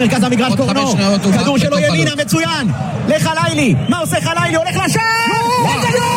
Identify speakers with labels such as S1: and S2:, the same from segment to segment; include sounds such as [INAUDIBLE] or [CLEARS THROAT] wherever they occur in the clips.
S1: מרכז המגרש קורנו, כדור שלו ימינה. מצוין! לחלילי, מה עושה חלילי? הולך לשער! איזה גול!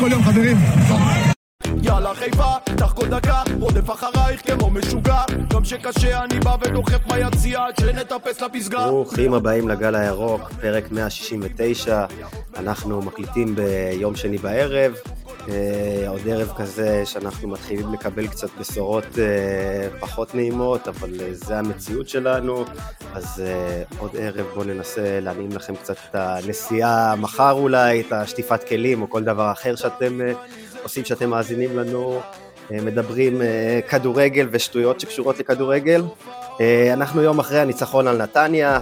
S2: כל יום, חברים.
S3: יאללה חיפה, קח כל דקה, רודף אחרייך כמו משוגע גם שקשה אני בא ודוחף מהיציע עד שנטפס לפסגה
S4: ברוכים הבאים לגל הירוק, פרק 169. אנחנו מקליטים ביום שני בערב. אה, עוד ערב כזה שאנחנו מתחילים לקבל קצת בשורות אה, פחות נעימות, אבל אה, זה המציאות שלנו. אז אה, עוד ערב בואו ננסה להנעים לכם קצת את הנסיעה מחר אולי, את השטיפת כלים או כל דבר אחר שאתם אה, עושים שאתם מאזינים לנו. אה, מדברים אה, כדורגל ושטויות שקשורות לכדורגל. אה, אנחנו יום אחרי הניצחון על נתניה,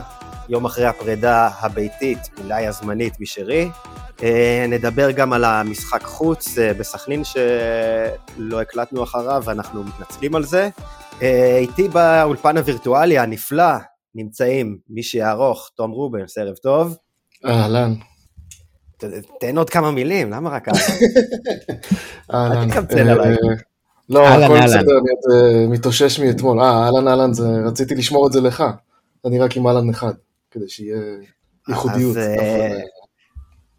S4: יום אחרי הפרידה הביתית, אולי הזמנית משרי. אה, נדבר גם על המשחק חוץ אה, בסכנין שלא הקלטנו אחריו, ואנחנו מתנצלים על זה. אה, איתי באולפן הווירטואלי הנפלא נמצאים מי שיערוך, תום רובנס, ערב טוב.
S5: אהלן,
S4: תן עוד כמה מילים, למה רק? [LAUGHS]
S5: אהלן.
S4: אל תקמצן עליי.
S5: לא, הכל. בסדר, אני מתאושש מאתמול. אה, אהלן אהלן, רציתי לשמור את זה לך. אני רק עם אהלן אחד, כדי שיהיה ייחודיות.
S4: אז, אה,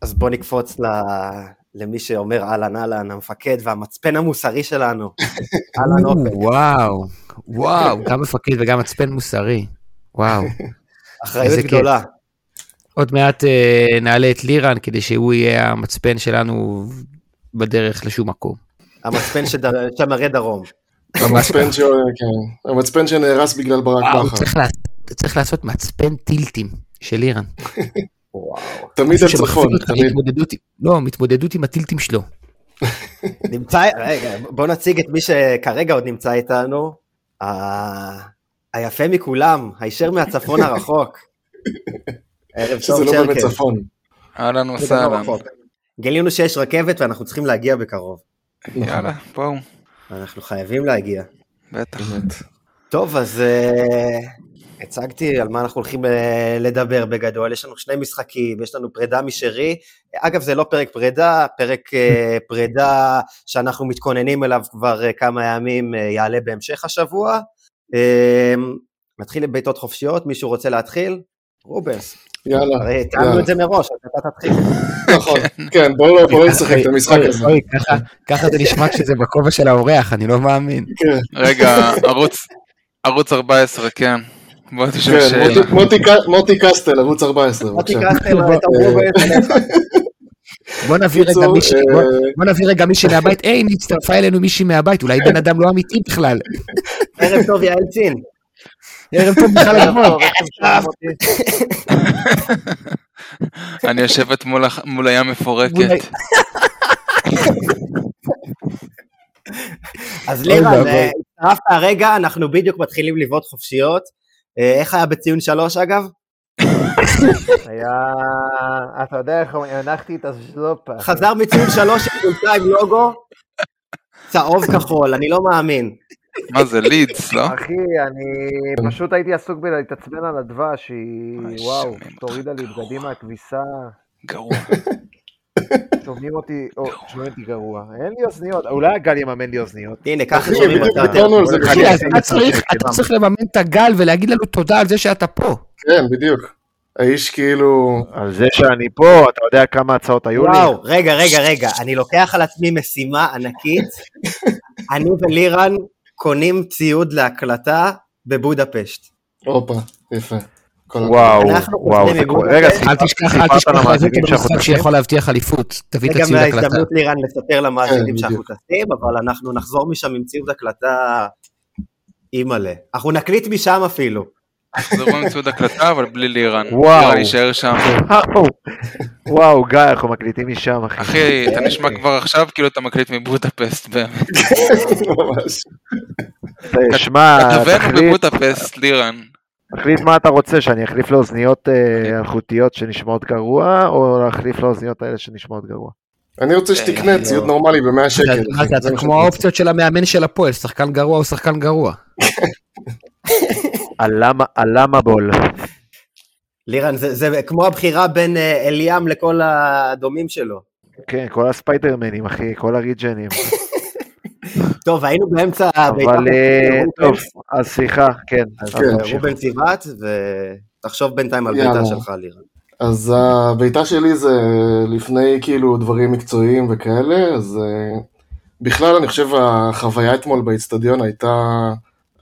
S4: אז בוא נקפוץ ל... למי שאומר אהלן אהלן, המפקד והמצפן המוסרי שלנו. [LAUGHS] אהלן אופק,
S6: וואו, וואו, גם מפקד וגם מצפן מוסרי. וואו. [LAUGHS]
S4: אחריות. גדולה.
S6: עוד מעט אה, נעלה את לירן כדי שהוא יהיה המצפן שלנו בדרך לשום מקום.
S4: המצפן שמראה [LAUGHS] דרום.
S5: המצפן ש- כן, המצפן שנהרס בגלל ברק בכר.
S6: צריך לעשות- צריך לעשות מצפן טילטים של. [LAUGHS]
S4: וואו.
S5: תמיד
S6: משהו
S5: על
S6: שמחזיק
S5: צפון,
S6: אותך
S5: תמיד.
S6: לא, מתמודדות עם הטילטים שלו. [LAUGHS]
S4: נמצא, רגע, בוא נציג את מי שכרגע עוד נמצא איתנו. ה- היפה מכולם, הישר מהצפון הרחוק. [LAUGHS] ערב
S5: שזה
S4: טוב,
S5: לא באמת. צפון.
S7: אהלן וסהלן.
S4: רחוק. גילינו שיש רכבת ואנחנו צריכים להגיע בקרוב.
S7: יאללה, בואו.
S4: אנחנו חייבים להגיע.
S7: בטח.
S5: באמת.
S4: טוב, אז uh, הצגתי על מה אנחנו הולכים uh, לדבר בגדול. יש לנו שני משחקים, יש לנו פרידה משרי. אגב, זה לא פרק פרידה, פרק uh, פרידה שאנחנו מתכוננים אליו כבר uh, כמה ימים, uh, יעלה בהמשך השבוע. Uh, נתחיל עם בעיטות חופשיות, מישהו רוצה להתחיל? רובנס,
S5: יאללה,
S4: הרי טענו. את זה מראש, אז אתה תתחיל.
S5: נכון. כן, בואו לא- בואו לא נשחק את המשחק הזה.
S6: ככה- זה נשמע כשזה בכובע של האורח, אני לא מאמין.
S5: כן,
S7: רגע, ערוץ, ערוץ 14, כן.
S5: כן. מוטי- קסטל, ערוץ 14,
S4: מוטי. קסטל.
S6: בוא נביא רגע
S5: קיצור,
S6: מישהי,
S5: אה,
S6: נביא רגע מישהי מהבית, היי, הצטרפה אלינו מישהי מהבית, אולי בן אדם לא אמיתי בכלל.
S4: ערב טוב, יעל צין.
S6: ערב טוב בכלל הגבוה. [LAUGHS]
S7: אני יושבת מול הים מפורקת.
S4: אז לירן. אה, הצטרפת הרגע, אנחנו בדיוק מתחילים לבעוט חופשיות. אה, איך היה בציון שלוש אגב?
S8: היה... אתה יודע איך הנחתי את הז'לופה.
S4: חזר מציון שלוש עם לוגו, צהוב כחול, אני לא מאמין.
S7: מה זה, לידס, לא?
S8: אחי, אני פשוט הייתי עסוק בלהתעצבן על הדבש, שהיא...
S7: אוי,
S8: וואו, תורידה לי. בגדים מהכביסה.
S7: גרוע. [LAUGHS]
S8: שומעים אותי, או, שומעים אותי גרוע. אין לי אוזניות, אולי הגל יממן לי אוזניות.
S4: הנה, ככה שומעים אותה.
S6: אתה צריך לממן את הגל ולהגיד לנו תודה על זה שאתה פה.
S5: כן, בדיוק. האיש כאילו...
S8: על זה שאני פה, אתה יודע כמה הצעות היו לי?
S4: וואו, רגע, רגע, רגע, אני לוקח על עצמי משימה ענקית. [LAUGHS] אני ולירן קונים ציוד להקלטה בבודפשט.
S5: הופה, יפה.
S8: וואו, וואו, זה. רגע,
S6: אל תשכח, אל תשכח להביא את המשחק? שיכול להבטיח אליפות. תביא את
S4: זה גם
S6: הציוד הקלטה.
S4: ההזדמנות לירן לספר למאזינים
S5: כן,
S4: שאנחנו. טסים, אבל אנחנו נחזור משם עם ציוד הקלטה אימא'לה. אנחנו נקליט משם אפילו.
S7: תחזרו עם ציוד הקלטה, אבל בלי לירן.
S8: וואו.
S7: לירן יישאר שם.
S8: וואו, גיא, אנחנו מקליטים משם, אחי.
S7: אחי, אתה נשמע כבר עכשיו כאילו אתה מקליט מבודפסט באמת.
S5: ממש. [LAUGHS]
S8: שמע,
S7: כתבנו
S8: תחליט,
S7: בבודפסט, לירן.
S8: תחליט מה אתה רוצה, שאני אחליף לאוזניות אה, אלחוטיות שנשמעות גרוע, או להחליף לאוזניות האלה שנשמעות גרוע.
S5: אני רוצה שתקנה ציוד נורמלי ב-100 שקל.
S6: זה- כמו האופציות של המאמן של הפועל, שחקן גרוע או שחקן גרוע. [LAUGHS]
S8: הלמה- הלמה בול.
S4: לירן, זה, זה כמו הבחירה בין אה, אליאם לכל הדומים שלו.
S8: כן, כל הספיידרמנים, אחי, כל הריג'נים. [LAUGHS]
S4: טוב, היינו באמצע.
S8: אבל אה, טוב, אז סליחה, כן. נמשיך.
S4: רובן ציבת, ותחשוב בינתיים על. ביתה שלך, לירן.
S5: אז הביתה שלי זה לפני כאילו דברים מקצועיים וכאלה, אז אה, בכלל אני חושב החוויה אתמול באיצטדיון הייתה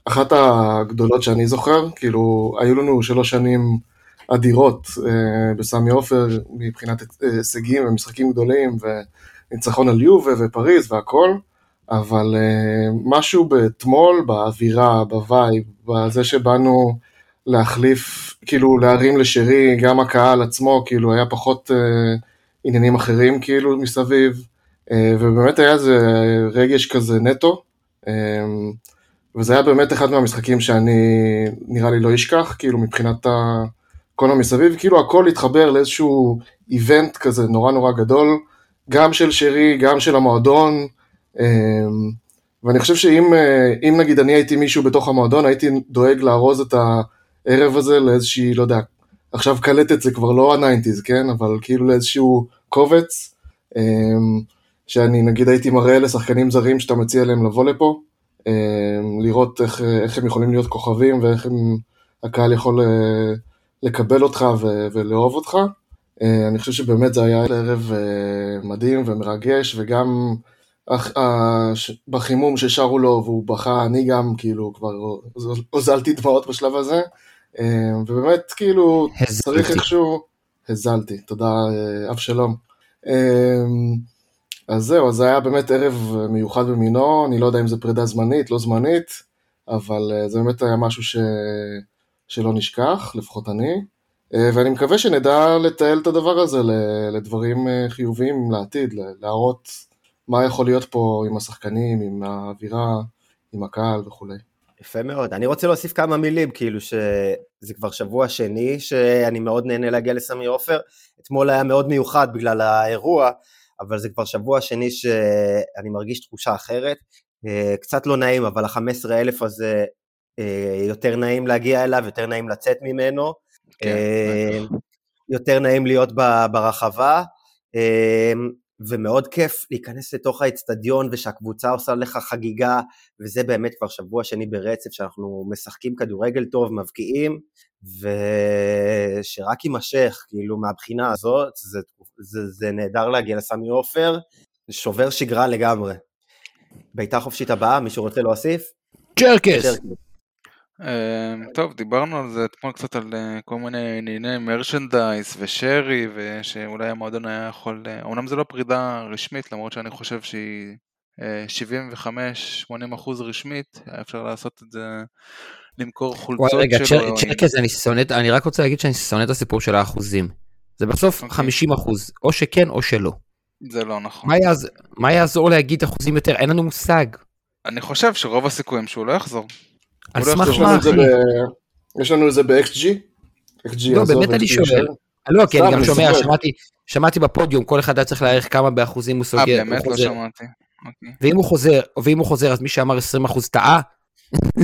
S5: אחת הגדולות שאני זוכר, כאילו היו לנו שלוש שנים אדירות אה, בסמי עופר מבחינת הישגים ומשחקים גדולים וניצחון על יובה ופריז והכל, אבל אה, משהו באתמול, באווירה, ב vibe, בזה שבאנו להחליף, כאילו להרים לשרי, גם הקהל עצמו, כאילו היה פחות אה, עניינים אחרים כאילו מסביב, אה, ובאמת היה איזה רגש כזה נטו, אה, וזה היה באמת אחד מהמשחקים שאני נראה לי לא אשכח, כאילו מבחינת ה... כל המסביב, כאילו הכל התחבר לאיזשהו איבנט כזה נורא נורא גדול, גם של שרי, גם של המועדון, אה, ואני חושב שאם אה, נגיד אני הייתי מישהו בתוך המועדון, הייתי דואג לארוז את הערב הזה לאיזושהי, לא יודע, עכשיו קלטת זה כבר לא ה nineties, כן? אבל כאילו לאיזשהו קובץ, אה, שאני נגיד הייתי מראה לשחקנים זרים שאתה מציע להם לבוא לפה, לראות איך, איך הם יכולים להיות כוכבים ואיך הם, הקהל יכול אה, לקבל אותך ו- ולאהוב אותך. אה, אני חושב שבאמת זה היה ערב אה, מדהים ומרגש, וגם בחימום ששרו לו והוא בכה, אני גם כאילו כבר הוזלתי דמעות בשלב הזה, ובאמת כאילו
S6: הזלתי.
S5: צריך איכשהו, הזלתי, תודה אבשלום. אז זהו, אז זה היה באמת ערב מיוחד במינו, אני לא יודע אם זה פרידה זמנית, לא זמנית, אבל אה, זה באמת היה משהו ש... שלא נשכח, לפחות אני, אה, ואני מקווה שנדע לתעל את הדבר הזה לדברים אה, חיוביים לעתיד, להראות מה יכול להיות פה עם השחקנים, עם האווירה, עם הקהל וכולי.
S4: יפה מאוד. אני רוצה להוסיף כמה מילים, כאילו שזה כבר שבוע שני שאני מאוד נהנה להגיע לסמי עופר. אתמול היה מאוד מיוחד בגלל האירוע, אבל זה כבר שבוע שני שאני מרגיש תחושה אחרת. אה, קצת לא נעים, אבל ה-15 אלף הזה אה, יותר נעים להגיע אליו, יותר נעים לצאת ממנו.
S7: כן,
S4: אה, יותר נעים להיות ברחבה. ומאוד כיף להיכנס לתוך האצטדיון ושהקבוצה עושה לך חגיגה, וזה באמת כבר שבוע שני ברצף שאנחנו משחקים כדורגל טוב, מבקיעים, ושרק יימשך, כאילו מהבחינה הזאת, זה, זה, זה נהדר להגיע לסמי עופר, שובר שגרה לגמרי. בעיטה חופשית הבאה, מישהו רוצה להוסיף?
S6: צ'רקס.
S7: אמ, טוב, דיברנו על זה אתמול קצת על אה, כל מיני ענייני מרשנדייז ושרי, ושאולי המועדון היה יכול, אה, אמנם זה לא פרידה רשמית, למרות שאני חושב שהיא אה, 75-80 אחוז רשמית, היה אפשר לעשות את זה, למכור
S6: וואי,
S7: חולצות
S6: רגע,
S7: שלו.
S6: צ'ר-
S7: עם-
S6: צ'רקס, אני שונא, אני רק רוצה להגיד שאני שונא את הסיפור של האחוזים. זה בסוף
S7: אוקיי.
S6: 50 אחוז, או שכן או שלא.
S7: זה לא נכון.
S6: מה יעז- מה יעזור להגיד אחוזים יותר? אין לנו מושג.
S7: אני חושב שרוב הסיכויים שהוא לא יחזור.
S6: על
S7: לא
S6: סמך מה, אחי?
S5: ב- יש לנו את זה ב-XG? XG
S6: לא, באמת אני שואל.
S5: יישאר.
S6: לא, כי אני גם שומע. שמעתי, שמעתי בפודיום, כל אחד היה צריך להעריך כמה באחוזים הוא
S7: אה,
S6: סוגר.
S7: באמת
S6: הוא
S7: לא. שמעתי. אוקיי.
S6: ואם הוא חוזר, ואם הוא חוזר, אז מי שאמר 20 אחוז טעה?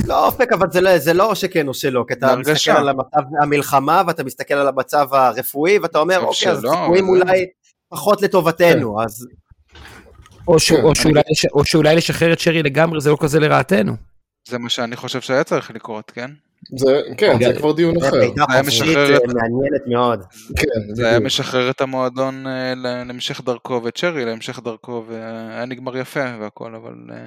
S4: לא אופק, אבל זה לא, זה לא שכן או שלא, כי אתה. מסתכל על המצב המלחמה, ואתה מסתכל על המצב הרפואי, ואתה אומר,
S7: חושב
S4: אוקיי, אז
S7: שלא,
S4: הסיכויים
S7: אבל-
S4: אולי פחות לטובתנו, אז
S6: או שהוא-
S5: כן,
S6: או שאולי לש- או שאולי לשחרר את שרי לגמרי זה לא כזה לרעתנו.
S7: זה מה שאני חושב שהיה צריך לקרות, כן?
S5: זה, כן, זה כבר דיון אחר.
S4: בעיטה
S7: היה משחרר
S4: אה,
S7: את-
S4: מעניינת מאוד.
S5: כן,
S7: זה היה. משחרר את המועדון אה, ל- להמשך דרכו ואת שרי להמשך דרכו והיה נגמר יפה והכל אבל אה,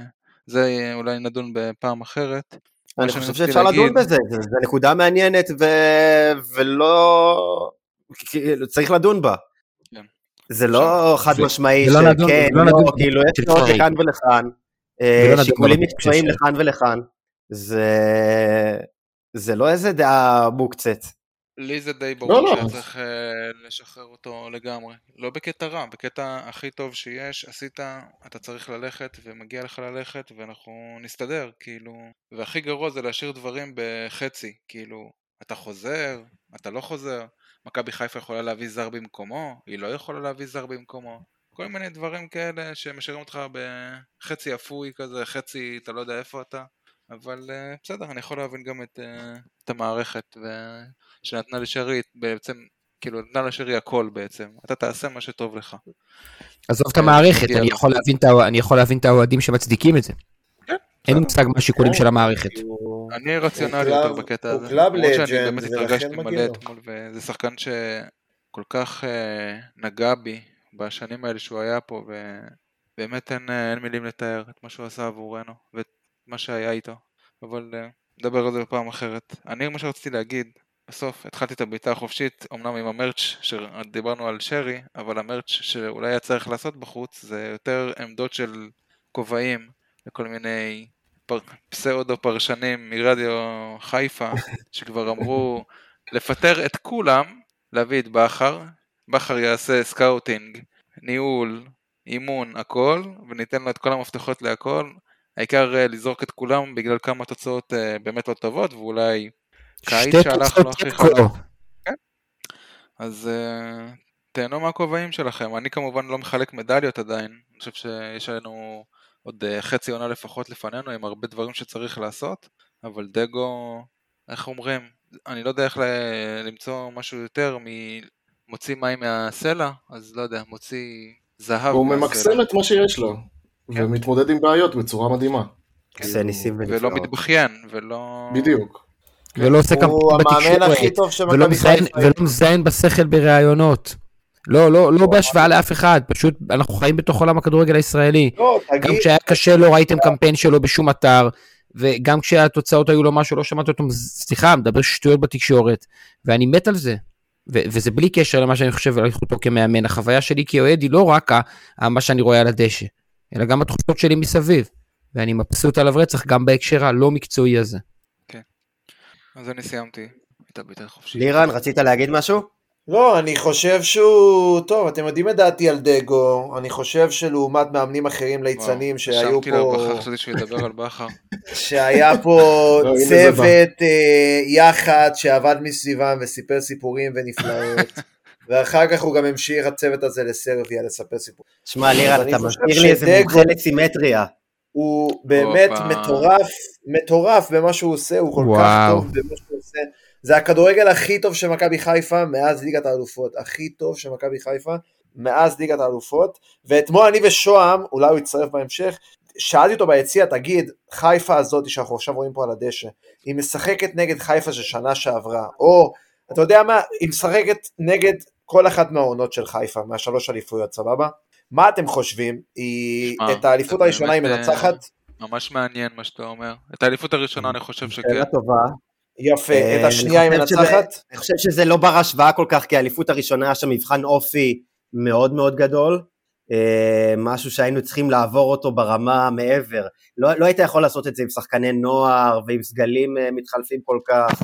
S7: זה אה, אולי נדון בפעם אחרת.
S4: אני חושב שאפשר לדון
S7: להגיד-
S4: בזה, זו נקודה מעניינת ו- ולא... כאילו, צריך לדון בה.
S7: כן.
S4: זה לא חד משמעי
S6: נדון-
S4: שכן, לא,
S6: נדון
S4: כאילו יש
S6: שרי.
S4: לכאן ולכאן, אה, שיקולים מקצועיים לכאן ולכאן, זה זה לא איזה דעה מוקצת.
S7: לי זה די
S5: לא,
S7: ברור
S5: לא.
S7: שהיה צריך אה, לשחרר אותו לגמרי. לא בקטע רע, בקטע הכי טוב שיש, עשית, אתה צריך ללכת ומגיע לך ללכת ואנחנו נסתדר, כאילו. והכי גרוע זה להשאיר דברים בחצי, כאילו. אתה חוזר, אתה לא חוזר, מכבי חיפה יכולה להביא זר במקומו, היא לא יכולה להביא זר במקומו, כל מיני דברים כאלה שמשאירים אותך בחצי אפוי כזה, חצי אתה לא יודע איפה אתה, אבל uh, בסדר, אני יכול להבין גם את, uh, את המערכת ו... שנתנה לשרי, בעצם, כאילו נתנה לשרי הכל בעצם, אתה תעשה מה שטוב לך.
S6: עזוב את
S7: כן,
S6: המערכת,
S7: מגיע
S6: אני
S7: לו.
S6: יכול להבין את האוהדים שמצדיקים את זה.
S7: כן,
S6: אין לי. מושג מה השיקולים של המערכת.
S9: הוא-
S7: אני
S9: הוא
S7: רציונלי יותר בקטע
S9: הוא
S7: הזה.
S9: קלאב
S7: למרות שאני
S9: לג'נד,
S7: באמת התרגשתי
S9: מגיע
S7: מלא
S9: לו.
S7: אתמול, וזה שחקן שכל כך אה, נגע בי בשנים האלה שהוא היה פה, ובאמת אין, אה, אין מילים לתאר את מה שהוא עשה עבורנו, ואת מה שהיה איתו. אבל אה, נדבר על זה בפעם אחרת. אני, מה שרציתי להגיד, בסוף התחלתי את הבעיטה החופשית, אמנם עם המרץ' שדיברנו על שרי, אבל המרץ' שאולי היה צריך לעשות בחוץ, זה יותר עמדות של כובעים לכל מיני פר... פסאודו פרשנים מרדיו חיפה, [LAUGHS] שכבר אמרו לפטר את כולם, להביא את בכר, בכר יעשה scouting, ניהול, אימון, הכל, וניתן לו את כל המפתחות להכל. העיקר אה, לזרוק את כולם בגלל כמה תוצאות אה, באמת לא טובות, ואולי קיץ
S6: שתי
S7: שהלך
S6: תוצאות
S7: לו הכי
S6: תיקו.
S7: חלק. אז אה, תהנו מהכובעים שלכם. אני כמובן לא מחלק מדליות עדיין, אני חושב שיש לנו עוד אה, חצי עונה לפחות לפנינו עם הרבה דברים שצריך לעשות, אבל דגו, איך אומרים, אני לא יודע איך ל- למצוא משהו יותר ממוציא מים מהסלע, אז לא יודע, מוציא זהב
S5: הוא
S7: מהסלע.
S5: ממקסם את מה שיש לו,
S7: כן.
S5: ומתמודד עם בעיות בצורה מדהימה.
S4: עושה ניסים
S7: ולא. מתבכיין, ולא...
S5: בדיוק.
S6: ולא עושה קמפיין בתקשורת, ולא מזיין-
S9: חיפה.
S6: ולא מזיין בשכל בראיונות. לא, לא, לא בהשוואה לאף אחד, פשוט אנחנו חיים בתוך עולם הכדורגל הישראלי.
S9: לא,
S6: גם כשהיה קשה לא ראיתם קמפיין שלו בשום אתר, וגם כשהתוצאות היו לו משהו, לא שמעתי אותו, סליחה, מדבר שטויות בתקשורת, ואני מת על זה. ו- וזה בלי קשר למה שאני חושב על איכותו כמאמן. החוויה שלי כאוהד היא לא רק מה שאני רואה על הדשא, אלא גם התחושות שלי מסביב. ואני מבסוט עליו רצח גם בהקשר הלא מקצועי הזה.
S7: אז אני סיימתי את הבעיטה החופשית.
S4: לירן, רצית להגיד משהו?
S9: לא, אני חושב שהוא... טוב, אתם יודעים את דעתי על דגו, אני חושב שלעומת מאמנים אחרים ליצנים
S7: וואו,
S9: שהיו
S7: רשמתי לו
S9: פה...
S7: בכר, חשבתי שהוא ידבר על בכר. [LAUGHS]
S9: שהיה פה
S5: לא,
S9: צוות אה, יחד שעבד מסביבם וסיפר סיפורים ונפלאות. [LAUGHS] ואחר כך הוא גם המשיך הצוות הזה לסרביה לספר סיפורים.
S4: שמע, לירן, אתה מזכיר לי איזה מומחה לסימטריה.
S9: הוא באמת
S7: הופה.
S9: מטורף, מטורף במה שהוא עושה, הוא כל כך
S6: וואו.
S9: טוב במה שהוא עושה. זה הכדורגל הכי טוב של מכבי חיפה מאז ליגת האלופות, הכי טוב של מכבי חיפה מאז ליגת האלופות, ואתמול אני ושוהם, אולי הוא יצטרף בהמשך, שאלתי אותו ביציע, תגיד, חיפה הזאת שאנחנו עכשיו רואים פה על הדשא, היא משחקת נגד חיפה של שנה שעברה, או, אתה יודע מה, היא משחקת נגד כל אחת מהעונות של חיפה, מהשלוש אליפויות, סבבה? מה אתם חושבים? היא, את האליפות הראשונה היא
S7: באמת, אה,
S9: מנצחת?
S7: ממש מעניין מה שאתה אומר. את האליפות הראשונה אני חושב שכן.
S4: שאלה טובה.
S9: יפה,
S4: אה,
S9: את השנייה היא מנצחת?
S4: אני חושב שזה לא בר השוואה כל כך, כי האליפות הראשונה היה שם מבחן אופי מאוד מאוד גדול. אה, משהו שהיינו צריכים לעבור אותו ברמה מעבר. לא, לא היית יכול לעשות את זה עם שחקני נוער ועם סגלים מתחלפים כל כך.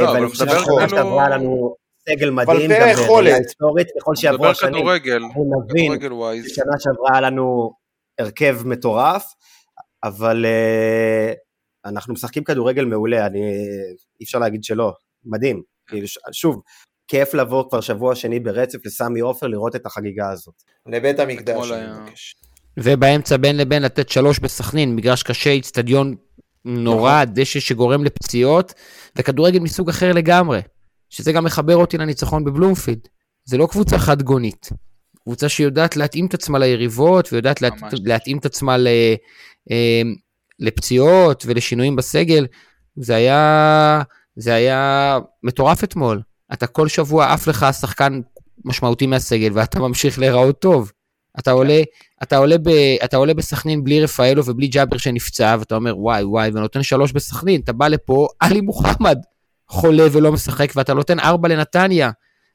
S7: לא, אבל מדבר כאילו-
S4: לנו סגל מדהים, גם
S9: יכולת.
S4: בראייה היסטורית, ככל שיעברו
S7: מדבר
S4: השנים,
S7: כדורגל,
S4: אנחנו נבין. ששנה שעברה היה לנו הרכב מטורף, אבל אה, אנחנו משחקים כדורגל מעולה, אני, אי אפשר להגיד שלא, מדהים. כאילו, שוב, כיף לבוא כבר שבוע שני ברצף לסמי עופר לראות את החגיגה הזאת.
S9: לבית המקדש, אני מבקש.
S6: ובאמצע בין לבין לתת שלוש בסכנין, מגרש קשה, איצטדיון נורא, דשא שגורם לפציעות, וכדורגל מסוג אחר לגמרי, שזה גם מחבר אותי לניצחון בבלומפילד. זה לא קבוצה חד גונית, קבוצה שיודעת להתאים את עצמה ליריבות, ויודעת להת...
S7: ממש.
S6: להתאים את עצמה ל... אה, לפציעות ולשינויים בסגל. זה היה, זה היה מטורף אתמול. אתה כל שבוע עף לך שחקן משמעותי מהסגל, ואתה ממשיך להיראות טוב. אתה עולה, אתה עולה, ב, אתה עולה בסכנין בלי רפאלו ובלי ג'אבר שנפצע, ואתה אומר וואי וואי, ונותן שלוש בסכנין, אתה בא לפה, [LAUGHS] עלי מוחמד חולה ולא משחק, ואתה נותן ארבע לנתניה.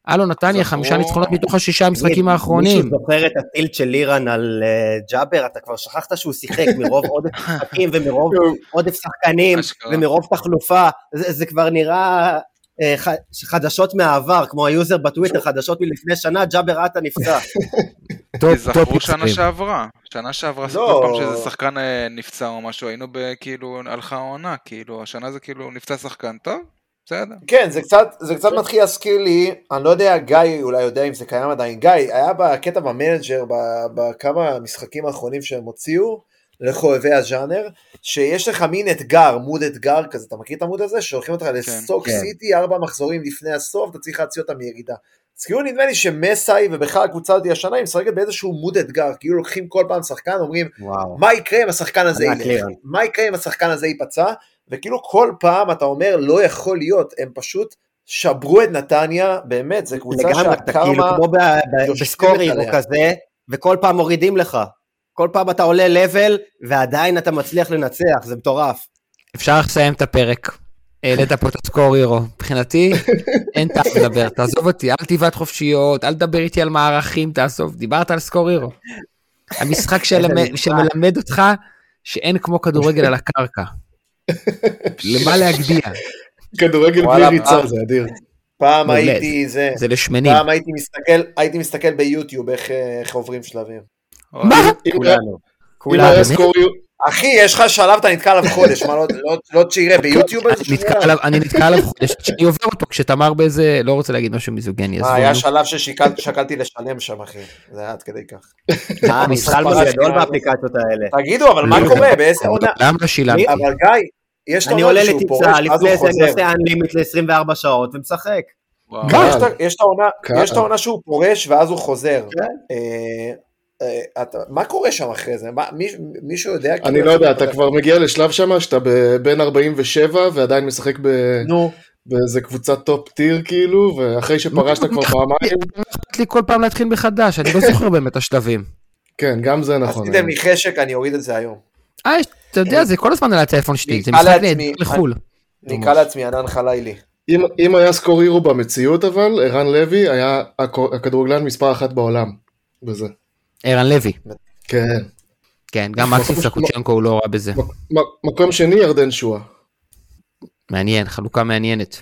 S6: הלו נתניה, חמישה ניצחונות מתוך השישה המשחקים האחרונים.
S4: מישהו זוכר את ה tilt של לירן על אה, ג'אבר? אתה כבר שכחת שהוא שיחק מרוב [LAUGHS] עודף משחקים ומרוב עודף שחקנים. ומרוב תחלופה, זה, זה כבר נראה אה, ח- חדשות מהעבר, כמו ה user בטוויטר, חדשות מלפני שנה, ג'אבר אטה נפצע.
S7: תזכרו שנה. שעברה, שנה שעברה,
S9: לא.
S7: כל פעם שזה שחקן אה, נפצע או משהו, היינו בכאילו, הלכה העונה, כאילו, השנה זה כאילו נפצע שחקן טוב, בסדר.
S9: כן, זה קצת, זה קצת מתחיל להזכיר לי, אני לא יודע, גיא אולי יודע אם זה קיים עדיין, גיא, היה בקטע במנג'ר, בכמה משחקים האחרונים שהם הוציאו, לחובבי הז'אנר, שיש לך מין אתגר, מוד אתגר כזה, אתה מכיר את המוד הזה? שהולכים אותך לסטוק
S4: כן.
S9: סיטי, ארבע מחזורים לפני הסוף, אתה צריך להציע אותם מירידה. אז כאילו נדמה לי שמסאי ובכלל הקבוצה הזאת השנה היא משחקת באיזשהו מוד אתגר, כאילו לוקחים כל פעם שחקן, אומרים
S4: וואו.
S9: מה יקרה אם השחקן הזה ילך. מה יקרה אם השחקן הזה ייפצע, וכאילו כל פעם אתה אומר לא יכול להיות, הם פשוט שברו את נתניה, באמת, זו קבוצה
S4: לגמרי, אתה כאילו
S9: שהקרמה
S4: כמו ב- ב-
S9: יושבת
S4: בסקורינג או. כזה, וכל פעם מורידים לך. כל פעם אתה עולה לבל, ועדיין אתה מצליח לנצח, זה מטורף.
S6: אפשר לסיים את הפרק. העלית פה את הסקור הירו. מבחינתי, אין טעם לדבר, תעזוב אותי, אל תבעט חופשיות, אל תדבר איתי על מערכים, תעזוב, דיברת על סקור הירו. המשחק שמלמד אותך שאין כמו כדורגל על הקרקע. למה להגדיה?
S5: כדורגל בלי ריצה
S9: פעם-
S5: זה אדיר.
S9: פעם. הייתי זה,
S6: זה לשמנים.
S9: פעם הייתי מסתכל, הייתי מסתכל ביוטיוב איך אה, איך עוברים שלבים.
S6: מה?
S4: כולנו. כולנו.
S9: אחי, יש לך שלב, אתה נתקע עליו חודש, מה לא- לא- לא תשירה ביוטיוב שלב?
S6: עליו- אני נתקע עליו חודש, שאני עובר אותו כשתמר באיזה, לא רוצה להגיד משהו מיזוגני, עזבו,
S9: היה. שלב ששקלתי לשלם שם, אחי. זה היה עד כדי כך.
S4: אה, משחלמן
S9: ממש
S4: גדול באפליקציות האלה.
S9: תגידו, אבל מה קורה? באיזה עונה?
S6: למה לא שילמתי?
S9: אבל גיא, יש את
S4: אני
S9: העונה
S4: עולה
S9: שהוא פורש,
S4: לטיסה, לפני זה אני
S9: חוזר.
S4: עושה אנלימיט ל-24 שעות ומשחק.
S9: יש את- העונה- שהוא פורש ואז הוא חוזר.
S4: כן.
S9: אה, אה, מה קורה שם אחרי זה? מישהו יודע?
S5: אני
S9: כאילו,
S5: לא יודע, אתה? כבר מגיע לשלב שם שאתה בין 47 ועדיין משחק ב-
S9: נו,
S5: באיזה קבוצת טופ טיר כאילו, ואחרי שפרשת כבר פעמיים,
S6: לי כל פעם להתחיל מחדש, אני לא זוכר באמת השלבים.
S5: כן, גם זה נכון.
S9: עשיתם לי חשק, אני אוריד את זה היום.
S6: אה, אתה יודע, זה כל הזמן על הטלפון שלי, זה משחק נהדר לחו"ל.
S9: נקרא לעצמי ענן חלילי.
S5: אם, אם היה סקור הירו במציאות אבל, ערן לוי היה הכ- הכדורגלן מספר אחת בעולם. בזה.
S6: ערן לוי.
S5: כן.
S6: כן, גם מקסי סקוצ'נקו הוא לא רע בזה.
S5: מקום שני ירדן שואה.
S6: מעניין, חלוקה מעניינת.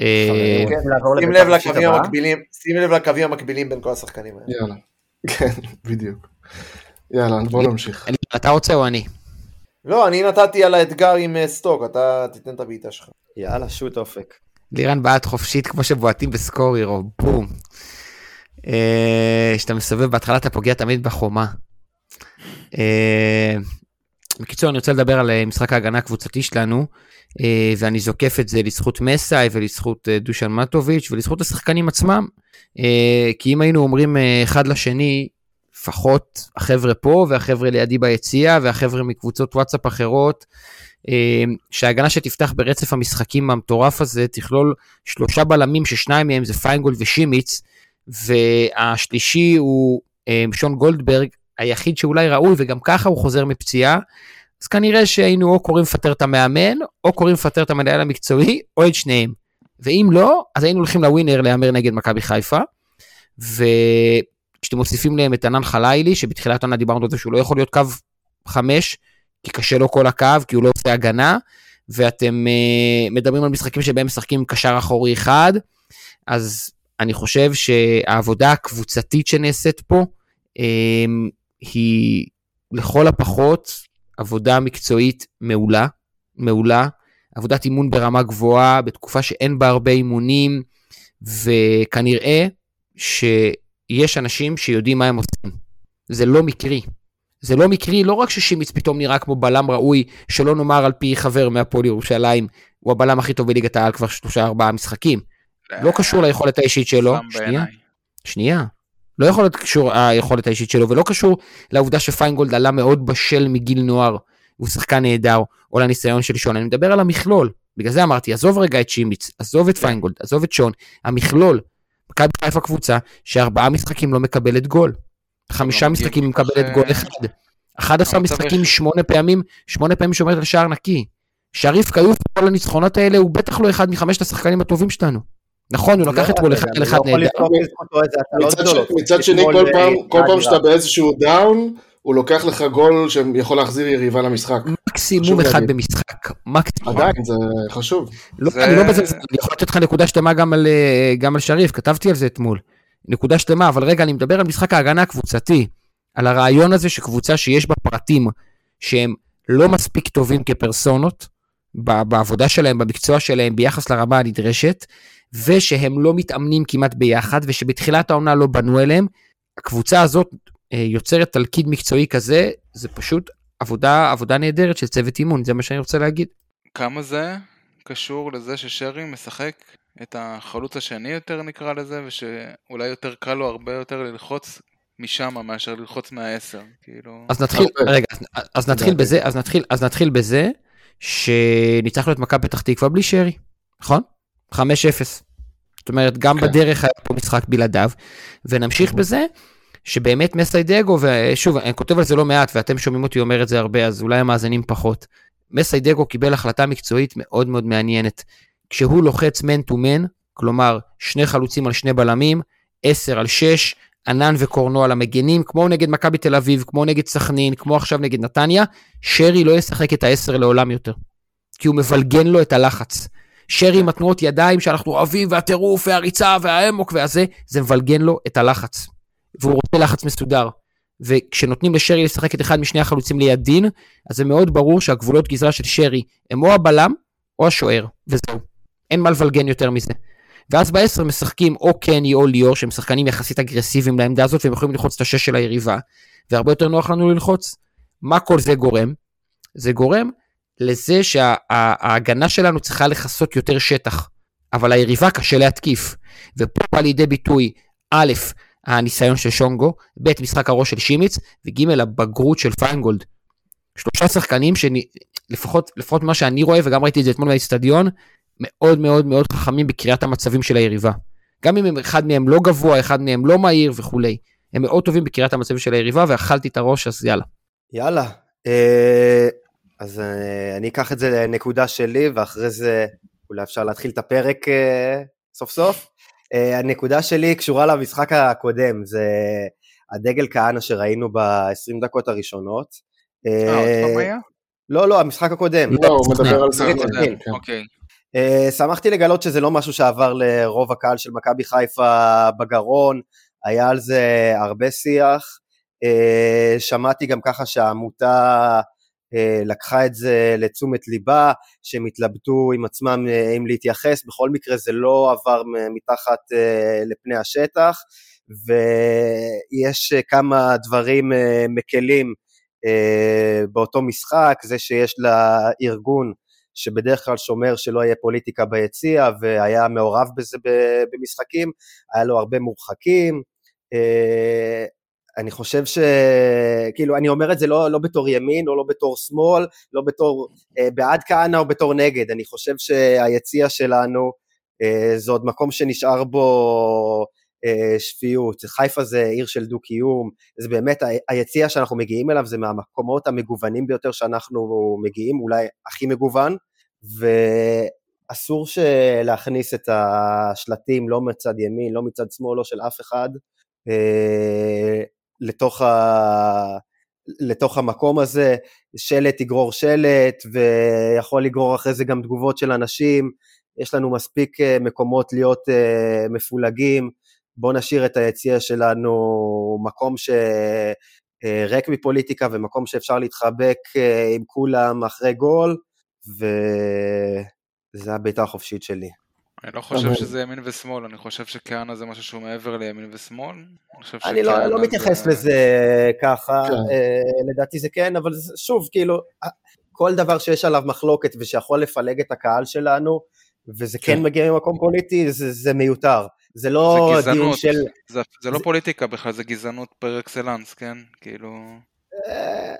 S6: אה,
S9: כן,
S4: לעבור
S9: שים
S4: לבית"ר
S9: לב לקווים? המקבילים, בין כל השחקנים האלה.
S5: יאללה. [LAUGHS] כן, בדיוק. יאללה, בוא נמשיך.
S6: אתה רוצה או אני?
S9: לא, אני נתתי על האתגר עם אה, סטוק, אתה תיתן את הבעיטה שלך.
S4: יאללה, שוט אופק.
S6: לירן בעט חופשית כמו שבועטים בסקור הירו, בום. אה, כשאתה מסובב בהתחלה אתה פוגע תמיד בחומה. אה, בקיצור אני רוצה לדבר על משחק ההגנה הקבוצתי שלנו ואני זוקף את זה לזכות מסאי ולזכות דושן מטוביץ' ולזכות השחקנים עצמם. כי אם היינו אומרים אחד לשני לפחות החבר'ה פה והחבר'ה לידי ביציע והחבר'ה מקבוצות וואטסאפ אחרות אה, שההגנה שתפתח ברצף המשחקים המטורף הזה תכלול שלושה בלמים ששניים מהם זה פיינגולד ושימיץ והשלישי הוא אה, שון גולדברג היחיד שאולי ראוי וגם ככה הוא חוזר מפציעה אז כנראה שהיינו או קוראים לפטר את המאמן או קוראים לפטר את המנהל המקצועי או את שניהם. ואם לא אז היינו הולכים לווינר להמר נגד מכבי חיפה וכשאתם מוסיפים להם את ענן חלילי שבתחילת העונה דיברנו על זה שהוא לא יכול להיות קו חמש כי קשה לו כל הקו כי הוא לא עושה הגנה ואתם uh, מדברים על משחקים שבהם משחקים קשר אחורי אחד, אז אני חושב שהעבודה הקבוצתית שנעשית פה um, היא לכל הפחות עבודה מקצועית מעולה, מעולה, עבודת אימון ברמה גבוהה בתקופה שאין בה הרבה אימונים, וכנראה שיש אנשים שיודעים מה הם עושים. זה לא מקרי. זה לא מקרי, לא רק ששימיץ פתאום נראה כמו בלם ראוי, שלא נאמר על פי חבר מהפועל ירושלים, הוא הבלם הכי טוב בליגת העל כבר שלושה ארבעה משחקים. לא קשור ליכולת האישית שלו. שנייה. שנייה. לא יכול להיות קשור היכולת האישית שלו, ולא קשור לעובדה שפיינגולד עלה מאוד בשל מגיל נוער, הוא שחקן נהדר, או לניסיון של שון. אני מדבר על המכלול. בגלל זה אמרתי, עזוב רגע את שימיץ, עזוב את פיינגולד, עזוב את שון, המכלול. מכבי חיפה קבוצה שארבעה משחקים לא מקבלת גול. חמישה
S7: לא
S6: משחקים מקבלת גול אחד. 11
S7: המצב
S6: משחקים. שמונה פעמים, שמונה פעמים שומרת על שער נקי. שריף כיוף כל הניצחונות האלה הוא בטח לא אחד מחמשת השחקנים הטובים שלנו. נכון, הוא לקח אתמול אחד על אחד
S4: לא יכול
S6: נהדר.
S5: מצד, שני, כל
S4: אה,
S5: פעם, כל. שאתה באיזשהו דאון, הוא לוקח לך גול שיכול להחזיר יריבה למשחק.
S6: מקסימום אחד
S5: להגיד.
S6: במשחק. מקסימום.
S5: עדיין, זה חשוב.
S6: לא,
S7: זה-
S6: אני לא בזה, אני יכול לתת לך נקודה שלמה גם על, אה, גם על שריף, כתבתי על זה אתמול. נקודה שלמה, אבל רגע, אני מדבר על משחק ההגנה הקבוצתי. על הרעיון הזה שקבוצה שיש בה פרטים שהם לא מספיק טובים כפרסונות, בעבודה שלהם, במקצוע שלהם, ביחס לרמה הנדרשת, ושהם לא מתאמנים כמעט ביחד, ושבתחילת העונה לא בנו אליהם, הקבוצה הזאת יוצרת תלכיד מקצועי כזה, זה פשוט עבודה, עבודה נהדרת של צוות אימון, זה מה שאני רוצה להגיד.
S7: כמה זה קשור לזה ששרי משחק את החלוץ השני יותר נקרא לזה, ושאולי יותר קל לו הרבה יותר ללחוץ משם מאשר ללחוץ מהעשר, כאילו...
S6: אז נתחיל,
S5: הרבה.
S6: רגע, אז, אז נתחיל בזה, אז נתחיל, אז נתחיל בזה, שניצחנו את מכבי פתח תקווה בלי שרי, נכון? 5-0. זאת אומרת, גם
S5: כן.
S6: בדרך היה פה משחק בלעדיו, ונמשיך בזה, שבאמת מסיידגו, ושוב, אני כותב על זה לא מעט, ואתם שומעים אותי אומר את זה הרבה, אז אולי המאזינים פחות. מסיידגו קיבל החלטה מקצועית מאוד מאוד מעניינת. כשהוא לוחץ מן טו מן, כלומר, שני חלוצים על שני בלמים, 10 על 6, ענן וקורנו על המגנים, כמו נגד מכבי תל אביב, כמו נגד סכנין, כמו עכשיו נגד נתניה, שרי לא ישחק את העשר לעולם יותר. כי הוא מבלגן לו את הלחץ. שרי עם התנועות ידיים שאנחנו אוהבים, והטירוף, והריצה, והאמוק והזה, זה מבלגן לו את הלחץ. והוא רוצה לחץ מסודר. וכשנותנים לשרי לשחק את אחד משני החלוצים ליד דין, אז זה מאוד ברור שהגבולות גזרה של שרי הם או הבלם או השוער, וזהו. אין מה לבלגן יותר מזה. ואז בעשר משחקים או קני או ליאור, שהם שחקנים יחסית אגרסיביים לעמדה הזאת, והם יכולים ללחוץ את השש של היריבה, והרבה יותר נוח לנו ללחוץ. מה כל זה גורם? זה גורם לזה שההגנה שלנו צריכה לכסות יותר שטח, אבל היריבה קשה להתקיף. ופה בא לידי ביטוי, א', הניסיון של שונגו, ב', משחק הראש של שימיץ, וג', הבגרות של פיינגולד. שלושה שחקנים שלפחות לפחות מה שאני רואה, וגם ראיתי את זה אתמול באצטדיון, מאוד מאוד מאוד חכמים בקריאת המצבים של היריבה. גם אם אחד מהם לא גבוה, אחד מהם לא מהיר וכולי. הם מאוד טובים בקריאת המצבים של היריבה, ואכלתי את הראש, אז יאללה.
S4: יאללה. אה, אז אה, אני אקח את זה לנקודה שלי, ואחרי זה אולי אפשר להתחיל את הפרק אה, סוף סוף. אה, הנקודה שלי קשורה למשחק הקודם, זה הדגל כהנא שראינו ב-20 דקות הראשונות.
S7: אה, עוד פעם היה?
S4: לא, לא, המשחק הקודם.
S5: לא, הוא מדבר על
S7: זה. הקודם,
S5: כן.
S7: אוקיי.
S4: אה, שמחתי לגלות שזה לא משהו שעבר לרוב הקהל של מכבי חיפה בגרון, היה על זה הרבה שיח. אה, שמעתי גם ככה שהעמותה אה, לקחה את זה לתשומת ליבה, שהם התלבטו עם עצמם אה, אם להתייחס, בכל מקרה זה לא עבר מתחת אה, לפני השטח, ויש אה, כמה דברים אה, מקלים אה, באותו משחק, זה שיש לארגון שבדרך כלל שומר שלא יהיה פוליטיקה ביציע והיה מעורב בזה במשחקים, היה לו הרבה מורחקים. אני חושב ש... כאילו, אני אומר את זה לא, לא בתור ימין או לא בתור שמאל, לא בתור אה, בעד כהנא או בתור נגד, אני חושב שהיציע שלנו אה, זה עוד מקום שנשאר בו אה, שפיות. חיפה זה עיר של דו-קיום, זה באמת, ה- היציע שאנחנו מגיעים אליו זה מהמקומות המגוונים ביותר שאנחנו מגיעים, אולי הכי מגוון, ואסור להכניס את השלטים לא מצד ימין, לא מצד שמאל, לא של אף אחד, אה, לתוך, ה... לתוך המקום הזה, שלט יגרור שלט, ויכול לגרור אחרי זה גם תגובות של אנשים, יש לנו מספיק אה, מקומות להיות אה, מפולגים, בואו נשאיר את היציע שלנו מקום שריק מפוליטיקה ומקום שאפשר להתחבק אה, עם כולם אחרי גול, וזו הביתה החופשית שלי.
S7: אני לא חושב
S5: אבל-
S7: שזה ימין ושמאל, אני חושב שכהנא זה משהו שהוא מעבר לימין ושמאל. אני
S4: לא, לא
S7: זה-
S4: מתייחס לזה ככה,
S5: כן.
S4: אה, לדעתי זה כן, אבל זה- שוב, כאילו, כל דבר שיש עליו מחלוקת ושיכול לפלג את הקהל שלנו, וזה כן,
S5: כן.
S4: מגיע ממקום פוליטי, זה, זה מיותר. זה לא
S7: זה
S4: דיון. של...
S7: זה, זה לא
S4: זה-
S7: פוליטיקה בכלל, זה גזענות פר אקסלנס, כן? כאילו...
S4: אה,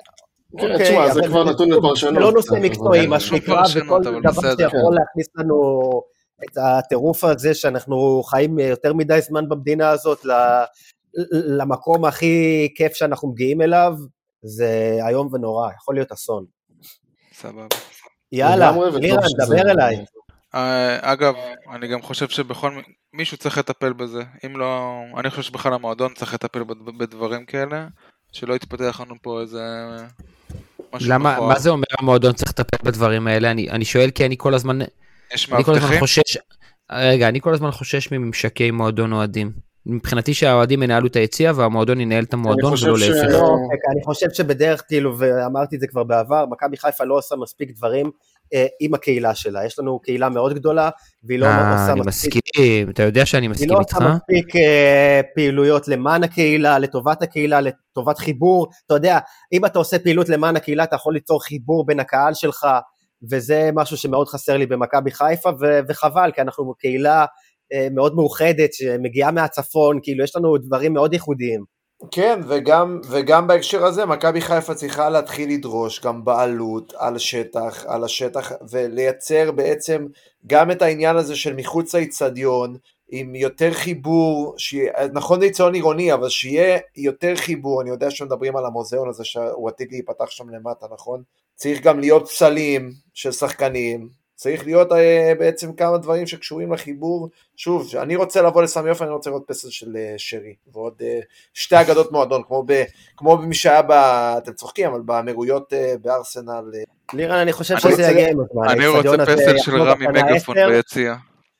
S5: כן,
S4: אוקיי,
S5: תשמע, זה כבר נתון לפרשנות.
S4: זה לא נושא מקצועי, מה שנקרא, וכל דבר. שיכול להכניס לנו את הטירוף הזה שאנחנו חיים יותר מדי זמן במדינה הזאת למקום הכי כיף שאנחנו מגיעים אליו, זה איום ונורא, יכול להיות אסון.
S7: סבבה.
S4: יאללה, לירן, דבר אליי.
S7: אה, אגב, אני גם חושב שבכל... מישהו צריך לטפל בזה. אם לא... אני חושב שבכלל המועדון צריך לטפל בד- בדברים כאלה, שלא יתפתח לנו פה איזה...
S6: למה. מה זה אומר המועדון צריך לטפל בדברים האלה? אני, אני שואל כי אני כל הזמן,
S7: יש
S6: אני כל הזמן
S7: מאבטחים?
S6: חושש, רגע, אני כל הזמן חושש מממשקי מועדון אוהדים. מבחינתי שהאוהדים ינהלו את היציע והמועדון ינהל את המועדון
S5: חושב
S6: ולא
S5: ש-
S6: להפך.
S4: לא, אוקיי, אני חושב שבדרך, כאילו, ואמרתי את זה כבר בעבר, מכבי חיפה לא עושה מספיק דברים אה, עם הקהילה שלה. יש לנו קהילה מאוד גדולה, והיא לא
S6: אה,
S4: עושה
S6: אני
S4: מספיק
S6: מסכים, אתה יודע שאני
S4: היא
S6: מסכים
S4: לא
S6: איתך.
S4: עושה מספיק אה, פעילויות למען הקהילה, לטובת הקהילה, לטובת חיבור. אתה יודע, אם אתה עושה פעילות למען הקהילה, אתה יכול ליצור חיבור בין הקהל שלך, וזה משהו שמאוד חסר לי במכבי חיפה, ו- וחבל, כי אנחנו קהילה אה, מאוד מאוחדת, שמגיעה מהצפון, כאילו, יש לנו דברים מאוד ייחודיים.
S9: כן, וגם, וגם בהקשר הזה, מכבי חיפה צריכה להתחיל לדרוש גם בעלות על שטח, על השטח, ולייצר בעצם גם את העניין הזה של מחוץ לאיצטדיון, עם יותר חיבור, שיהיה- נכון זה איצטדיון עירוני, אבל שיהיה יותר חיבור, אני יודע שמדברים על המוזיאון הזה שהוא עתיד להיפתח שם למטה, נכון? צריך גם להיות פסלים של שחקנים, צריך להיות אה, בעצם כמה דברים שקשורים לחיבור. שוב, אני רוצה לבוא לסמי עופר, אני רוצה לראות פסל של אה, שרי, ועוד אה, שתי אגדות מועדון, כמו, ב, כמו במי שהיה, ב, אתם צוחקים, אבל באמירויות אה, בארסנל. אה.
S4: לירן, אני חושב
S7: אני
S4: שזה
S9: רוצה-
S4: יגיע עם הזמן.
S7: אני רוצה פסל של רמי מגפון. ביציע.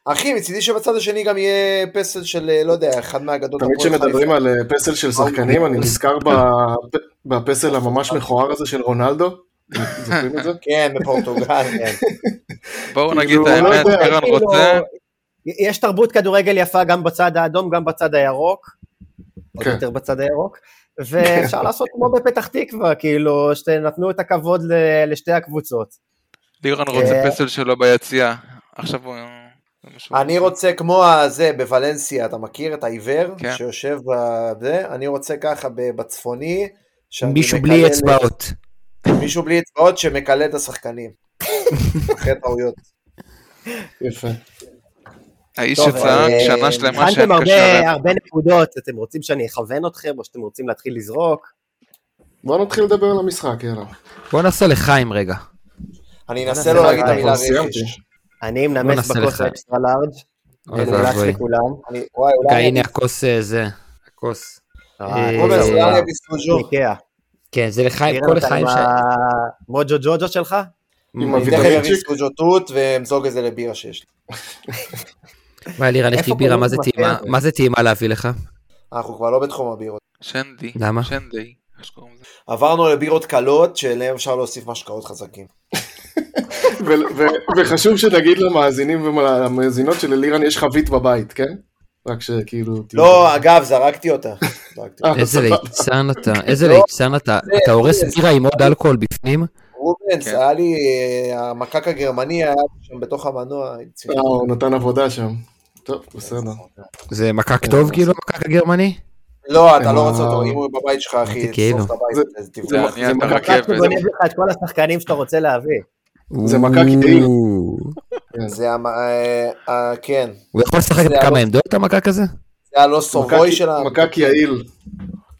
S9: אחי, מצידי שבצד השני גם יהיה פסל של, לא יודע, אחד מהאגדות.
S5: תמיד כשמדברים. על פסל של שחקנים, אני נזכר ב- בפסל הממש מכוער הזה של רונלדו. זוכרים את זה? [LAUGHS]
S9: כן, בפורטוגל.
S4: כן. [LAUGHS]
S7: בואו נגיד
S5: כאילו,
S7: את
S5: לא
S7: האמת, קרן
S4: כאילו,
S7: רוצה,
S4: יש תרבות כדורגל יפה גם בצד האדום, גם בצד הירוק, עוד
S5: כן.
S4: יותר בצד הירוק, ואפשר [LAUGHS] לעשות כמו בפתח תקווה, כאילו, שנתנו את הכבוד ל- לשתי הקבוצות.
S7: לירן רוצה
S4: אה,
S7: פסל שלו ביציע. עכשיו הוא...
S9: אני רוצה כמו הזה בוולנסיה, אתה מכיר את העיוור?
S7: כן.
S9: שיושב בזה? אני רוצה ככה ב- בצפוני.
S6: מישהו בלי אצבעות.
S9: מישהו בלי אצבעות שמקלל את השחקנים. אחרי טעויות.
S5: יפה.
S7: האיש שצעק
S4: אה,
S7: שנה שלמה שאין
S4: הכנתם
S7: קשר
S4: הרבה, נקודות, אתם רוצים שאני אכוון אתכם, או שאתם רוצים להתחיל לזרוק?
S5: בוא נתחיל לדבר על המשחק, יאללה.
S6: בוא נעשה לחיים רגע.
S9: אני אנסה לא להגיד את המילה. רכש.
S4: אני מנמס בכוס
S6: לך.
S4: האקסטרה לארג', מומלץ. לכולם.
S6: הנה
S9: אני...
S6: הכוס אה, זה, הכוס. כן, זה לחיים, כל לחיים
S4: עם
S6: ש...
S4: המוג'ו ג'וג'ו שלך?
S5: עם הוויטמינצ'יק?
S9: תות ואמזוג את זה לבירה שיש לי. [LAUGHS]
S6: וואי, לירן, יש לי בירה,
S4: קוראים
S6: מה זה טעימה?
S4: הזה?
S6: מה זה טעימה להביא לך?
S9: אנחנו כבר לא בתחום הבירות.
S7: שנדי.
S6: למה?
S7: שנדי.
S9: עברנו לבירות קלות, שאליהן אפשר להוסיף משקאות חזקים. [LAUGHS]
S5: וחשוב שנגיד למאזינים ולמאזינות שללירן יש חבית בבית, כן? רק שכאילו...
S9: לא, אגב, זרקתי אותה.
S5: אה,
S6: איזה. ליצן אתה, [LAUGHS] איזה
S9: לא,
S6: ליצן אתה, אתה הורס
S9: זה-
S6: בירה עם עוד אלכוהול בפנים?
S9: רובנס,
S7: כן.
S9: היה לי, אה, המקק הגרמני היה שם בתוך המנוע.
S5: אה, הוא נתן עבודה שם. טוב, בסדר.
S6: זה מקק
S5: כן,
S6: טוב
S5: זה-
S6: כאילו, המקק הגרמני?
S9: לא, אתה לא רוצה אותו, אם הוא בבית שלך, אחי,
S6: אמרתי כאילו.
S9: תשרוף את הבית,
S5: זה-
S9: תבדוק.
S5: מקק.
S4: שגונב לך את כל השחקנים שאתה רוצה להביא.
S5: זה מקק.
S6: או,
S9: זה, המ- כן,
S6: הוא יכול לשחק בכמה עמדות המקק הזה?
S9: זה הלא סובוי של ה...
S5: מקק יעיל.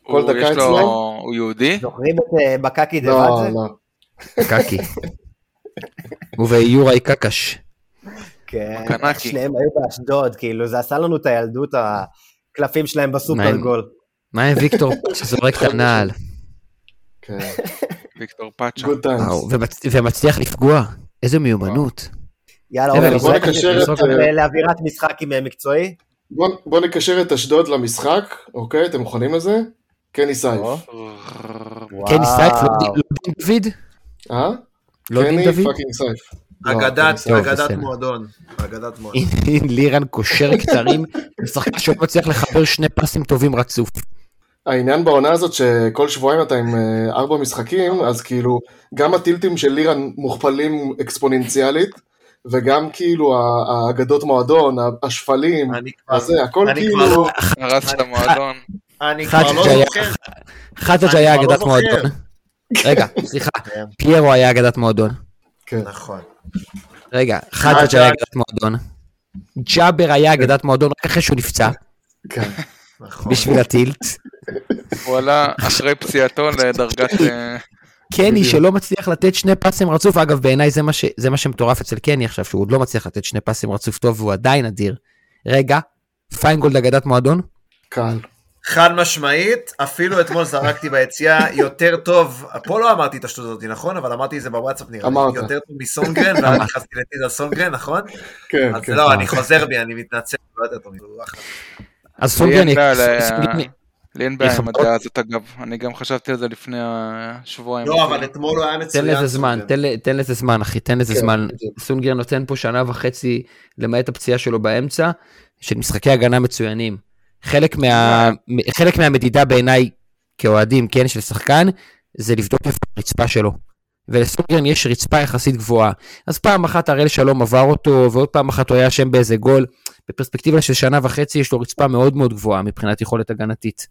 S5: כל דקה
S7: יש לו-
S5: אצלם?
S7: הוא יהודי?
S4: זוכרים את אה, בקקי
S5: לא,
S4: דוואטזה?
S5: לא.
S6: קקי. וביוראי קקש.
S4: כן. שניהם היו באשדוד, כאילו, זה עשה לנו את הילדות, הקלפים שלהם
S6: מה
S4: בסופר
S6: הם-
S4: גול.
S6: מה עם ויקטור [LAUGHS] שזורק את הנעל?
S5: כן.
S7: ויקטור פאצ'ה.
S6: ומצליח לפגוע. איזה מיומנות.
S4: יאללה, עומר,
S6: בוא
S5: נקשר את,
S4: לאווירת משחק עם אה, מקצועי.
S5: בוא בוא נקשר את אשדוד למשחק, אוקיי? אתם מוכנים לזה? קני סייף.
S6: קני סייף, לא. דין- לא דוד?
S5: אה?
S6: לא דין
S5: קני
S6: דוד?
S5: פאקינג סייף. לא,
S9: אגדת,
S5: קני.
S6: טוב,
S9: אגדת. מועדון. אגדת מועדון.
S6: לירן קושר כתרים, משחק שלא מצליח לחבר שני פסים טובים רצוף.
S5: העניין בעונה הזאת שכל שבועיים אתה עם אה, ארבע משחקים, אז כאילו גם הטילטים של לירן מוכפלים אקספוננציאלית, וגם כאילו האגדות מועדון, השפלים, הזה, הכל כאילו...
S9: כבר לא-
S7: הרס את המועדון.
S9: אני כבר לא
S6: היה-
S9: זוכר. אני
S6: היה
S9: לא
S6: אגדת. מועדון. רגע, [LAUGHS] סליחה,
S9: כן.
S6: פיירו היה אגדת מועדון.
S5: כן.
S9: נכון.
S6: רגע, חג'ג'. היה אגדת מועדון. ג'אבר היה אגדת מועדון רק אחרי שהוא נפצע,
S5: כן. [LAUGHS]
S9: נכון.
S6: בשביל הטילט.
S7: הוא עלה אחרי פציעתו לדרגת... [LAUGHS]
S6: קני שלא מצליח לתת שני פסים רצוף, אגב בעיניי זה מה ש- זה מה שמטורף אצל קני עכשיו, שהוא עוד לא מצליח לתת שני פסים רצוף טוב והוא עדיין אדיר. רגע, פיינגולד אגדת מועדון?
S5: קל.
S9: חד משמעית, אפילו אתמול זרקתי ביציאה יותר טוב, פה לא אמרתי את השטות הזאת, נכון? אבל אמרתי את זה בוואטסאפ נראה לי. יותר טוב מסונגרן, ואז נכנסתי לטיז על סונגרן, נכון?
S5: כן,
S9: אז
S5: כן.
S9: לא, אני חוזר בי, אני מתנצל, לא יותר טוב.
S6: אז
S7: אין בעיה,
S6: סונגרן-
S7: לי אין בעיה עם הדעה הזאת אגב, אני גם חשבתי על זה לפני השבועיים.
S9: לא, אבל אתמול הוא היה
S6: תן
S9: מצוין.
S6: לזה זמן. תן תן לזה זמן אחי, תן לזה
S5: כן,
S6: זמן.
S5: בדיוק.
S6: סונגרן נותן פה שנה וחצי, למעט הפציעה שלו באמצע, של משחקי הגנה מצוינים. חלק, מה, חלק מהמדידה בעיניי כאוהדים, כן, של שחקן, זה לבדוק איפה הרצפה שלו. ולסונגרן יש רצפה יחסית גבוהה. אז פעם אחת הראל שלום עבר אותו, ועוד פעם אחת הוא היה אשם באיזה גול. בפרספקטיבה של שנה וחצי יש לו רצפה מאוד מאוד גבוהה מבחינת יכולת הגנתית.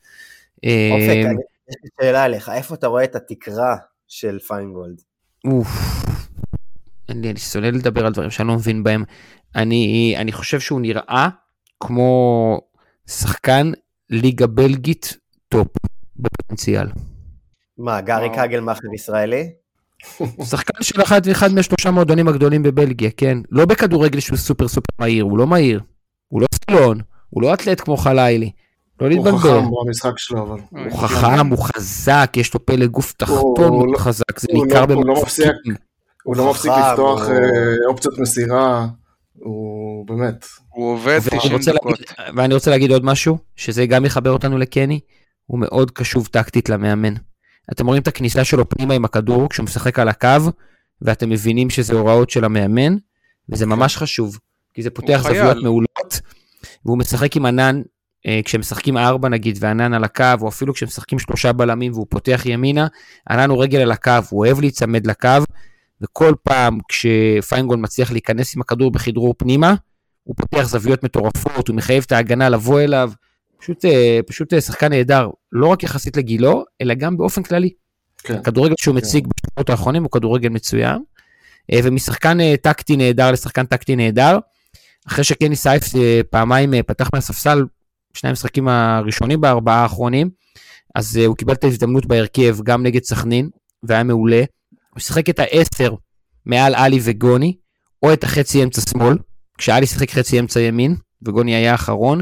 S4: אופק,
S6: אה,
S4: אני- יש לי שאלה אליך, איפה אתה רואה את התקרה של פיינגולד?
S6: אוף. לי, אני שונא לדבר על דברים שאני לא מבין בהם. אני, אני חושב שהוא נראה כמו שחקן ליגה בלגית top בפוטנציאל.
S4: מה, גארי. קגלמאכר ישראלי?
S6: הוא שחקן של אחד, אחד מהשלושה המועדונים הגדולים בבלגיה, כן? לא בכדורגל שהוא סופר סופר מהיר, הוא לא מהיר. הוא לא סילון, הוא לא אתלט כמו חלילי. לא
S5: הוא
S6: להתבלבל.
S5: חכם במשחק שלו, אבל...
S6: הוא חכם, הוא חזק, יש לו פלג גוף תחתון
S5: הוא
S6: מאוד
S5: לא-
S6: חזק, זה
S5: הוא
S6: ניכר
S5: לא- הוא לא
S6: במשחקים.
S5: מפסיק. הוא לא מפסיק לפתוח
S4: הוא-
S5: אה, אופציות מסירה, הוא באמת.
S7: הוא עובד
S6: ואני
S7: 90
S6: רוצה
S7: דקות.
S6: להגיד- ואני רוצה להגיד עוד משהו, שזה גם יחבר אותנו לקני, הוא מאוד קשוב טקטית למאמן. אתם רואים את הכניסה שלו פנימה עם הכדור כשהוא משחק על הקו, ואתם מבינים שזה הוראות של המאמן, וזה ממש חשוב, כי זה פותח. זוויות מעולות, והוא משחק עם ענן, אה, כשמשחקים ארבע נגיד, וענן על הקו, או אפילו כשמשחקים שלושה בלמים והוא פותח ימינה, ענן הוא רגל על הקו, הוא אוהב להיצמד לקו, וכל פעם כשפיינגול מצליח להיכנס עם הכדור בכדרור פנימה, הוא פותח זוויות מטורפות, הוא מחייב את ההגנה לבוא אליו. פשוט, אה, פשוט אה, שחקן נהדר, לא רק יחסית לגילו, אלא גם באופן כללי.
S5: כן.
S6: הכדורגל שהוא
S5: כן.
S6: מציג בשבועות האחרונים הוא כדורגל מצוין. אה, ומשחקן טקטי נהדר לשחקן טקטי נהדר, אחרי שקני סייף פעמיים פתח מהספסל, שני המשחקים הראשונים בארבעה האחרונים, אז הוא קיבל את ההזדמנות בהרכב גם נגד סכנין, והיה מעולה. הוא שיחק את העשר מעל עלי וגוני, או את החצי אמצע שמאל, כשעלי שיחק חצי אמצע ימין, וגוני היה האחרון,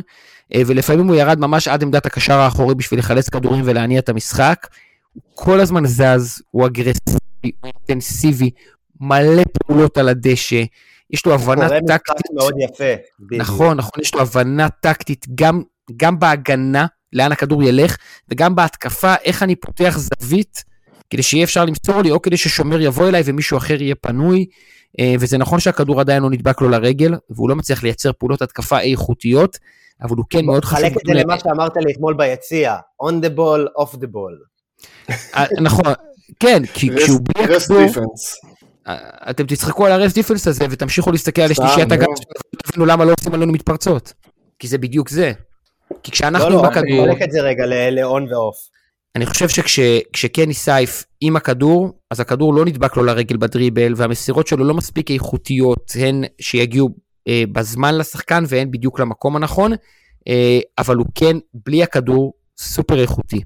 S6: ולפעמים הוא ירד ממש עד עמדת הקשר האחורי בשביל לחלץ כדורים ולהניע את המשחק. הוא כל הזמן זז, הוא אגרסיבי, הוא אינטנסיבי, מלא פעולות על הדשא, יש לו הבנה טקטית.
S4: מאוד יפה.
S6: נכון, נכון, יש לו הבנה טקטית גם, גם בהגנה, לאן הכדור ילך, וגם בהתקפה, איך אני פותח זווית, כדי שיהיה אפשר למסור לי, או כדי ששומר יבוא אליי ומישהו אחר יהיה פנוי. אה, וזה נכון שהכדור עדיין לא נדבק לו לרגל, והוא לא מצליח לייצר פעולות התקפה איכותיות, אבל הוא כן מאוד חשוב.
S4: חלק את זה למה שאמרת לי אתמול ביציע, on the ball, off the ball.
S6: אה, נכון, כן, כי כשהוא בלי הכדור. אה, אתם תצחקו על הרס דיפלס הזה ותמשיכו להסתכל על השלישיית הגב,
S5: נו.
S6: ותבינו למה לא עושים עלינו מתפרצות. כי זה בדיוק זה. כי כשאנחנו
S4: לא,
S6: עם
S4: לא,
S6: הכדור,
S4: חלק את זה רגע ל-on ו-off.
S6: אני חושב שכשקני סייף עם הכדור, אז הכדור לא נדבק לו לרגל בדריבל, והמסירות שלו לא מספיק איכותיות, הן שיגיעו בזמן לשחקן והן בדיוק למקום הנכון, אה, אבל הוא כן, בלי הכדור, סופר איכותי.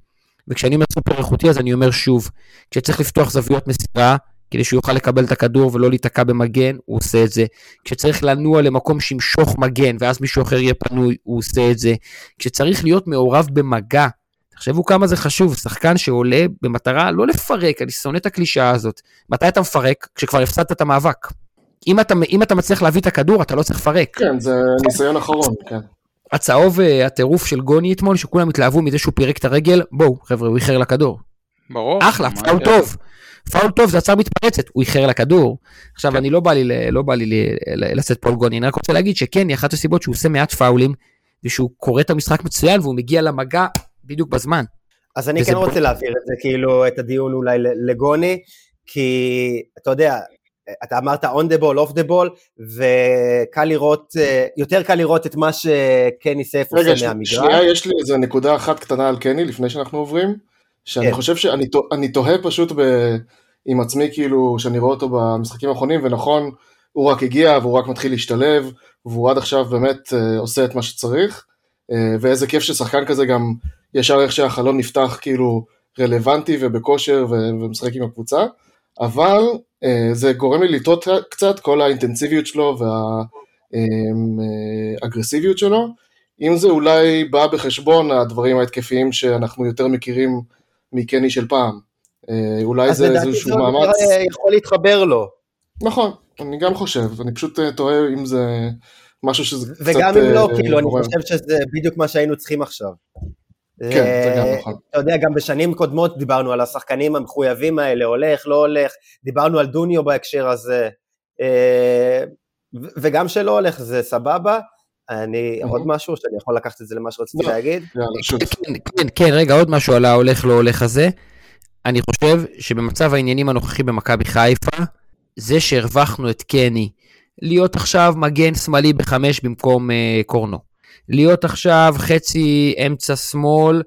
S6: וכשאני אומר סופר איכותי, אז אני אומר שוב, כשצריך לפתוח זוויות מסירה, כדי שהוא יוכל לקבל את הכדור ולא להיתקע במגן, הוא עושה את זה. כשצריך לנוע למקום שימשוך מגן, ואז מישהו אחר יהיה פנוי, הוא עושה את זה. כשצריך להיות מעורב במגע, תחשבו כמה זה חשוב, שחקן שעולה במטרה לא לפרק, אני שונא את הקלישאה הזאת. מתי אתה מפרק? כשכבר הפסדת את המאבק. אם אתה, אם אתה מצליח להביא את הכדור, אתה לא צריך לפרק.
S5: כן, זה ניסיון אחרון, כן.
S6: הצהוב, אה, הטירוף של גוני אתמול, שכולם התלהבו מזה שהוא פירק את הרגל, בואו, חבר'ה, הוא איחר לכדור.
S7: ברור.
S6: אחלה, פאול? טוב. פאול טוב זה הצעה מתפרצת, הוא איחר לכדור. עכשיו, אני לא בא לי, לא בא לי לשאת פול גוני, אני רק רוצה להגיד שכן, היא אחת הסיבות שהוא עושה מעט פאולים, ושהוא קורא את המשחק מצוין, והוא מגיע למגע בדיוק בזמן.
S4: אז אני כן רוצה להעביר את זה, כאילו, את הדיון אולי לגוני, כי אתה יודע, אתה אמרת on the ball, off the ball, וקל לראות, אה, יותר קל לראות את מה שקני סייף
S5: רגע,
S4: עושה מהמגרש.
S5: שנייה, יש לי איזה נקודה אחת קטנה על קני לפני שאנחנו עוברים, שאני
S4: כן.
S5: חושב שאני תוהה פשוט ב, עם עצמי, כאילו, שאני רואה אותו במשחקים האחרונים, ונכון, הוא רק הגיע והוא רק מתחיל להשתלב, והוא עד עכשיו באמת אה, עושה את מה שצריך, אה, ואיזה כיף ששחקן כזה גם ישר איך שהחלון נפתח, כאילו, רלוונטי ובכושר ומשחק עם הקבוצה, אבל אה, זה גורם לי לטעות קצת, כל האינטנסיביות שלו והאגרסיביות שלו, אם זה אולי בא בחשבון הדברים ההתקפיים שאנחנו יותר מכירים מקני של פעם. אה, אולי
S4: אז
S5: זה
S4: לדעתי
S5: איזשהו
S4: זה
S5: מאמץ.
S4: אה, יכול להתחבר לו.
S5: נכון, אני גם חושב, אני פשוט אה, תוהה אם זה משהו שזה קצת...
S4: וגם אם לא,
S5: אה,
S4: כאילו, אני. חושב שזה בדיוק מה שהיינו צריכים עכשיו.
S5: כן, זה גם
S4: אה,
S5: נכון.
S4: אתה יודע, גם בשנים קודמות דיברנו על השחקנים המחויבים האלה, הולך, לא הולך, דיברנו על דוניו בהקשר הזה, אה, וגם שלא הולך זה סבבה. אני. עוד משהו שאני יכול לקחת את זה למה שרציתי
S5: לא.
S4: להגיד?
S5: יאללה, שוט.
S6: כן, כן, כן, רגע, עוד משהו על ההולך לא הולך הזה. אני חושב שבמצב העניינים הנוכחי במכבי חיפה, זה שהרווחנו את קני, להיות עכשיו מגן שמאלי בחמש במקום אה, קורנו, להיות עכשיו חצי אמצע שמאל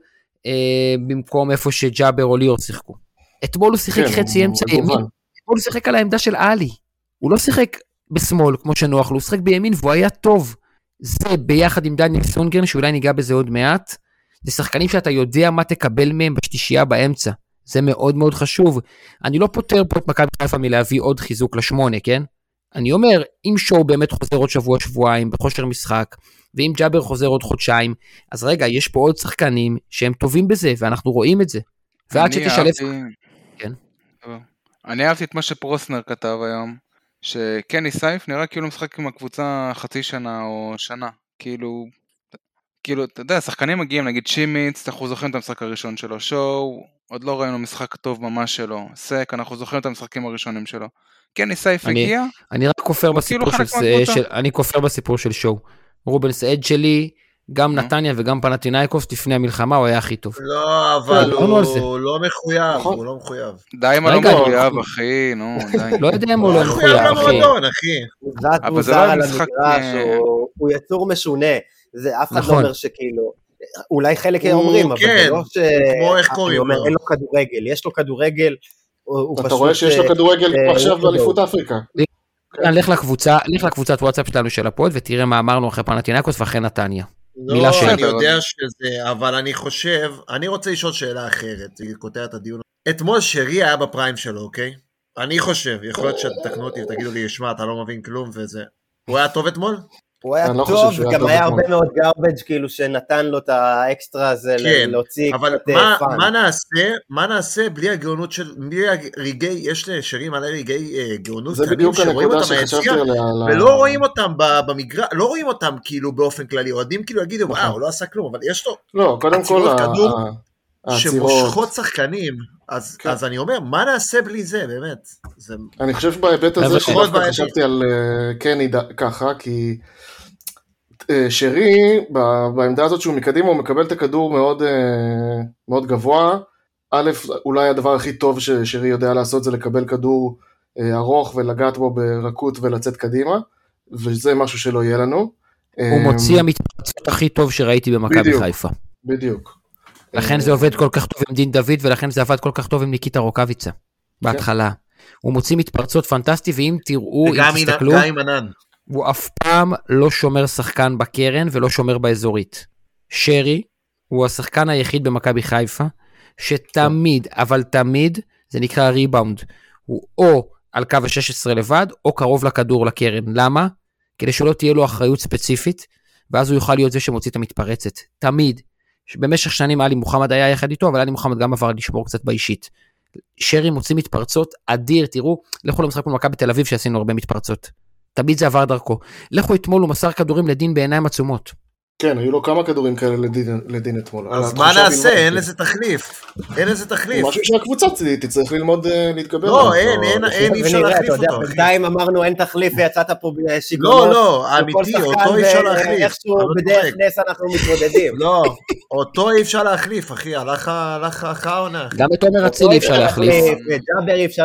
S6: אה, במקום איפה שג'אבר או ליאור שיחקו. אתמול הוא שיחק
S5: כן,
S6: חצי
S5: הוא
S6: אמצע
S5: מגוון.
S6: ימין, אתמול הוא שיחק על העמדה של עלי. הוא לא שיחק בשמאל כמו שנוח לו, הוא שיחק בימין והוא היה טוב. זה ביחד עם דניאל סונגרן, שאולי ניגע בזה עוד מעט, זה שחקנים שאתה יודע מה תקבל מהם בשלישייה באמצע. זה מאוד מאוד חשוב. אני לא פוטר פה את מכבי חיפה מלהביא עוד חיזוק לשמונה, כן? אני אומר, אם שואו באמת חוזר עוד שבוע-שבועיים בכושר משחק, ואם ג'אבר חוזר עוד חודשיים, אז רגע, יש פה עוד שחקנים שהם טובים בזה, ואנחנו רואים את זה. ועד שתשלב...
S7: אהבתי-
S6: כן.
S7: אני אהבתי את מה שפרוסנר כתב היום, שקני סייף נראה כאילו משחק עם הקבוצה חצי שנה או שנה. כאילו, כאילו, אתה יודע, שחקנים מגיעים, נגיד שימיץ, אנחנו זוכרים את המשחק הראשון שלו, שואו, עוד לא ראינו משחק טוב ממש שלו, סק, אנחנו זוכרים את המשחקים הראשונים שלו. קני סייף
S6: אני-
S7: הגיע,
S6: אני רק כופר בסיפור
S7: כאילו
S6: של,
S7: חלק
S6: ס-
S7: מהקבוצה.
S6: של... אני כופר בסיפור של שואו. רובנס עד שלי, גם
S7: נו.
S6: נתניה וגם פנטינאיקוס לפני המלחמה הוא היה הכי טוב.
S9: לא, אבל. הוא לא מחויב,
S5: נכון.
S9: הוא לא מחויב.
S7: די עם הלא
S6: רגע,
S7: מחויב, אחי, נו, [LAUGHS] די.
S6: לא יודע אם הוא לא
S9: הוא מחויב
S6: מחויב, אחי.
S9: למועדון, אחי.
S4: הוא זז
S7: אבל
S4: מוזר
S7: זה לא
S4: על המגרש, הוא- הוא יצור משונה. זה אף אחד לא
S6: נכון.
S4: אומר שכאילו, אולי חלק
S9: הוא-
S4: אומרים, אבל
S9: כן,
S4: זה לא ש...
S9: כמו איך קוראים לו.
S4: אין לו כדורגל, יש לו כדורגל, הוא הוא
S5: אתה. רואה שיש לו
S4: אה,
S5: כדורגל
S4: אה,
S5: עכשיו
S4: לא
S5: באליפות אפריקה.
S6: כן, לך לקבוצה, לך לקבוצת וואטסאפ שלנו של הפוד ותראה מה אמרנו אחרי פנטינקוס ואחרי נתניה.
S9: לא. אני יודע שזה, אבל אני חושב, אני רוצה לשאול שאלה אחרת, היא כותרת הדיון. אתמול שרי היה בפריים שלו, אוקיי? אני חושב, יכול להיות שתתקנו אותי ותגידו לי, שמע, אתה לא מבין כלום וזה. הוא היה טוב אתמול?
S4: הוא היה
S5: לא
S4: טוב, וגם היה. הרבה מאוד garbage כאילו שנתן לו את האקסטרה הזה
S9: כן,
S4: להוציא
S9: אבל
S4: קצת
S9: מה,
S4: פאן.
S9: מה נעשה, מה נעשה בלי הגאונות של, בלי הרגעי, יש לשרי מלא רגעי אה, גאונות
S5: זה
S9: קטנים
S5: בדיוק
S9: שרואים
S5: הנקודה
S9: אותם
S5: שחשבתי
S9: מהיציע,
S5: עליה. על
S9: ולא רואים אותם במגרש, לא רואים אותם כאילו באופן כללי, אוהדים כאילו יגידו,
S5: נכון.
S9: וואו, הוא לא עשה כלום, אבל יש לו
S5: לא, קודם כל,
S9: שמושכות שחקנים, אז,
S5: כן.
S9: אז אני אומר, מה נעשה בלי זה, באמת? זה...
S5: אני חושב שבהיבט הזה שדווקא. חשבתי על אה, קני ד- ככה, כי אה, שרי, ב- בעמדה הזאת שהוא מקדימה, הוא מקבל את הכדור מאוד, אה, מאוד גבוה. א', אולי הדבר הכי טוב ששרי יודע לעשות זה לקבל כדור אה, ארוך ולגעת בו ברכות ולצאת קדימה, וזה משהו שלא יהיה לנו.
S6: הוא
S5: אה,
S6: מוציא המתפרצות הכי טוב שראיתי במכבי. חיפה.
S5: בדיוק.
S6: לכן זה עובד כל כך טוב עם דין דוד ולכן זה עבד כל כך טוב עם ניקיטה רוקאביצה. בהתחלה. הוא מוציא מתפרצות פנטסטי ואם תראו, אם
S9: וגם
S6: תסתכלו,
S9: גם עם ענן.
S6: הוא אף פעם לא שומר שחקן בקרן ולא שומר באזורית. שרי הוא השחקן היחיד במכבי חיפה שתמיד, אבל תמיד, זה נקרא ריבאונד. הוא או על קו ה-16 לבד, או קרוב לכדור לקרן. למה? כדי שלא תהיה לו אחריות ספציפית, ואז הוא יוכל להיות זה שמוציא את המתפרצת. תמיד. במשך שנים עלי מוחמד היה יחד איתו, אבל עלי מוחמד גם עבר לשמור קצת באישית. שרי מוציא מתפרצות אדיר, תראו, לכו למשחק מול מכבי תל אביב שעשינו הרבה מתפרצות. תמיד זה עבר דרכו. לכו אתמול, הוא מסר כדורים לדין בעיניים עצומות.
S5: כן, היו לו כמה כדורים כאלה לדין, לדין אתמול.
S9: אז מה נעשה? אין לזה תחליף. אין לזה תחליף.
S5: משהו שהקבוצה תצטרך ללמוד אה, להתגבר
S9: לא. אין, אין, אין, אי אפשר להחליף
S4: אתה יודע,
S9: אותו.
S4: בינתיים אמרנו אין תחליף ויצאת פה בשיגעונות.
S9: לא, לא,
S4: שחקן
S9: אותו אי אפשר להחליף.
S4: איכשהו
S9: אני לא
S4: בדרך. נס אנחנו מתמודדים.
S9: לא, אותו אי אפר להחליף, אחי, הלך העונה.
S6: גם את עומר אצילי אי אפשר להחליף.
S4: ג'אבר אי אפשר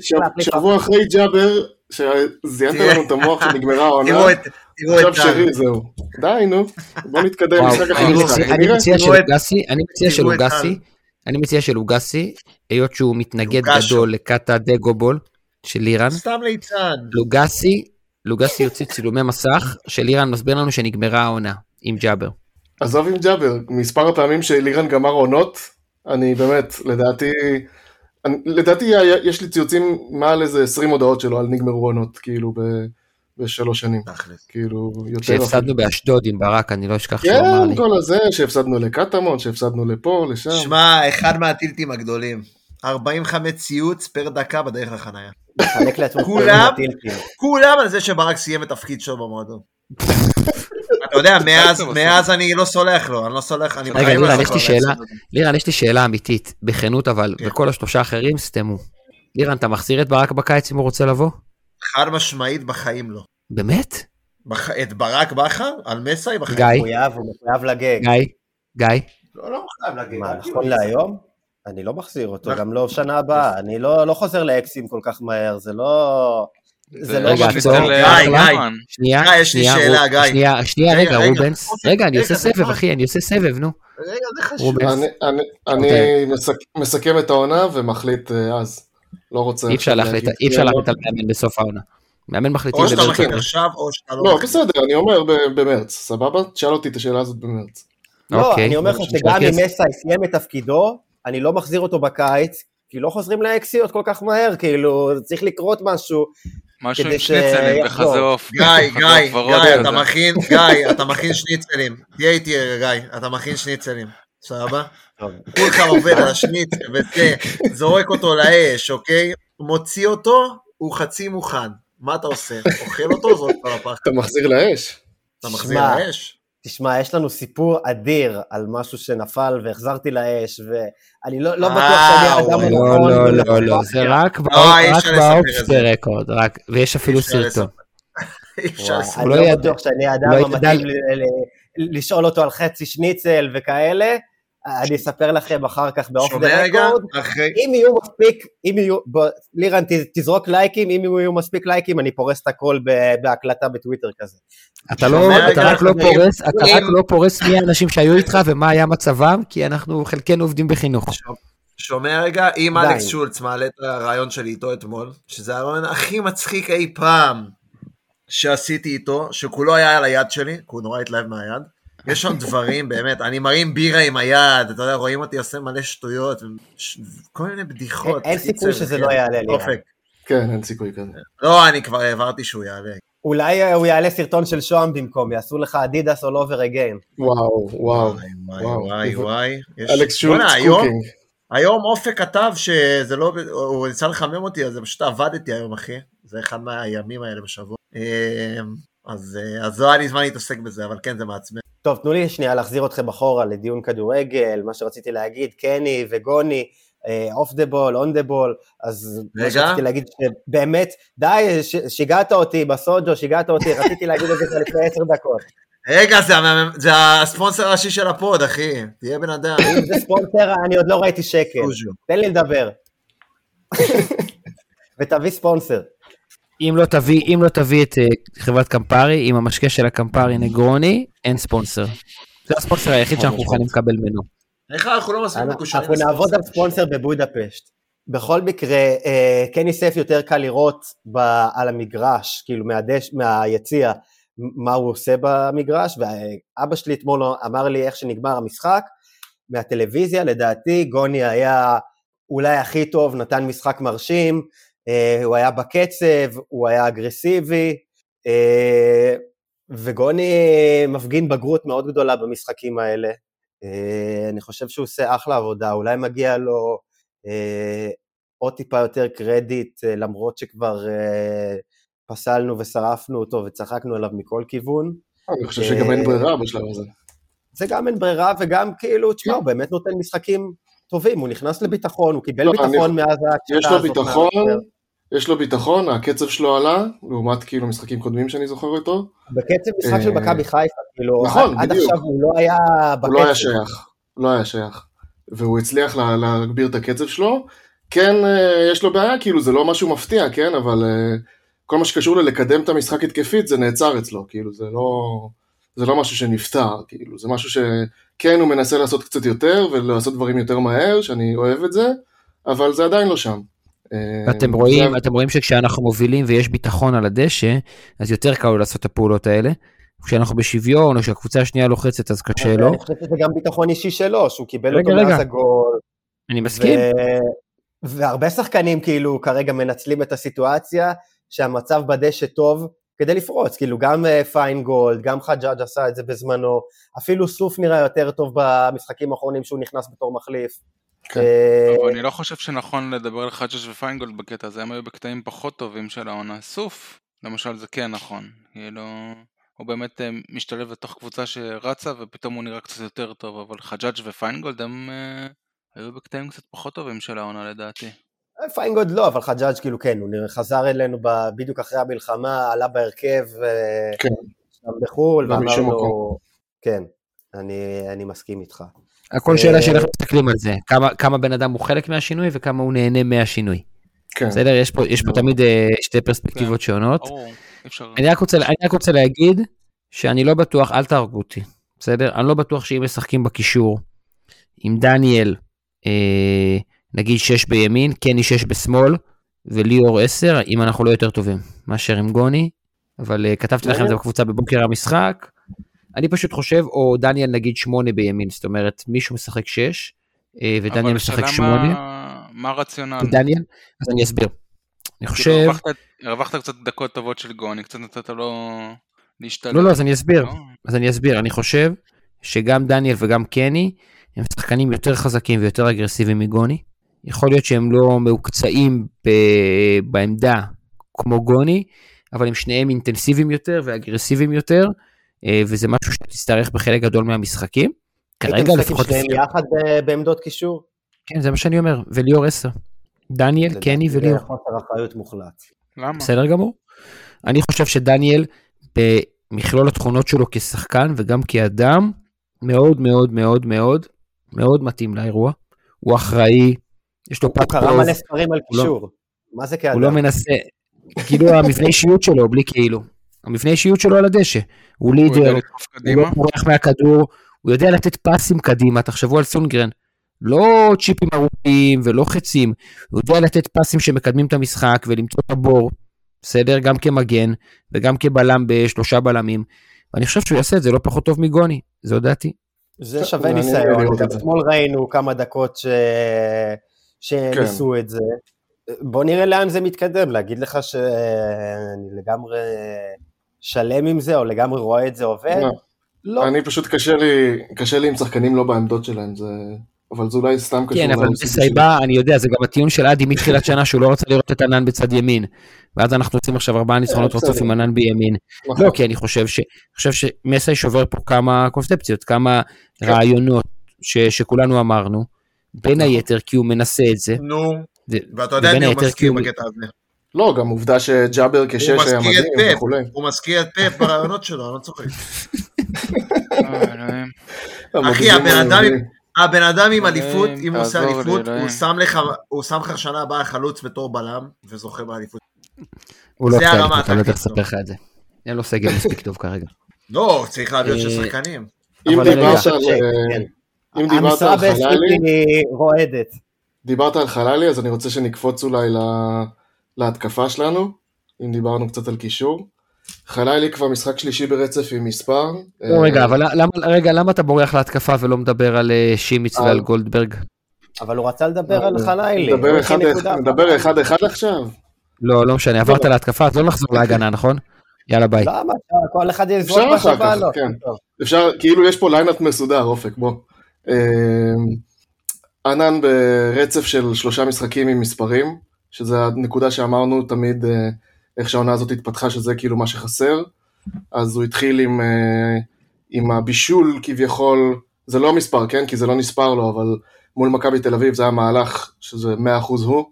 S4: אפשר להחליף.
S5: שבוע אחרי ג'אבר, שזיינתם. לנו את המוח שנגמרה [LAUGHS] העונה,
S9: תראו את, תראו
S5: עכשיו
S9: את
S5: שרי, זהו. די, נו. בוא נתקדם
S6: וואו,
S5: משחק אחר
S6: אני
S5: משחק.
S6: מציע- אני שלוגסי, אני מציע שלוגסי, היות שהוא מתנגד. גדול לקאטה דגובול של לירן,
S9: סתם ליצן.
S6: לוגסי, לוגסי יוציא צילומי מסך של לירן מסביר לנו שנגמרה העונה עם ג'אבר.
S5: עזוב עם ג'אבר, מספר הפעמים שלירן גמר עונות, אני באמת, לדעתי, אני, לדעתי היה- יש לי ציוצים מעל איזה 20 הודעות שלו על נגמרו עונות, כאילו, ב, בשלוש שנים. כאילו, יותר...
S6: כשהפסדנו באשדוד עם ברק, אני לא אשכח שהוא אמר
S5: כן,
S6: לי.
S5: כל הזה, שהפסדנו לקטמון, שהפסדנו לפה, לשם.
S9: שמע, אחד מהטילטים הגדולים. 45 ציוץ פר דקה בדרך לחנייה.
S4: לעצמו
S9: כולם? כולם על זה שברק סיים את תפקיד שלו במועדון. אתה יודע, מאז- אני לא סולח לו, אני לא סולח, אני
S6: רגע,
S9: בחיים לא
S6: לירן,
S9: סולח
S6: יש לי. שאלה, לירן, יש לי שאלה אמיתית, בכנות אבל,
S9: כן.
S6: וכל השלושה האחרים סתמו. לירן, אתה מחזיר את ברק בקיץ אם הוא רוצה לבוא?
S9: חד משמעית בחיים לא.
S6: באמת?
S9: בח- את ברק בכר? על מסאי בחיים.
S6: גיא,
S4: מחויב, הוא מחויב לגג.
S6: גיא, גיא,
S9: לא, לא חייב להגיד.
S4: מה, נכון. להיום? אני לא מחזיר אותו. גם לא שנה הבאה. אני לא לא חוזר לאקסים כל כך מהר, זה לא... זה לא
S6: רגע, עצור. שנייה, שנייה. שנייה, שנייה,
S9: רגע,
S6: רובנס, רגע, אני עושה סבב. אחי, אני עושה סבב, נו.
S9: רגע, זה חשוב.
S5: אני, מסק, מסכם את העונה ומחליט אה, אז. לא רוצה...
S6: אי אפשר להחליט, אי אפשר להחליט
S5: לא.
S6: על מאמן בסוף העונה. מאמן מחליטים
S9: או שאתה מחליט. עכשיו, או שאתה לא
S5: לא. בסדר, אני אומר במרץ, סבבה? תשאל אותי את השאלה הזאת במרץ.
S4: לא,
S6: אוקיי.
S4: אני אומר לך
S5: אוקיי.
S4: שגם אם
S6: אוקיי.
S4: מסאי סיים את תפקידו, אני לא מחזיר אותו בקיץ, כי לא חוזרים לאקסיות כל כך מהר, כאילו, צריך לקרות משהו.
S7: משהו עם שניצלים עוף.
S9: גיא, גיא, [LAUGHS] גיא. אתה מכין, גיא, אתה מכין שניצלים. תהיה איתי רגע, גיא, אתה מכין שניצלים. סבבה? כולך עובד על השניצל וזה, זורק אותו לאש, אוקיי? מוציא אותו, הוא חצי מוכן. מה אתה עושה? אוכל אותו, זורק אותו לפח.
S5: אתה מחזיר לאש?
S9: אתה מחזיר לאש?
S4: תשמע, יש לנו סיפור אדיר על משהו שנפל והחזרתי לאש, ואני לא לא
S9: אה,
S4: בטוח שאני האדם
S9: וואי.
S6: לא,
S4: הנכון.
S6: לא, לא,
S4: ולא-
S6: לא, זה רק
S9: לא, אי
S6: רק
S9: לספר
S6: באופס
S9: את זה.
S6: רקורד, רק, ויש אפילו סרטון. [LAUGHS]
S4: אני
S6: לא
S4: לא בטוח שאני האדם
S6: לא
S4: המתאים לשאול אותו על חצי שניצל וכאלה. אני אספר לכם אחר כך באוף דה? רקורד.
S9: אחרי...
S4: אם יהיו מספיק, אם יהיו, בוא, לירן תזרוק לייקים, אם יהיו מספיק לייקים אני פורס את הכל ב- בהקלטה בטוויטר כזה.
S6: אתה לא, אתה רק לא? פורס, אתה רק
S9: אם-
S6: לא פורס מי האנשים שהיו איתך ומה היה מצבם, כי אנחנו חלקנו עובדים בחינוך.
S9: שומע רגע, אם
S4: די.
S9: אלכס שולץ מעלה את הרעיון שלי איתו אתמול, שזה הרעיון הכי מצחיק אי פעם שעשיתי איתו, שכולו היה על היד שלי, כי הוא נורא התלהב מהיד. יש שם דברים, באמת, אני מרים בירה עם היד, אתה יודע, רואים אותי עושה מלא שטויות, ש- כל מיני בדיחות.
S4: אין- סיכוי שזה
S9: כן.
S4: לא יעלה.
S9: אופק.
S5: כן, אין סיכוי כזה.
S9: לא, אני כבר העברתי שהוא יעלה.
S4: אולי אה, הוא יעלה סרטון של שוהם במקום, יעשו לך אדידס all over again.
S5: וואו, וואו.
S9: וואי, וואי,
S5: אלכס שולץ
S9: cooking. היום אופק כתב שזה לא, הוא ניסה לחמם אותי, אז פשוט עבדתי היום, אחי. זה אחד מהימים האלה בשבוע. אז, אה, אז לא היה לי זמן להתעסק בזה, אבל כן, זה מעצבן.
S4: טוב, תנו לי שנייה להחזיר אתכם אחורה לדיון כדורגל, מה שרציתי להגיד, קני וגוני, off the ball, on the ball, אז מה
S9: רגע.
S4: שרציתי להגיד שבאמת, די, ש- שיגעת אותי בסוג'ו, שיגעת אותי, רציתי להגיד את זה לפני עשר דקות.
S9: רגע, זה, זה הספונסר הראשי של הפוד, אחי. תהיה בן אדם.
S4: אם זה ספונסר, אני עוד לא ראיתי שקל. תן לי לדבר. [LAUGHS] ותביא ספונסר.
S6: אם לא תביא, אם לא תביא את אה, חברת קמפרי, עם המשקה של הקמפרי נגרוני, אין ספונסר. זה הספונסר היחיד שאנחנו מוכנים לקבל ממנו.
S9: איך אנחנו לא מספיק מקושרים
S4: אנחנו נעבוד על? ספונסר בבודפשט. בכל מקרה, אה, קני סף יותר קל לראות ב- על המגרש, כאילו מהיציע, מה הוא עושה במגרש, ואבא שלי אתמול אמר לי איך שנגמר המשחק, מהטלוויזיה, לדעתי גוני היה אולי הכי טוב, נתן משחק מרשים, הוא היה בקצב, הוא היה אגרסיבי, אה, וגוני מפגין בגרות מאוד גדולה במשחקים האלה. אה, אני חושב שהוא עושה אחלה עבודה, אולי מגיע לו אה, עוד טיפה יותר קרדיט, אה, למרות שכבר אה, פסלנו ושרפנו אותו וצחקנו עליו מכל כיוון.
S5: אני חושב שגם אין ברירה בשלב הזה.
S4: זה גם אין ברירה וגם כאילו, תשמע, הוא באמת נותן משחקים טובים, הוא נכנס לביטחון, הוא קיבל
S5: לא,
S4: ביטחון מאז ההקשתה
S5: יש לו
S4: הזאת
S5: ביטחון. יש לו ביטחון, הקצב שלו עלה, לעומת כאילו משחקים קודמים שאני זוכר אותו.
S4: בקצב משחק של
S5: אה,
S4: מכבי חיפה, כאילו,
S5: נכון,
S4: עד-
S5: בדיוק.
S4: עכשיו הוא לא היה
S5: הוא לא היה
S4: בקצב.
S5: שייך, לא היה שייך. והוא הצליח לה- להגביר את הקצב שלו. כן, אה, יש לו בעיה, כאילו זה לא משהו מפתיע, כן, אבל אה, כל מה שקשור ללקדם את המשחק התקפית זה נעצר אצלו, כאילו זה לא, זה לא משהו שנפתר, כאילו זה משהו שכן הוא מנסה לעשות קצת יותר ולעשות דברים יותר מהר, שאני אוהב את זה, אבל זה עדיין לא שם. אה,
S6: אתם רואים,
S5: זה-
S6: אתם רואים שכשאנחנו מובילים ויש ביטחון על הדשא, אז יותר קל לו לעשות את הפעולות האלה. כשאנחנו בשוויון, או שהקבוצה השנייה לוחצת, אז קשה לו.
S4: אני חושב שזה גם ביטחון אישי שלו, שהוא קיבל
S6: רגע,
S4: אותו
S6: רגע.
S4: מאז הגול.
S6: אני מסכים.
S4: ו... והרבה שחקנים כאילו כרגע מנצלים את הסיטואציה שהמצב בדשא טוב כדי לפרוץ, כאילו גם אה, פיינגולד, גם חג'אג' עשה את זה בזמנו, אפילו סוף נראה יותר טוב במשחקים האחרונים שהוא נכנס בתור מחליף.
S5: כן.
S4: אה,
S7: אבל אני לא חושב שנכון לדבר על חדשש ופיינגולד בקטע הזה, הם היו בקטעים פחות טובים של העונה. סוף, למשל, זה כן נכון. כאילו... הוא באמת אה, משתלב לתוך קבוצה שרצה ופתאום הוא נראה קצת יותר טוב, אבל חג'אג' ופיינגולד הם אה, היו בקטעים קצת פחות טובים של העונה לדעתי.
S4: פיינגולד לא, אבל חג'אג' כאילו כן, הוא נראה- חזר אלינו בדיוק אחרי המלחמה, עלה בהרכב אה,
S5: כן.
S4: שם בחו"ל,
S5: לא
S4: ואמר לו. כן, אני, אני מסכים איתך.
S6: הכל
S4: אה,
S6: שאלה של איך מסתכלים על זה, כמה, כמה בן אדם הוא חלק מהשינוי וכמה הוא נהנה מהשינוי.
S5: כן.
S6: בסדר? יש פה, יש פה תמיד אה, שתי פרספקטיבות שונות.
S7: אי אפשר...
S6: אני רק, רוצה, אני רק רוצה להגיד שאני לא בטוח, אל תהרגו אותי, בסדר? אני לא בטוח שאם משחקים בקישור עם דניאל, אה, נגיד 6 בימין, קני 6 בשמאל, וליאור 10, אם אנחנו לא יותר טובים מאשר עם גוני, אבל אה, כתבתי לכם את זה בקבוצה בבוקר המשחק. אני פשוט חושב, או דניאל נגיד 8 בימין, זאת אומרת, מישהו משחק 6, אה, ודניאל משחק 8.
S7: מה- מה הרציונל?
S6: דניאל, אז אני אסביר. אני
S7: כאילו,
S6: חושב,
S7: הרווחת- הרווחת קצת דקות טובות של גוני, קצת נתת לו להשתלב.
S6: לא, לא, אז אני אסביר.
S7: לא?
S6: אז אני אסביר, אני חושב שגם דניאל וגם קני הם שחקנים יותר חזקים ויותר אגרסיביים מגוני. יכול להיות שהם לא מעוקצעים ב- בעמדה כמו גוני, אבל הם שניהם אינטנסיביים יותר ואגרסיביים יותר, וזה משהו שתצטרך בחלק גדול מהמשחקים. כרגע
S4: הייתם משחקים
S6: לפחות...
S4: שניהם יחד ב- בעמדות קישור?
S6: כן, זה מה שאני אומר, וליאור 10. דניאל, קני וליאור.
S4: זה חוסר אחריות מוחלט.
S7: למה?
S6: בסדר גמור. אני חושב שדניאל, במכלול התכונות שלו כשחקן וגם כאדם, מאוד מאוד מאוד מאוד מאוד מתאים לאירוע. הוא אחראי, יש לו
S4: הוא
S6: פת
S4: קרא
S6: טוב,
S4: מלא ספרים על
S6: הוא לא-
S4: קישור. מה זה כאדם?
S6: הוא לא מנסה, כאילו המבנה אישיות שלו, בלי כאילו. המבנה אישיות שלו על הדשא. הוא
S7: הוא
S6: לידר, הוא? לא בורח מהכדור, הוא יודע לתת פסים קדימה, תחשבו על סונגרן. לא צ'יפים ארוכים ולא חצים, הוא יודע לתת פסים שמקדמים את המשחק ולמצוא את הבור, בסדר? גם כמגן וגם כבלם בשלושה בלמים. ואני חושב שהוא יעשה את זה לא פחות טוב מגוני, זו דעתי.
S4: זה שווה ניסיון, גם. אתמול ראינו כמה דקות ש... שניסו
S5: כן.
S4: את זה. בוא נראה לאן זה מתקדם, להגיד לך שאני לגמרי שלם עם זה, או לגמרי רואה את זה עובד?
S5: לא.
S4: לא.
S5: אני פשוט קשה לי, קשה לי עם שחקנים לא בעמדות שלהם, זה... אבל זה אולי סתם קשור
S6: כן, אבל. בסייבה, אני יודע, זה גם הטיעון של אדי מתחילת שנה, שהוא לא רצה לראות את ענן בצד ימין. ואז אנחנו יוצאים עכשיו ארבעה ניצחונות
S5: בסדר.
S6: רצוף עם ענן בימין.
S5: נכון.
S6: לא, כי אני חושב ש... אני חושב שמסי שובר פה כמה קונספציות, כמה
S5: כן.
S6: רעיונות ש... שכולנו אמרנו, בין היתר כי הוא מנסה את זה.
S10: נו,
S6: ו-
S10: ואתה יודע מזכיר
S6: הוא-
S10: בקטע הזה.
S5: לא, גם עובדה שג'אבר כשש היה מדהים וכולי.
S10: הוא מזכיר את פפ ברעיונות שלו, אני לא צוחק.
S7: אה.
S10: אחי, הבן אדם עם-
S5: מדהים.
S10: הבן אדם עם
S7: אלוהים,
S10: אליפות, אם הוא עושה אליפות. הוא שם לך- שנה הבאה חלוץ בתור בלם, וזוכה באליפות.
S6: הוא לא
S10: זה
S6: צריך,
S10: הרמה
S6: אני לא
S10: הטקטית
S6: לספר לך את זה. אין לו סגל מספיק טוב כרגע. [LAUGHS]
S10: לא, צריך להביא עוד של שחקנים.
S5: אם דיברת על...
S4: ש-.
S5: אם דיברת
S4: המשרה
S5: על חללי. דיברת על חללי, אז אני רוצה שנקפוץ אולי ל- להתקפה שלנו, אם דיברנו קצת על קישור. חללי כבר משחק שלישי ברצף עם מספר.
S6: לא,
S5: אה,
S6: רגע, אבל למה, רגע, למה אתה בורח להתקפה ולא מדבר על אה, שימיץ
S5: על-
S6: ועל גולדברג?
S4: אבל הוא רצה לדבר על חלילי.
S5: נדבר
S4: הוא
S5: אחד-
S4: הכין נקודה
S5: נדבר
S4: אחת.
S5: אחד אחד עכשיו?
S6: לא, לא משנה, עברת להתקפה, אז לא נחזור להגנה, נכון? יאללה ביי.
S4: למה? כל אחד יזרוק
S5: אפשר
S4: מה שבא לו.
S5: כן. אפשר, כאילו יש פה lineup מסודר, אופק, בוא. אה, ענן ברצף של שלושה משחקים עם מספרים, שזה הנקודה שאמרנו תמיד, אה, איך שהעונה הזאת התפתחה, שזה כאילו מה שחסר. אז הוא התחיל עם, אה, עם הבישול כביכול, זה לא מספר, כן? כי זה לא נספר לו, אבל מול מכבי תל אביב זה היה מהלך שזה 100% הוא,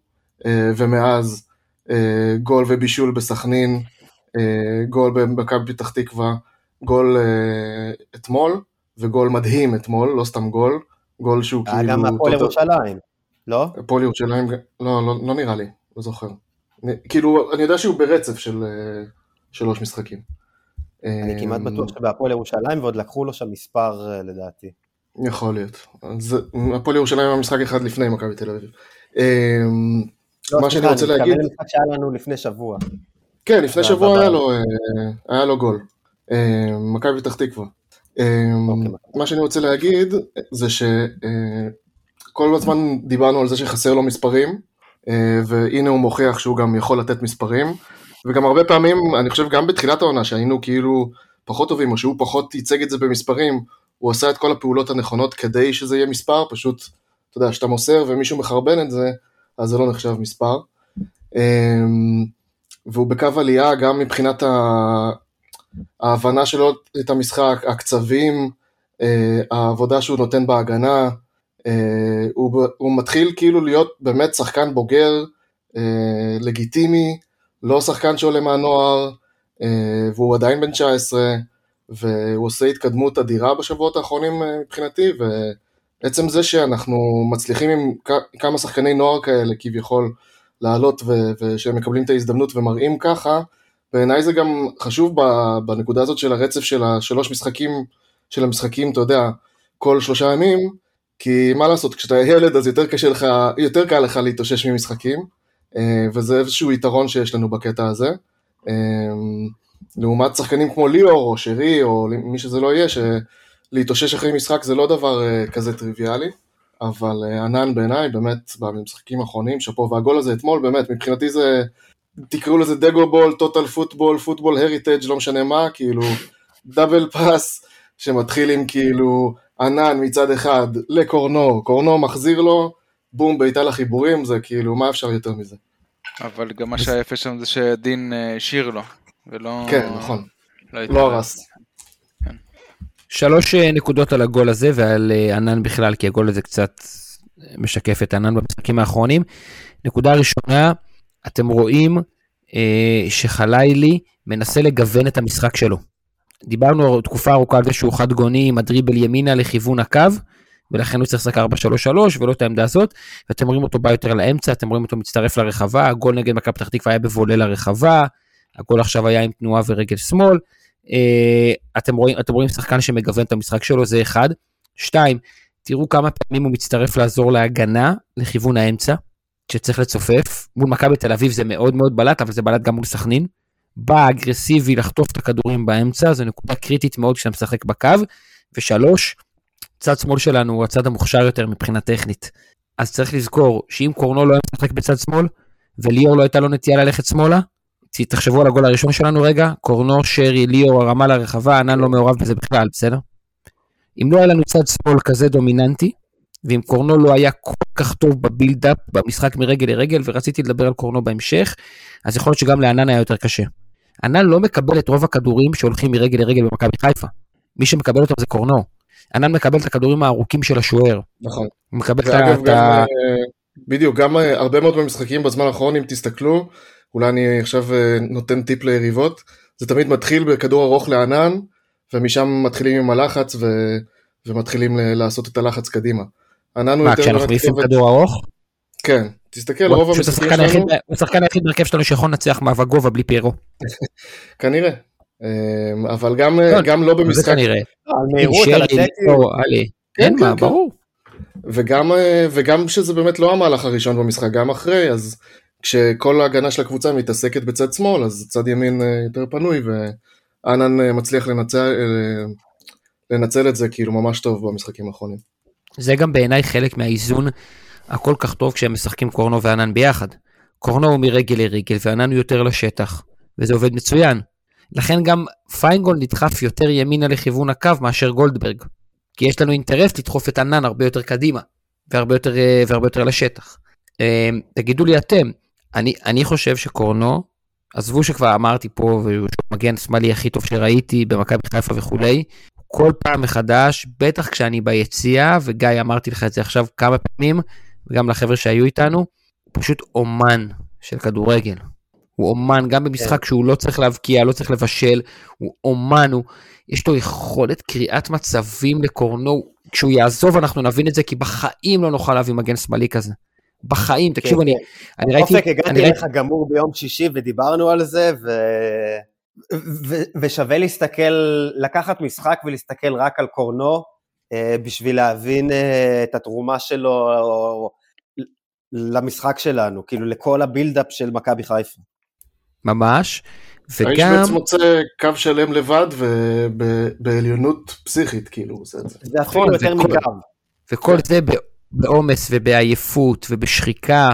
S5: אה, ומאז גול ובישול בסכנין, גול במכבי פתח תקווה, גול אתמול, וגול מדהים אתמול, לא סתם גול, גול שהוא
S4: היה
S5: כאילו...
S4: גם הפועל ירושלים, לא?
S5: הפועל ירושלים, לא, לא, לא נראה לי, לא זוכר. אני- כאילו, אני יודע שהוא ברצף של אה, שלוש משחקים.
S4: אני כמעט
S5: אה,
S4: בטוח שבהפועל ירושלים, ועוד לקחו לו שם מספר אה, לדעתי.
S5: יכול להיות. אז הפועל ירושלים היה משחק אחד לפני מכבי תל אביב.
S4: לא,
S5: מה שאני רוצה
S4: אני
S5: להגיד,
S4: מתכוון למשחק שהיה לנו לפני שבוע.
S5: כן, לפני שבוע היה לו, היה לו גול. מכבי פתח תקווה.
S4: אוקיי.
S5: מה שאני רוצה להגיד זה שכל הזמן דיברנו על זה שחסר לו מספרים, אה, והנה הוא מוכיח שהוא גם יכול לתת מספרים, וגם הרבה פעמים, אני חושב גם בתחילת העונה שהיינו כאילו פחות טובים, או שהוא פחות ייצג את זה במספרים, הוא עשה את כל הפעולות הנכונות כדי שזה יהיה מספר, פשוט, אתה יודע, כשאתה מוסר ומישהו מחרבן את זה, אז זה לא נחשב מספר. אה, והוא בקו עלייה גם מבחינת. ההבנה שלו את המשחק, הקצבים, אה, העבודה שהוא נותן בהגנה, הוא, הוא מתחיל כאילו להיות באמת שחקן בוגר, אה, לגיטימי, לא שחקן שעולה מהנוער, אה, והוא עדיין בן 19, והוא עושה התקדמות אדירה בשבועות האחרונים אה, מבחינתי, ועצם זה שאנחנו מצליחים עם כמה שחקני נוער כאלה כביכול לעלות ושהם מקבלים את ההזדמנות ומראים ככה, בעיניי זה גם חשוב בנקודה הזאת של הרצף של השלוש משחקים, של המשחקים, אתה יודע, כל שלושה ימים, כי מה לעשות, כשאתה ילד אז יותר קשה לך, יותר קל לך להתאושש ממשחקים, אה, וזה איזשהו יתרון שיש לנו בקטע הזה. אה, לעומת שחקנים כמו ליאור או שרי או מי שזה לא יהיה, שלהתאושש אחרי משחק זה לא דבר אה, כזה טריוויאלי, אבל ענן בעיניי באמת במשחקים האחרונים, שאפו, והגול הזה אתמול באמת מבחינתי זה, תקראו לזה דגו בול, טוטל פוטבול, פוטבול הריטג' לא משנה מה, כאילו דאבל פאס שמתחיל עם כאילו ענן מצד אחד לקורנו, קורנו מחזיר לו, בום בעיטה לחיבורים, זה כאילו מה אפשר יותר מזה.
S7: אבל גם מה שהיה יפה שם זה שדין אה, השאיר לו, ולא...
S5: כן, נכון.
S7: לא
S5: לא הרס.
S6: שלוש אה, נקודות על הגול הזה ועל אה, ענן בכלל, כי הגול הזה קצת משקף את ענן במשחקים האחרונים. נקודה ראשונה, אתם רואים אה, שחלילי מנסה לגוון את המשחק שלו. דיברנו תקופה ארוכה על זה שהוא חד גוני עם הדריבל ימינה לכיוון הקו, ולכן הוא צריך לשחק 4-3-3 ולא את העמדה הזאת, ואתם רואים אותו בא יותר לאמצע, אתם רואים אותו מצטרף לרחבה, הגול נגד מכבי פתח תקווה היה בבולה לרחבה, הגול עכשיו היה עם תנועה ורגל שמאל. אה, אתם רואים, אתם רואים שחקן שמגוון את המשחק שלו, זה אחד. שתיים, תראו כמה פעמים הוא מצטרף לעזור להגנה לכיוון האמצע, שצריך לצופף. מול מכבי תל אביב זה מאוד מאוד בלט, אבל זה בלט גם מול סכנין. בא אגרסיבי לחטוף את הכדורים באמצע, זו נקודה קריטית מאוד כשאתה משחק בקו. ושלוש, צד שמאל שלנו הוא הצד המוכשר יותר מבחינה טכנית. אז צריך לזכור שאם קורנו לא היה משחק בצד שמאל, וליאור לא הייתה לו נטייה ללכת שמאלה, תחשבו על הגול הראשון שלנו רגע, קורנו, שרי, ליאור, הרמה לרחבה, ענן לא מעורב בזה בכלל, בסדר? אם לא היה לנו צד שמאל כזה דומיננטי, ואם קורנו לא היה כל כך טוב בבילדאפ, במשחק מרגל לרגל, ורציתי לדבר על קורנו בהמשך, אז יכול להיות שגם לענן היה יותר קשה. ענן לא מקבל את רוב הכדורים שהולכים מרגל לרגל במכבי חיפה. מי שמקבל אותם זה קורנו. ענן מקבל את הכדורים הארוכים של השוער.
S5: נכון.
S6: הוא מקבל את
S5: ואגב,
S6: ה...
S5: גם, אה, בדיוק, גם אה, הרבה מאוד במשחקים בזמן האחרון, אם תסתכלו, אולי אני עכשיו אה, נותן טיפ ליריבות, זה תמיד מתחיל בכדור ארוך לענן, ומשם מתחילים עם הלחץ ו... ומתחילים לעשות את הלחץ קדימה. ענן הוא
S6: מה,
S5: יותר...
S6: כשאנחנו
S5: באמת
S6: מעיפים כדור ארוך?
S5: כן, תסתכל, רוב המשחקים שלנו,
S6: הוא השחקן היחיד בהרכב שלנו שיכול לנצח מאבק גובה בלי פיירו. [LAUGHS]
S5: כנראה. אה, אבל גם
S6: לא,
S5: גם לא
S6: זה
S5: במשחק,
S6: כנראה.
S10: על מהירות, על אתלטי.
S6: עלי.
S5: כן,
S6: אין
S5: כן,
S6: מה,
S5: כן.
S6: ברור.
S5: וגם, אה, וגם שזה באמת לא המהלך הראשון במשחק, גם אחרי, אז כשכל ההגנה של הקבוצה מתעסקת בצד שמאל, אז צד ימין אה, יותר פנוי, ואנן אה, מצליח לנצל, לנצל את זה כאילו ממש טוב במשחקים האחרונים.
S6: זה גם בעיניי חלק מהאיזון הכל כך טוב כשהם משחקים קורנו וענן ביחד. קורנו הוא מרגל לרגל וענן הוא יותר לשטח, וזה עובד מצוין. לכן גם פיינגולד נדחף יותר ימינה לכיוון הקו מאשר גולדברג. כי יש לנו אינטרס לדחוף את ענן הרבה יותר קדימה, והרבה יותר, אה, והרבה יותר לשטח. אה, תגידו לי אתם, אני, אני חושב שקורנו, עזבו שכבר אמרתי פה, והוא מגן שמאלי הכי טוב שראיתי במכבי חיפה וכולי, כל פעם מחדש, בטח כשאני ביציאה, וגיא אמרתי לך את זה עכשיו כמה פעמים, וגם לחבר'ה שהיו איתנו, הוא פשוט אומן של כדורגל. הוא אומן, גם במשחק שהוא לא צריך להבקיע, לא צריך לבשל, הוא אומן, הוא... יש לו יכולת קריאת מצבים לקורנו, כשהוא יעזוב אנחנו נבין את זה, כי בחיים לא נוכל להביא מגן שמאלי כזה. בחיים, תקשיבו, אני, אני ראיתי...
S10: אופק, הגעתי
S6: ראיתי-
S10: אליך גמור ביום שישי ודיברנו על זה, ו... ו... ושווה להסתכל, לקחת משחק ולהסתכל רק על קורנו, בשביל להבין אה, את התרומה שלו למשחק שלנו, כאילו לכל הבילדאפ של מכבי חיפה.
S6: ממש,
S5: האיש
S6: וגם...
S5: בעצם מוצא קו שלם לבד ובעליונות פסיכית, כאילו, זה.
S10: זה אפילו
S6: נכון,
S10: יותר מקו.
S6: וכל זה בעומס ובעייפות ובשחיקה,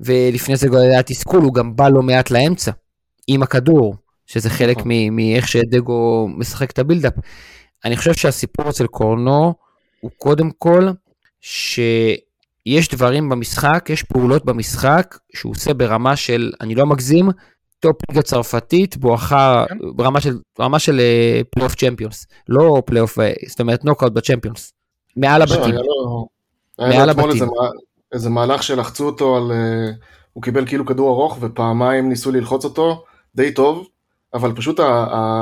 S6: ולפני זה גם היה תסכול, הוא גם בא לא מעט לאמצע, עם הכדור, שזה חלק
S5: נכון.
S6: מאיך שדגו משחק את ה buildup. אני חושב שהסיפור אצל קורנו הוא קודם כל, שיש דברים במשחק, יש פעולות במשחק שהוא עושה ברמה של, אני לא מגזים, top ליגה צרפתית בואכה
S7: כן.
S6: ברמה של, ברמה של אה, פלייאוף צ'מפיונס, לא פלייאוף, אה, זאת אומרת נוקאוט בצ'מפיונס, מעל
S5: לא,
S6: הבתים. מעל הבתים.
S5: איזה מה- איזה מהלך שלחצו אותו על... אה, הוא קיבל כאילו כדור ארוך ופעמיים ניסו ללחוץ אותו, די טוב, אבל פשוט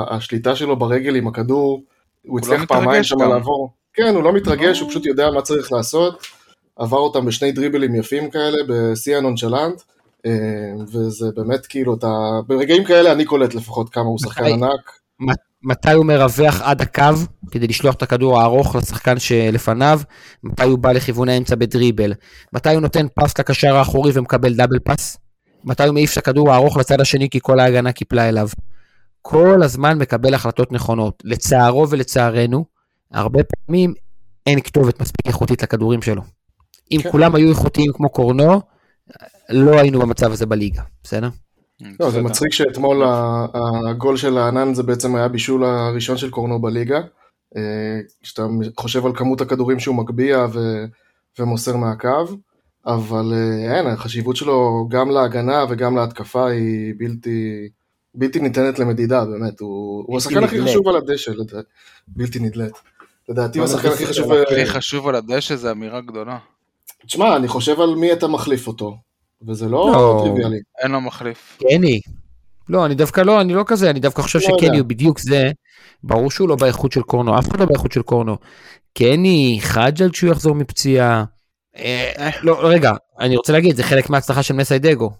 S5: השליטה שלו ברגל עם הכדור, הוא
S7: לא
S5: הצליח פעמיים שם. לעבור. כן, הוא לא מתרגש, הוא פשוט יודע מה צריך לעשות. עבר אותם בשני דריבלים יפים כאלה, בשיא הנונשלנט, אה, וזה באמת כאילו, אתה... ברגעים כאלה אני קולט לפחות כמה הוא שחקן ענק.
S6: מתי הוא מרווח עד הקו כדי לשלוח את הכדור הארוך לשחקן שלפניו, מתי הוא בא לכיוון האמצע בדריבל, מתי הוא נותן פס לקשר האחורי ומקבל דאבל פס, מתי הוא מעיף את הכדור הארוך לצד השני כי כל ההגנה קיפלה אליו. כל הזמן מקבל החלטות נכונות. לצערו ולצערנו, הרבה פעמים אין כתובת מספיק איכותית לכדורים שלו. אם
S5: כן.
S6: כולם היו איכותיים כמו קורנו, לא היינו במצב הזה בליגה, בסדר?
S5: לא, זה. מצחיק שאתמול הגול של הענן זה בעצם היה בישול הראשון של קורנו בליגה. אה, כשאתה חושב על כמות הכדורים שהוא מגביה ו- ומוסר מהקו, אבל אה, אין, החשיבות שלו גם להגנה וגם להתקפה היא בלתי, בלתי ניתנת למדידה, באמת. הוא, השחקן הכי. חשוב על הדשא, בלתי נדלית. לדעתי הוא השחקן הכי? חשוב...
S7: הכי חשוב על הדשא זה אמירה גדולה.
S5: תשמע, אני חושב על מי אתה מחליף אותו, וזה לא
S6: לא.
S5: טריוויאלי.
S7: אין לו מחליף.
S6: קני. לא, אני דווקא לא, אני לא כזה, אני דווקא חושב
S5: לא
S6: שקני. הוא בדיוק זה. ברור שהוא לא באיכות של קורנו, אף אחד לא באיכות של קורנו. קני, חג'ל כשהוא יחזור מפציעה. אה, לא, רגע, אני רוצה להגיד, זה חלק מההצלחה של מסיידגו.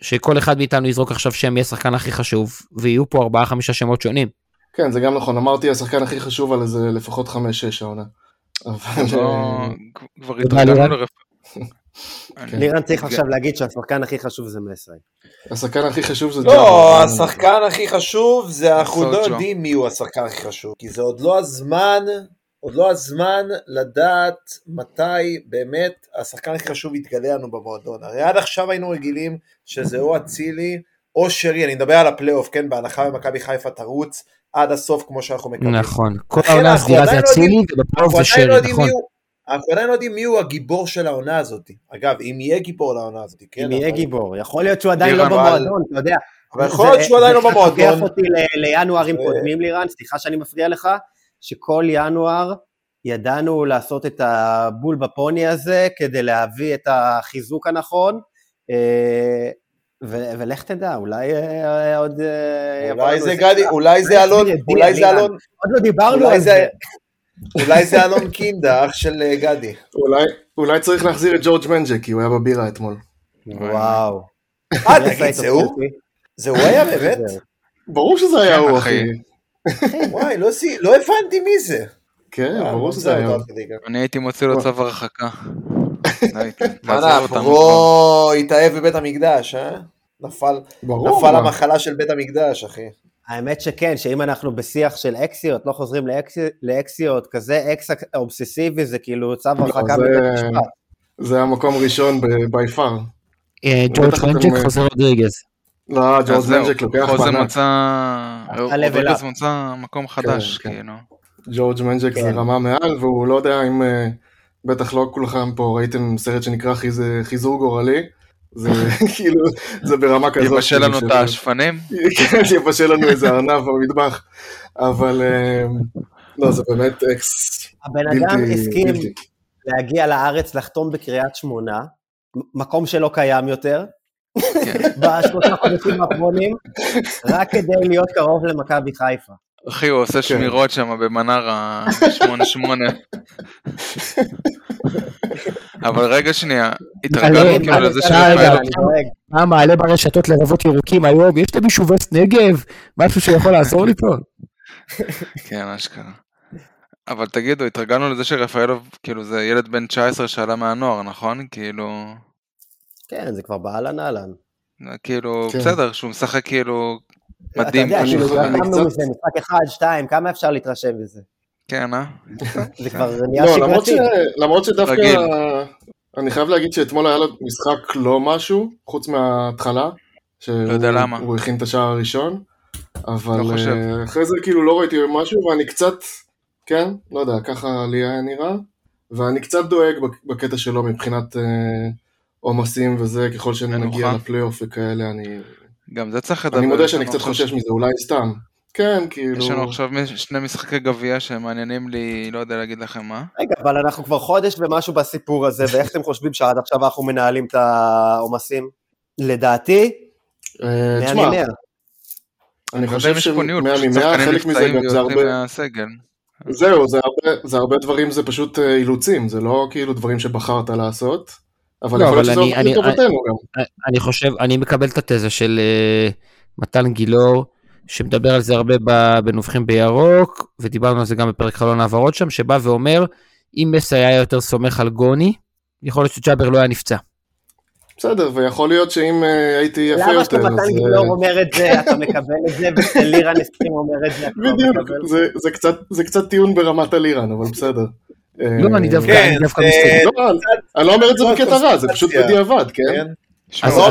S6: שכל אחד מאיתנו יזרוק עכשיו שם מי השחקן הכי חשוב, ויהיו פה ארבעה חמישה שמות שונים.
S5: כן, זה גם נכון, אמרתי השחקן הכי חשוב על איזה לפחות חמש-שש העונה. אבל...
S7: לא,
S5: אה,
S7: כבר התרגלנו. לרפ...
S5: כן.
S4: לירן צריך עכשיו להגיד שהשחקן הכי חשוב זה מסי.
S5: השחקן הכי חשוב זה
S9: לא,
S5: ג'אבר.
S9: השחקן הכי חשוב זה אנחנו לא. יודעים מי הוא השחקן הכי חשוב, כי זה עוד לא הזמן, עוד לא הזמן לדעת מתי באמת השחקן הכי חשוב יתגלה לנו במועדון. הרי עד עכשיו היינו רגילים שזה או אצילי או שרי, אני מדבר על הפלייאוף, כן, בהנחה במכבי חיפה תרוץ עד הסוף כמו שאנחנו מקווים.
S6: נכון. כל העונה הסדירה זה
S9: לא
S6: אצילי, ובפלייאוף זה
S9: לא
S6: שרי, נכון.
S9: אנחנו עדיין לא יודעים מי הוא הגיבור של העונה הזאת. אגב, אם יהיה גיבור לעונה הזאת, כן?
S4: אם יהיה גיבור, יכול להיות שהוא עדיין לא במועדון, אתה יודע.
S9: אבל יכול להיות שהוא עדיין לא
S4: זה
S9: במועדון.
S4: לוקח אותי ל- לינוארים
S9: ו-
S4: קודמים לירן, סליחה שאני מפריע לך, שכל ינואר ידענו לעשות את הבול בפוני הזה כדי להביא את החיזוק הנכון, אה, ו- ולך תדע, אולי אה, עוד... אה,
S9: אולי זה גדי, אולי זה אלון,
S4: ידיע,
S9: אולי זה. אלון,
S4: עוד לא דיברנו על
S9: זה-. אולי זה אלון קינדה, אח של גדי.
S5: אולי, אולי צריך להחזיר את ג'ורג' מנג'ה, כי הוא היה בבירה אתמול.
S4: וואו.
S9: אה, תגיד, זה הוא? זה הוא היה [LAUGHS] באמת?
S5: ברור שזה היה
S7: כן,
S5: הוא,
S7: אחי. [LAUGHS]
S9: וואי, לא לא הבנתי מי זה.
S5: כן,
S9: אה,
S5: ברור
S9: לא
S5: שזה
S9: כך.
S7: אני הייתי מוציא לו צו הרחקה. [LAUGHS] כבר.
S9: פרו התאהב בבית המקדש, אה? נפל
S5: ברור.
S9: נפל
S5: מה.
S9: המחלה של בית המקדש, אחי.
S4: האמת שכן, שאם אנחנו בשיח של אקסיות, לא חוזרים לאקסי- לאקסיות, כזה אקס אובססיבי זה כאילו צו הרחקה
S5: זה-
S4: בבית משפט.
S5: זה המקום ראשון ב-by far.
S6: אה, ג'ורג' מנג'ק
S5: אתם-
S6: חוזר רודריגז.
S5: לא,
S7: זהו,
S5: מנג'ק לוקח
S7: חוזה. מצא... רודריגז. מצא מקום חדש,
S5: כן.
S7: כאילו.
S5: ג'ורג' מנג'ק זה
S4: כן.
S5: רמה מעל, והוא לא יודע אם... אה, בטח לא כולכם פה ראיתם סרט שנקרא חיז- חיזור גורלי. זה [LAUGHS] כאילו, זה ברמה כזאת.
S7: יבשל לנו
S5: כאילו,
S7: את
S5: של-
S7: השפנים. [LAUGHS]
S5: כן, שיבשל לנו איזה ארנב במטבח. אבל אה, לא, זה באמת אקס
S4: הבן
S5: בלתי...
S4: אדם הסכים. להגיע לארץ, לחתום בקריית שמונה, מקום שלא קיים יותר,
S7: כן. [LAUGHS]
S4: בשלושה חודשים האחרונים, רק כדי להיות קרוב למכבי חיפה.
S7: אחי, הוא עושה שמירות שם במנרה 88. אבל רגע שנייה, התרגלנו כאילו לזה
S4: דואג.
S6: מה מעלה ברשתות לרבות ירוקים היום? יש למישהו וסט נגב? משהו שיכול לעזור לי פה?
S7: כן, אשכרה. אבל תגידו, התרגלנו לזה שרפאלוב, כאילו זה ילד בן 19 שעלה מהנוער, נכון? כאילו,
S4: כן, זה כבר באהלן אהלן.
S7: כאילו,
S5: כן.
S7: בסדר, שהוא משחק כאילו
S4: אתה
S7: מדהים.
S4: יודע,
S5: אני-
S4: כאילו,
S5: קצת-
S4: מזה, משחק אחד, שתיים, כמה אפשר להתרשם מזה?
S7: כן, אה? [LAUGHS]
S4: זה כבר נהיה
S5: לא, למרות, ש...
S4: שגרתי.
S5: למרות שדווקא,
S7: רגיל.
S5: אני חייב להגיד שאתמול היה לו משחק לא משהו, חוץ מההתחלה,
S7: לא יודע למה.
S5: הוא הכין את השער הראשון, אבל
S7: לא.
S5: אה, אחרי זה כאילו לא ראיתי משהו, ואני קצת, כן, לא יודע, ככה לי היה נראה, ואני קצת דואג בק- בקטע שלו מבחינת אה, עומסים וזה, ככל שנגיע. לפלייאוף וכאלה, אני...
S7: גם זה צריך לדבר.
S5: אני מודה שאני קצת חושש מזה, אולי סתם. כן, כאילו...
S7: יש לנו עכשיו שני משחקי גביע שמעניינים לי, לא יודע להגיד לכם מה.
S10: רגע, אבל אנחנו כבר חודש ומשהו בסיפור הזה, ואיך אתם חושבים שעד עכשיו אנחנו מנהלים את העומסים? לדעתי,
S5: אה,
S10: 100
S5: תשמע,
S10: מ-100.
S5: אני חושב
S7: יש פה ניהול,
S5: ש-100
S7: פשוט
S5: מ-100,
S7: שחקנים
S5: חלק מזה גם זה הרבה... זהו, זה הרבה, זה הרבה דברים, זה פשוט אה, אילוצים, זה לא כאילו דברים שבחרת לעשות, אבל
S6: לא,
S5: יכול להיות שזה
S6: אני-
S5: עובד לטובתנו גם.
S6: אני חושב, אני מקבל את התזה של אה, מתן גילאור, שמדבר על זה הרבה בנובחים בירוק, ודיברנו על זה גם בפרק חלון העברות שם, שבא ואומר, אם מסי היה יותר סומך על גוני, יכול להיות שג'אבר לא היה נפצע.
S5: בסדר, ויכול להיות שאם אה, הייתי יפה
S10: למה
S5: יותר,
S10: שמתן
S5: אז...
S10: גילאור
S5: אה,
S10: אומר את זה, אתה מקבל את זה, ושלירן הסכים אומר את זה, אתה לא
S5: בדיוק,
S10: מקבל?
S5: זה- זה קצת- זה קצת טיעון ברמת הלירן, אבל בסדר.
S6: לא, אני דווקא
S9: כן,
S6: אני דווקא
S9: זה-
S6: מסתכל.
S5: אני לא אומר את זה
S9: לא,
S5: בקטע רע, זה פשוט. בדיעבד, כן?
S9: כן?
S6: אז
S9: לא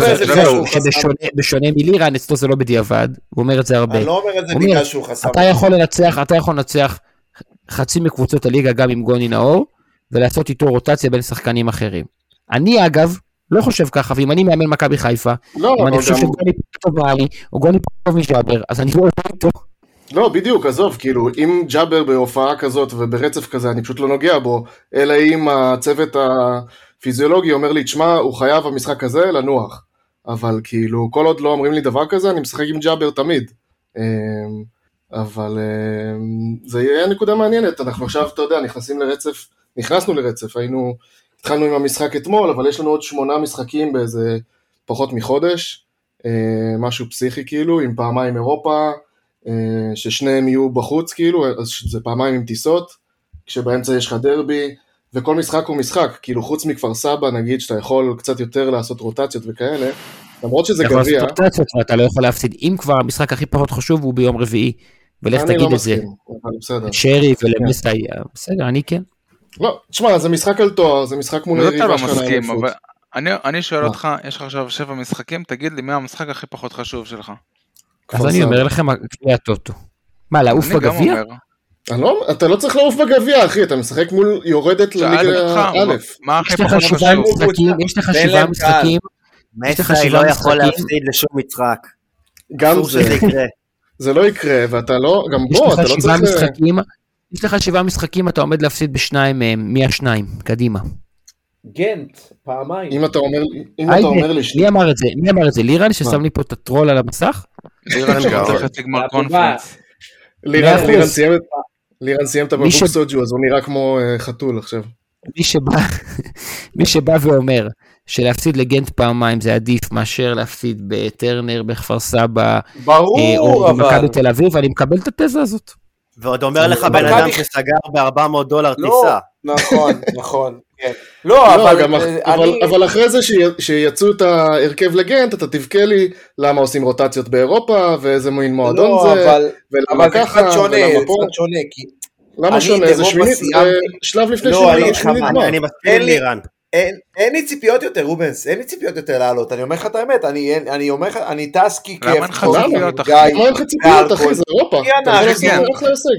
S6: בשונה מלירן, אצלו זה לא בדיעבד, הוא אומר את זה הרבה.
S9: אני לא אומר את זה בגלל שהוא חסם.
S6: אתה יכול לנצח, אתה יכול לנצח חצי מקבוצות הליגה גם עם גוני נאור, ולעשות איתו רוטציה בין שחקנים אחרים. אני אגב, לא חושב ככה, ואם אני מאמן מכבי חיפה,
S5: לא,
S6: אם אני חושב. שגוני טוב מאלי, או גוני טוב מג'אבר, אז אני לא הולך איתו.
S5: לא, בדיוק, עזוב, כאילו, אם ג'אבר בהופעה כזאת וברצף כזה, אני פשוט לא נוגע בו, אלא אם הצוות הפיזיולוגי אומר לי, תשמע, הוא חייב במשחק הזה לנוח. אבל כאילו, כל עוד לא אומרים לי דבר כזה, אני משחק עם ג'אבר תמיד. אמ, אבל אמ, זה יהיה נקודה מעניינת, אנחנו עכשיו, אתה יודע, נכנסים לרצף, נכנסנו לרצף, היינו, התחלנו עם המשחק אתמול, אבל יש לנו עוד שמונה משחקים באיזה פחות מחודש, אה, משהו פסיכי כאילו, עם פעמיים אירופה, ששניהם יהיו בחוץ כאילו, אז זה פעמיים עם טיסות, כשבאמצע יש לך דרבי, וכל משחק הוא משחק, כאילו חוץ מכפר סבא נגיד שאתה יכול קצת יותר לעשות רוטציות וכאלה, למרות שזה
S6: אתה יכול
S5: גביע,
S6: לעשות רוטציות ואתה לא יכול להפסיד. אם כבר המשחק הכי פחות חשוב הוא ביום רביעי, ולך
S5: אני
S6: תגיד
S5: לא
S6: את זה.
S5: מסכים, אבל בסדר.
S6: שרי ולמסי, בסדר, אני כן.
S5: לא, תשמע, זה משחק על תואר, זה משחק מול
S7: זה לא
S5: היריבה שלך
S7: מסכים,
S5: לאליפות.
S7: אבל אני, אני שואל? אותך, יש לך עכשיו שבע משחקים, תגיד לי מה המשחק הכי פחות חשוב שלך.
S6: אז אני. אומר לכם, גביע הטוטו. מה, לעוף בגביע?
S5: לא, אתה לא צריך לעוף בגביע, אחי, אתה משחק מול יורדת לליגה א'.
S6: יש לך שבעה? משחקים, יש לך שבעה. משחקים,
S10: מסי לא יכול. להפסיד לשום משחק.
S5: גם זה. [LAUGHS] זה לא יקרה, ואתה לא, גם בוא, אתה לא צריך...
S6: יש לך שבעה משחקים, אתה עומד להפסיד בשניים מהם, מי השניים? קדימה.
S9: גנט, פעמיים.
S5: אם אתה אומר, אם אתה אומר לי,
S6: מי אמר את זה? מי אמר את זה? לירן ששם לי פה את הטרול על המסך?
S7: לירן שרוצה חצי גמר
S9: זה
S7: קונפרנס.
S5: לירן סיים את- לירן סיים את
S6: מי ש-
S5: הבקבוק סוג'ו, אז הוא נראה כמו אה, חתול עכשיו.
S6: מי שבא, [LAUGHS] מי שבא ואומר שלהפסיד לגנט פעמיים זה עדיף מאשר להפסיד בטרנר, בכפר סבא, אה,
S9: ברור,
S6: או
S9: אבל...
S6: במכבי תל אביב, אני מקבל את התזה הזאת.
S10: ועוד אומר לך בן אדם שסגר ב-400 דולר
S9: לא,
S10: טיסה.
S9: נכון, נכון. כן. לא,
S5: לא,
S9: אבל
S5: גם
S9: אה,
S5: אבל-
S9: אני...
S5: אבל אחרי זה שי- שיצאו את ההרכב לגנט, אתה תבכה לי למה עושים רוטציות באירופה, ואיזה מין מועדון
S9: לא,
S5: זה,
S9: אבל...
S5: ולמה
S9: אבל זה
S5: ככה,
S9: קצת שונה,
S5: ולמה
S9: זה
S5: פה.
S9: קצת שונה, כי
S5: למה שונה? זה שמינית, זה
S9: סיימתי.
S5: שלב לפני
S9: לא,
S5: שמינית,
S9: אני
S10: מסכים לירן.
S9: אין, אין לי ציפיות יותר, רובנס, אין לי ציפיות יותר לעלות, אני אומר לך את האמת, אני, אין- אני אומר לך, אני טס כי
S7: למה
S9: כיף,
S7: אין לך ציפיות, אחי?
S9: גיא,
S5: מה אין לך ציפיות. אחי? זה אירופה.
S9: כי
S5: אתה
S9: אנחנו-
S5: לעשות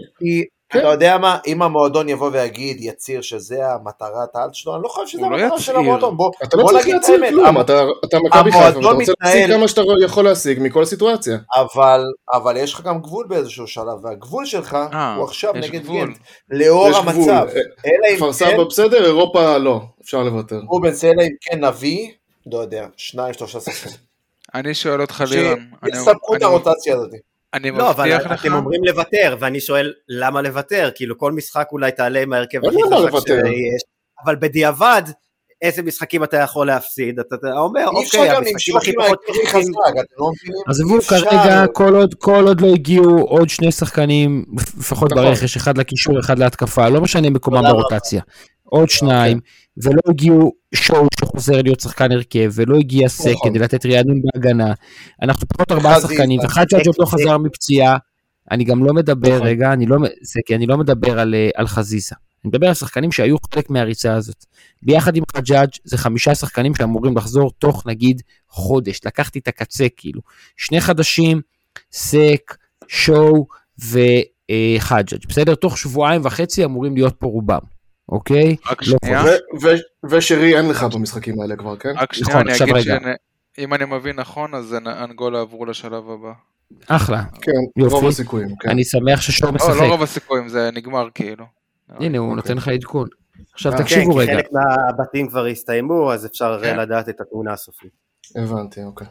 S7: כן.
S9: אתה יודע מה, אם המועדון יבוא ויגיד, יצהיר שזה המטרת העל שלו, אני לא חושב שזה
S7: לא
S9: המטרה של
S7: יצהיר.
S9: המועדון, בוא,
S5: אתה לא
S9: בוא
S5: צריך
S9: את
S5: להציג
S9: האמת,
S5: כלום, אתה אתה מכבי חיפה,
S9: המועדון
S5: רוצה להשיג
S9: מתנהל-
S5: כמה שאתה יכול להשיג מכל סיטואציה.
S9: אבל, אבל יש לך גם גבול באיזשהו שלב, והגבול שלך
S7: אה,
S9: הוא עכשיו נגד
S7: גבול.
S9: גנט, לאור
S5: יש.
S9: המצב,
S5: אה, כפר
S9: כן,
S5: סבא בסדר, אירופה לא, אפשר לוותר.
S9: רובנס, אלא אם כן נביא, לא יודע, שניים שלושה שחקנים,
S7: אני שואל אותך לירן, אני-
S9: שיספקו את הרוטציה הזאת.
S7: אני
S10: לא, אבל
S7: מבטיח לך,
S10: אתם אומרים לוותר, ואני שואל למה לוותר? כאילו כל משחק אולי תעלה עם ההרכב
S5: אין
S10: הכי חזק. שיש, אבל בדיעבד, איזה משחקים אתה יכול להפסיד? אתה אתה אומר, אוקיי,
S9: גם
S10: המשחקים הכי פחות
S9: חזק, אתם לא מבינים?
S6: עזבו. כרגע, כל עוד, כל עוד לא הגיעו עוד שני שחקנים, לפחות
S5: נכון.
S6: ברכש, אחד לקישור, אחד להתקפה, לא משנה מקומם
S9: תודה רבה.
S6: ברוטציה. עוד שניים, ולא הגיעו שואו שחוזר להיות שחקן הרכב, ולא הגיע סק
S5: נכון.
S6: כדי לתת רענון בהגנה. אנחנו פחות ארבעה. שחקנים, וחג'אג' עוד לא
S10: סק,
S6: חזר מפציעה. אני גם לא מדבר,
S5: נכון.
S6: רגע, אני לא, סקי, אני לא מדבר על, אה, על חזיזה. אני מדבר על שחקנים שהיו חלק מהריצה הזאת. ביחד עם חג'אג' זה חמישה שחקנים שאמורים לחזור תוך נגיד חודש. לקחתי את הקצה כאילו. שני חדשים, סק, שואו וחג'אג'. בסדר? תוך שבועיים וחצי אמורים להיות פה רובם. אוקיי?
S7: רק
S6: לא
S7: שנייה,
S5: ו- ו- ושרי אין לך במשחקים האלה כבר, כן?
S7: רק שנייה,
S6: נכון,
S7: אני אגיד
S6: רגע.
S7: אם אני מבין נכון, אז אנ- אנגולה עברו לשלב הבא.
S6: אחלה.
S5: כן,
S6: יופי.
S5: רוב הסיכויים, כן.
S6: אני שמח ששור
S7: לא,
S6: משחק.
S7: לא רוב הסיכויים, זה נגמר כאילו.
S6: הנה, הוא נותן לך עדכון. עכשיו
S5: אה,
S6: תקשיבו
S4: כן, כי
S6: רגע.
S4: חלק מהבתים כבר הסתיימו, אז אפשר
S7: כן.
S4: לדעת את התמונה הסופית.
S5: הבנתי, אוקיי.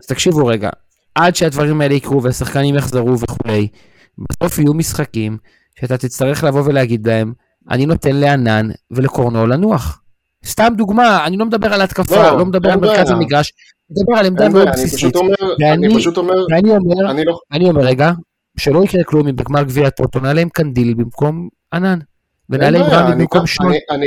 S6: אז תקשיבו רגע, עד שהדברים האלה יקרו והשחקנים יחזרו וכולי, בסוף יהיו משחקים שאתה תצטרך לבוא ולהגיד להם, אני נותן לענן ולקורנו לנוח. סתם דוגמה, אני לא מדבר על התקפה,
S5: לא,
S6: לא מדבר על מרכז. המגרש, מדבר על עמדה מאוד
S5: אני
S6: בסיסית.
S5: אני פשוט אומר,
S6: ואני אומר,
S5: אני לא...
S6: אני אומר רגע, שלא יקרה כלום אם בגמר גביע הטוטו נעלה עם קנדיל במקום ענן. ונעלה עם רמי
S5: אני
S6: במקום שמונה.
S5: אני- אני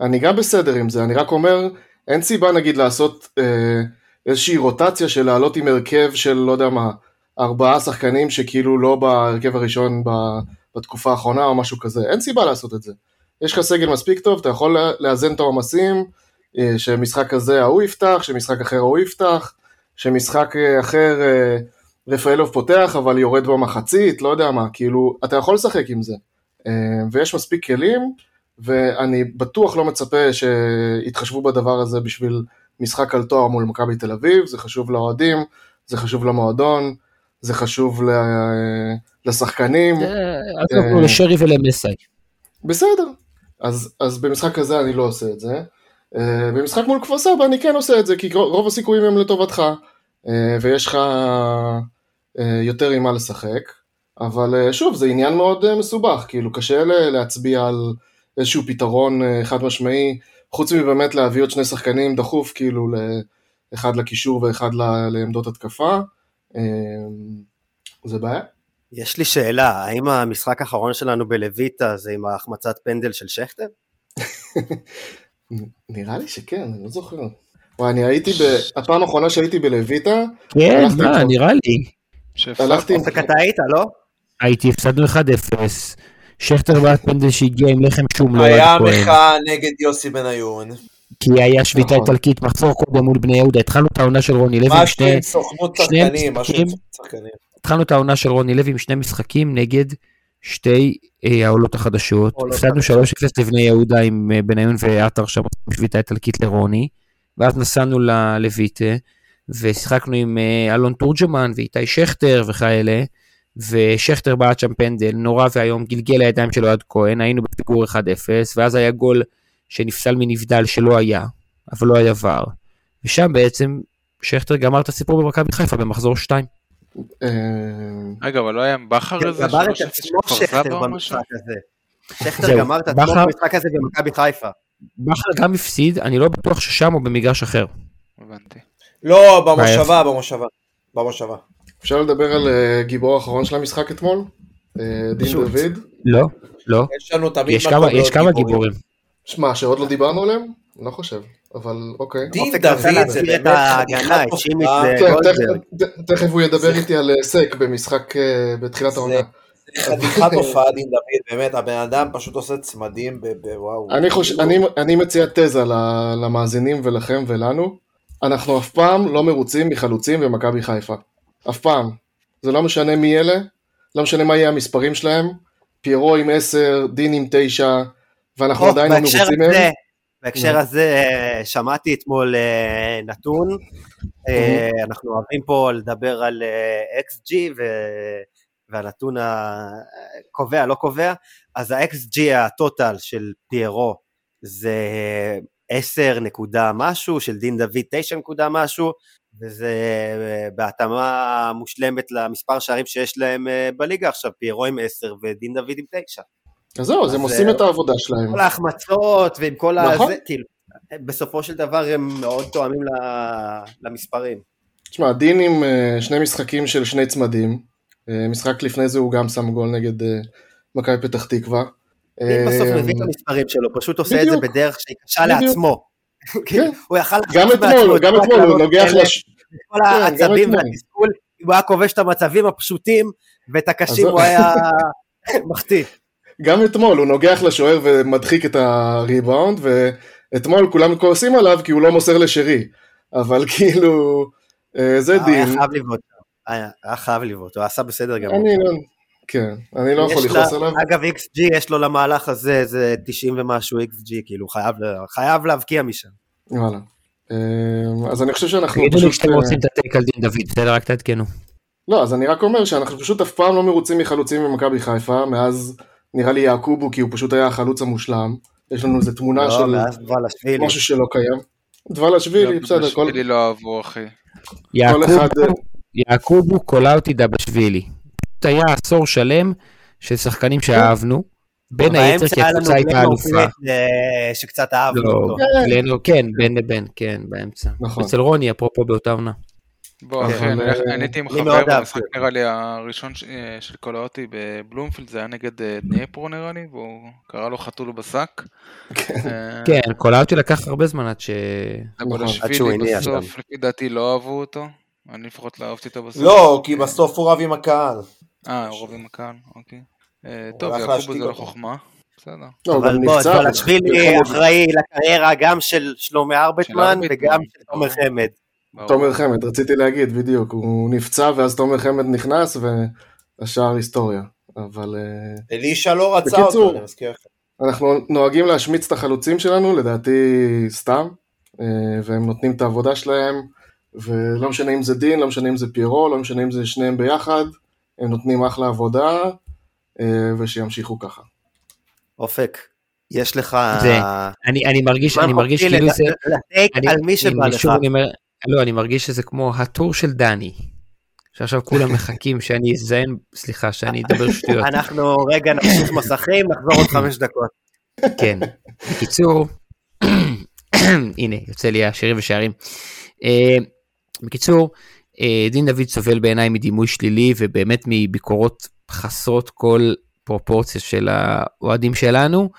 S5: אני גם בסדר עם זה, אני רק אומר, אין סיבה נגיד לעשות אה, איזושהי רוטציה של לעלות עם הרכב של לא יודע מה, ארבעה שחקנים שכאילו לא בהרכב הראשון ב- בתקופה האחרונה או משהו כזה, אין סיבה לעשות את זה. יש לך סגל מספיק טוב, אתה יכול לאזן את העומסים, אה, שמשחק כזה ההוא יפתח, שמשחק אחר ההוא יפתח, שמשחק אה, אחר אה, רפאלוב פותח אבל יורד במחצית, לא יודע מה, כאילו, אתה יכול לשחק עם זה. ויש מספיק כלים, ואני בטוח לא מצפה שיתחשבו בדבר הזה בשביל משחק על תואר מול מכבי תל אביב, זה חשוב לאוהדים, זה חשוב למועדון, זה חשוב ל- לשחקנים,
S6: אה, עזוב, נו, לשרי ולמסאי.
S5: בסדר. אז, אז במשחק כזה אני לא עושה את זה. אה, במשחק מול כפר סבא אני כן עושה את זה, כי רוב הסיכויים הם לטובתך, אה, ויש לך אה, יותר עם מה לשחק. אבל אה, שוב, זה עניין מאוד אה, מסובך, כאילו קשה להצביע על איזשהו פתרון אה, חד משמעי, חוץ מבאמת להביא עוד שני שחקנים דחוף, כאילו אחד לקישור ואחד לעמדות התקפה. אה, זה בעיה.
S4: יש לי שאלה, האם המשחק האחרון שלנו בלויטה זה עם ההחמצת פנדל של שכטר?
S5: נראה לי שכן, אני לא זוכר. וואי, אני הייתי, ב... הפעם האחרונה שהייתי בלויטה,
S6: כן, מה. נראה לי.
S5: הלכתי עם...
S4: אתה היית, לא?
S6: הייתי, הפסדנו 1-0, שכטר בעט פנדל שהגיע עם לחם שום לא
S9: היה. מחאה נגד יוסי בניון.
S6: כי היה שביתה
S5: נכון.
S6: איטלקית מחזור קודם מול בני יהודה, התחלנו את העונה של רוני לוי
S9: משהו
S6: שני,
S9: עם סוכנות
S6: שני
S9: שחקנים, משהו עם
S6: משחקים.
S9: שחקנים.
S6: התחלנו את העונה של רוני לוי עם שני משחקים נגד שתי אה, העולות החדשות, הפסדנו 3-0 לבני יהודה עם אה, בניון ועטר שם עם שביתה איטלקית לרוני, ואז נסענו ללויטה, ושיחקנו עם אה, אלון תורג'מן ואיתי שכטר וכאלה, ושכטר בעט שם פנדל נורא ואיום, גלגל לידיים של אוהד כהן, היינו בפיגור 1-0, ואז היה גול שנפסל מנבדל שלא היה, אבל לא היה ור. ושם בעצם שכטר גמר את הסיפור במכבי חיפה במחזור 2.
S5: אה,
S7: רגע, אבל לא היה עם בכר איזה
S4: גמר את
S7: 3-0
S4: עצמו שכטר? במשחק הזה. שכטר גמר את עצמו במשחק הזה במכבי חיפה.
S6: בכר גם הפסיד, אני לא בטוח ששם או במגרש אחר.
S7: הבנתי.
S9: לא, במושבה, במושבה. במושבה.
S5: אפשר לדבר על אה, גיבור האחרון של המשחק אתמול? אה, דין. דוד?
S6: לא, לא.
S9: יש לנו תמיד
S6: יש כמה גיבורים.
S5: שמע, שעוד לא דיברנו עליהם? לא חושב, אבל אוקיי.
S9: דין דוד זה
S4: את
S9: באמת
S4: ההגנה.
S5: כן. תכף- הוא ידבר איתי על אה, סק במשחק אה, בתחילת העונה.
S9: חתיכת [LAUGHS] הופעה דין דוד, באמת, הבן אדם פשוט עושה צמדים ב- ב- וואו.
S5: אני, מציע תזה למאזינים ולכם ולנו. אנחנו אף פעם לא מרוצים מחלוצים במכבי חיפה. אף פעם. זה לא משנה מי אלה, לא משנה מה יהיה המספרים שלהם. פיירו עם 10, דין עם 9, ואנחנו עדיין לא מרוצים מהם.
S4: בהקשר. הזה אה, שמעתי אתמול אה, נתון, אה, אנחנו אוהבים פה לדבר על XG ו- והנתון הקובע לא קובע, אז ה-XG הטוטל של פיירו זה 10 נקודה משהו, של דין דוד 9 נקודה משהו, וזה בהתאמה מושלמת למספר שערים שיש להם בליגה עכשיו, פיירו עם 10 ודין דוד עם 9.
S5: אז זהו, אז הם עושים
S4: אה,
S5: את העבודה שלהם.
S4: כל ההחמצות ועם כל
S5: נכון.
S4: הזה, כאילו, בסופו של דבר הם מאוד תואמים למספרים.
S5: תשמע, דין עם אה, שני משחקים של שני צמדים. אה, משחק לפני זה הוא גם שם גול נגד מכבי פתח תקווה.
S4: דין בסוף מביא את המספרים שלו, פשוט עושה את זה
S5: בדיוק.
S4: בדרך שהיא קשה
S5: בדיוק.
S4: לעצמו. [LAUGHS] כאילו, הוא יכל
S5: גם אתמול, גם אתמול הוא נוגח לש...
S4: כל
S5: כן,
S4: העצבים. והתסכול, אם הוא היה כובש את המצבים הפשוטים ואת הקשים הוא היה [LAUGHS] מחטיא.
S5: גם אתמול הוא נוגח לשוער ומדחיק את הריבאונד, ואתמול כולם כועסים עליו כי הוא לא מוסר לשרי. אבל [LAUGHS] כאילו, אה, זה
S4: היה
S5: דין.
S4: חייב לבעוט. היה היה חייב לבעוט, הוא עשה בסדר גמור.
S5: אני לא... כן, אני לא יכול לכעוס עליו.
S4: אגב, XG יש לו למהלך הזה, זה 90 ומשהו XG, כאילו, חייב לה- חייב להבקיע משם.
S5: וואלה. אה, אז אני חושב שאנחנו
S6: תגידו לי
S5: פשוט...
S6: כשאתם
S5: אה,
S6: רוצים את הטייק על דין דוד, בסדר? רק תעדכנו.
S5: לא, אז אני רק אומר שאנחנו פשוט אף פעם לא מרוצים מחלוצים במכבי חיפה, מאז נראה לי יעקובו, כי הוא פשוט היה החלוץ המושלם. יש לנו איזה תמונה
S10: לא,
S5: של
S10: דבלשווילי.
S5: משהו שלא קיים. דבלשווילי, בסדר, כל...
S7: שלי לא אהבו, אחי.
S6: יעקובו-
S5: אה,
S6: יעקובו קולאוטי דבשווילי. זה היה עשור שלם של שחקנים שאהבנו, בין היתר כי הקבוצה הייתה אלופה.
S10: אה, שקצת אהבנו
S6: לא,
S10: אותו.
S6: כן, בין לבין, כן, באמצע.
S5: נכון.
S6: אצל רוני, אפרופו באותה עונה.
S7: בוא,
S5: אבל,
S7: אחי, אני
S5: אה,
S7: אני הייתי עם חבר במשחק. נראה לי הראשון אה, של קולאוטי בבלומפילד, זה היה נגד אה, דניפרו נראה לי, והוא קרא לו חתול בשק. אה,
S6: כן, קולאוטי לקח הרבה זמן עד ש...
S10: עד שהוא
S7: דבלשווילי
S10: הניע
S7: בסוף, לפי דעתי לא אהבו אותו. אני לפחות לא אהבתי אותו בסוף.
S9: לא, כי בסוף הוא רב עם הקהל.
S7: אה, הוא רב עם הקהל, אוקיי. אה, טוב, יעקובו זה לא
S9: אותו.
S7: חוכמה. בסדר.
S5: לא,
S10: אבל בוא,
S5: נפצע.
S10: דבלשווילי אחראי לקריירה גם של שלומי ארבטמן וגם של תומר. חמד.
S5: תומר חמד, רציתי להגיד, בדיוק, הוא נפצע ואז תומר חמד נכנס והשאר היסטוריה. אבל אה,
S9: אלישע לא רצה
S5: בקיצור,
S9: אותו, אני מזכיר לך.
S5: אנחנו נוהגים להשמיץ את החלוצים שלנו, לדעתי סתם, אה, והם נותנים את העבודה שלהם, ולא משנה אם זה דין, לא משנה אם זה פיירו, לא משנה אם זה שניהם ביחד, הם נותנים אחלה עבודה, אה, ושימשיכו ככה.
S10: אופק, יש לך...
S6: זה, אני אני מרגיש אני מרגיש כאילו זה... אני-
S10: על מי שבא
S6: אני
S10: לך.
S6: לא, אני מרגיש שזה כמו הטור של דני. שעכשיו כולם [LAUGHS] מחכים שאני אזיין, סליחה, שאני אדבר שטויות.
S10: אנחנו רגע נמשיך מסכים, נחזור עוד חמש דקות.
S6: כן. בקיצור, [CLEARS THROAT] הנה, יוצא לי השירים ושערים. אה, בקיצור, אה, דין דוד סובל בעיניי מדימוי שלילי ובאמת מביקורות חסרות כל פרופורציה של האוהדים שלנו.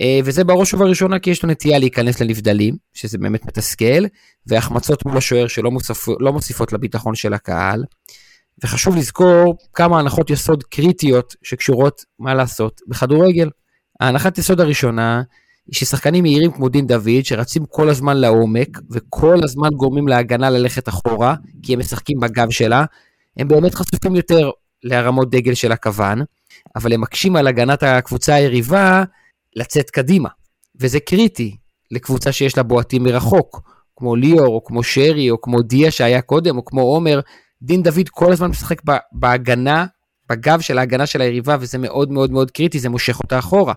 S6: אה, וזה בראש ובראשונה כי יש לו נטייה להיכנס לנבדלים, שזה באמת מתסכל, והחמצות מול השוער שלא מוסיפ, לא מוסיפות לביטחון של הקהל. וחשוב לזכור כמה הנחות יסוד קריטיות שקשורות, מה לעשות, בכדורגל. ההנחת יסוד הראשונה היא ששחקנים מהירים כמו דין דוד, שרצים כל הזמן לעומק, וכל הזמן גורמים להגנה ללכת אחורה, כי הם משחקים בגב שלה, הם באמת חשופים יותר להרמות דגל של הכוון, אבל הם מקשים על הגנת הקבוצה היריבה לצאת קדימה, וזה קריטי לקבוצה שיש לה בועטים מרחוק, כמו ליאור, או כמו שרי, או כמו דיה שהיה קודם, או כמו עומר, דין דוד כל הזמן משחק בהגנה, בגב של ההגנה של היריבה, וזה מאוד מאוד מאוד קריטי, זה מושך אותה אחורה.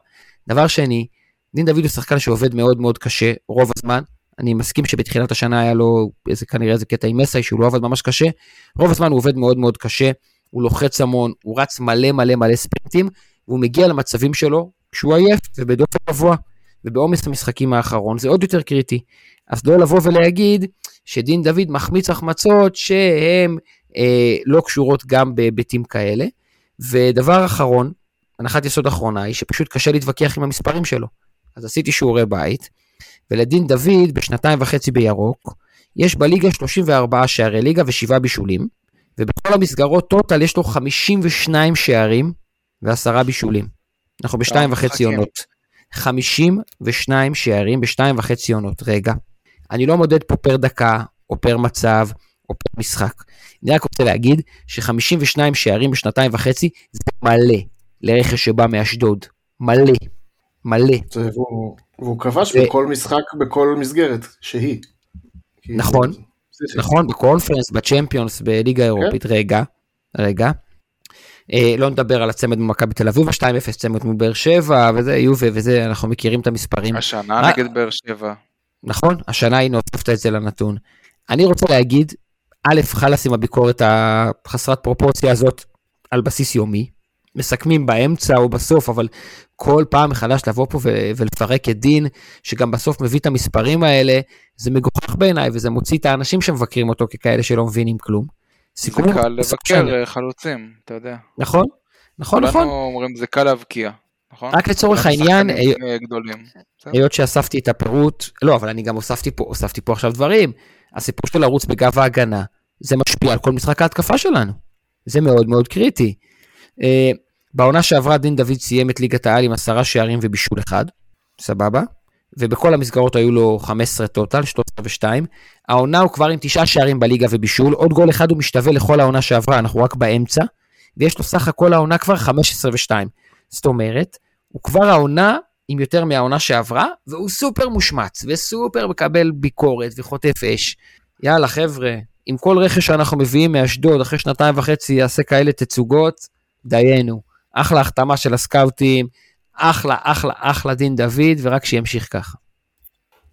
S6: דבר שני, דין דוד הוא שחקן שעובד מאוד מאוד קשה רוב הזמן. אני מסכים שבתחילת השנה היה לו איזה כנראה איזה קטע עם מסאי שהוא לא עבד ממש קשה. רוב הזמן הוא עובד מאוד מאוד קשה, הוא לוחץ המון, הוא רץ מלא מלא מלא ספרינטים, והוא מגיע למצבים שלו כשהוא עייף ובדופן גבוה. ובעומס המשחקים האחרון זה עוד יותר קריטי. אז לא לבוא ולהגיד שדין דוד מחמיץ החמצות שהן אה, לא קשורות גם בהיבטים כאלה. ודבר אחרון, הנחת יסוד אחרונה היא שפשוט קשה להתווכח עם המספרים שלו. אז עשיתי שיעורי בית, ולדין דוד בשנתיים וחצי בירוק, יש בליגה 34 שערי ליגה ושבעה בישולים, ובכל המסגרות טוטל יש לו 52 שערים ועשרה בישולים. אנחנו בשתיים וחצי. עונות. 52 שערים בשתיים וחצי עונות. רגע, אני לא מודד פה פר דקה, או פר מצב, או פר משחק. אני רק רוצה להגיד ש-52 שערים בשנתיים וחצי זה מלא לרכש שבא מאשדוד. מלא. מלא.
S5: והוא- והוא כבש
S6: ו-
S5: בכל משחק, בכל מסגרת שהיא.
S6: נכון. נכון, בקונפרנס, בצ'מפיונס, בליגה האירופית, רגע, רגע. אה, לא נדבר על הצמד ממכבי תל אביב, ה-2-0 צמד מול באר שבע, וזה, יובה וזה, אנחנו מכירים את המספרים.
S7: השנה
S6: מה-
S7: נגד באר שבע.
S6: נכון, השנה היא הוספת את זה לנתון. אני רוצה להגיד, א', חלאס עם הביקורת החסרת פרופורציה הזאת על בסיס יומי. מסכמים באמצע או בסוף, אבל כל פעם מחדש לבוא פה ו- ולפרק את דין, שגם בסוף מביא את המספרים האלה, זה מגוחך בעיניי, וזה מוציא את האנשים שמבקרים אותו ככאלה שלא מבינים כלום.
S7: זה
S6: סיכומים
S7: קל לבקר. אה, חלוצים, אתה יודע.
S6: נכון, נכון, נכון.
S7: כולנו אומרים זה קל להבקיע, נכון?
S6: רק לצורך העניין,
S7: אה.
S6: היות שאספתי את הפירוט, לא, אבל אני גם הוספתי פה, הוספתי פה עכשיו דברים. הסיפור של לרוץ בגב ההגנה, זה משפיע על כל משחק ההתקפה שלנו. זה מאוד מאוד קריטי. אה, בעונה שעברה דין דוד סיים את ליגת העל עם עשרה שערים ובישול אחד, סבבה? ובכל המסגרות היו לו 15 טוטל, 13 ו-2. העונה הוא כבר עם תשעה שערים בליגה ובישול, עוד גול אחד הוא משתווה לכל העונה שעברה, אנחנו רק באמצע, ויש לו סך הכל העונה כבר 15 ו-2. זאת אומרת, הוא כבר העונה עם יותר מהעונה שעברה, והוא סופר מושמץ, וסופר מקבל ביקורת וחוטף אש. יאללה, חבר'ה, עם כל רכש שאנחנו מביאים מאשדוד, אחרי שנתיים וחצי יעשה כאלה תצוגות, דיינו. אחלה החתמה של הסקאוטים, אחלה, אחלה, אחלה דין דוד, ורק שימשיך ככה.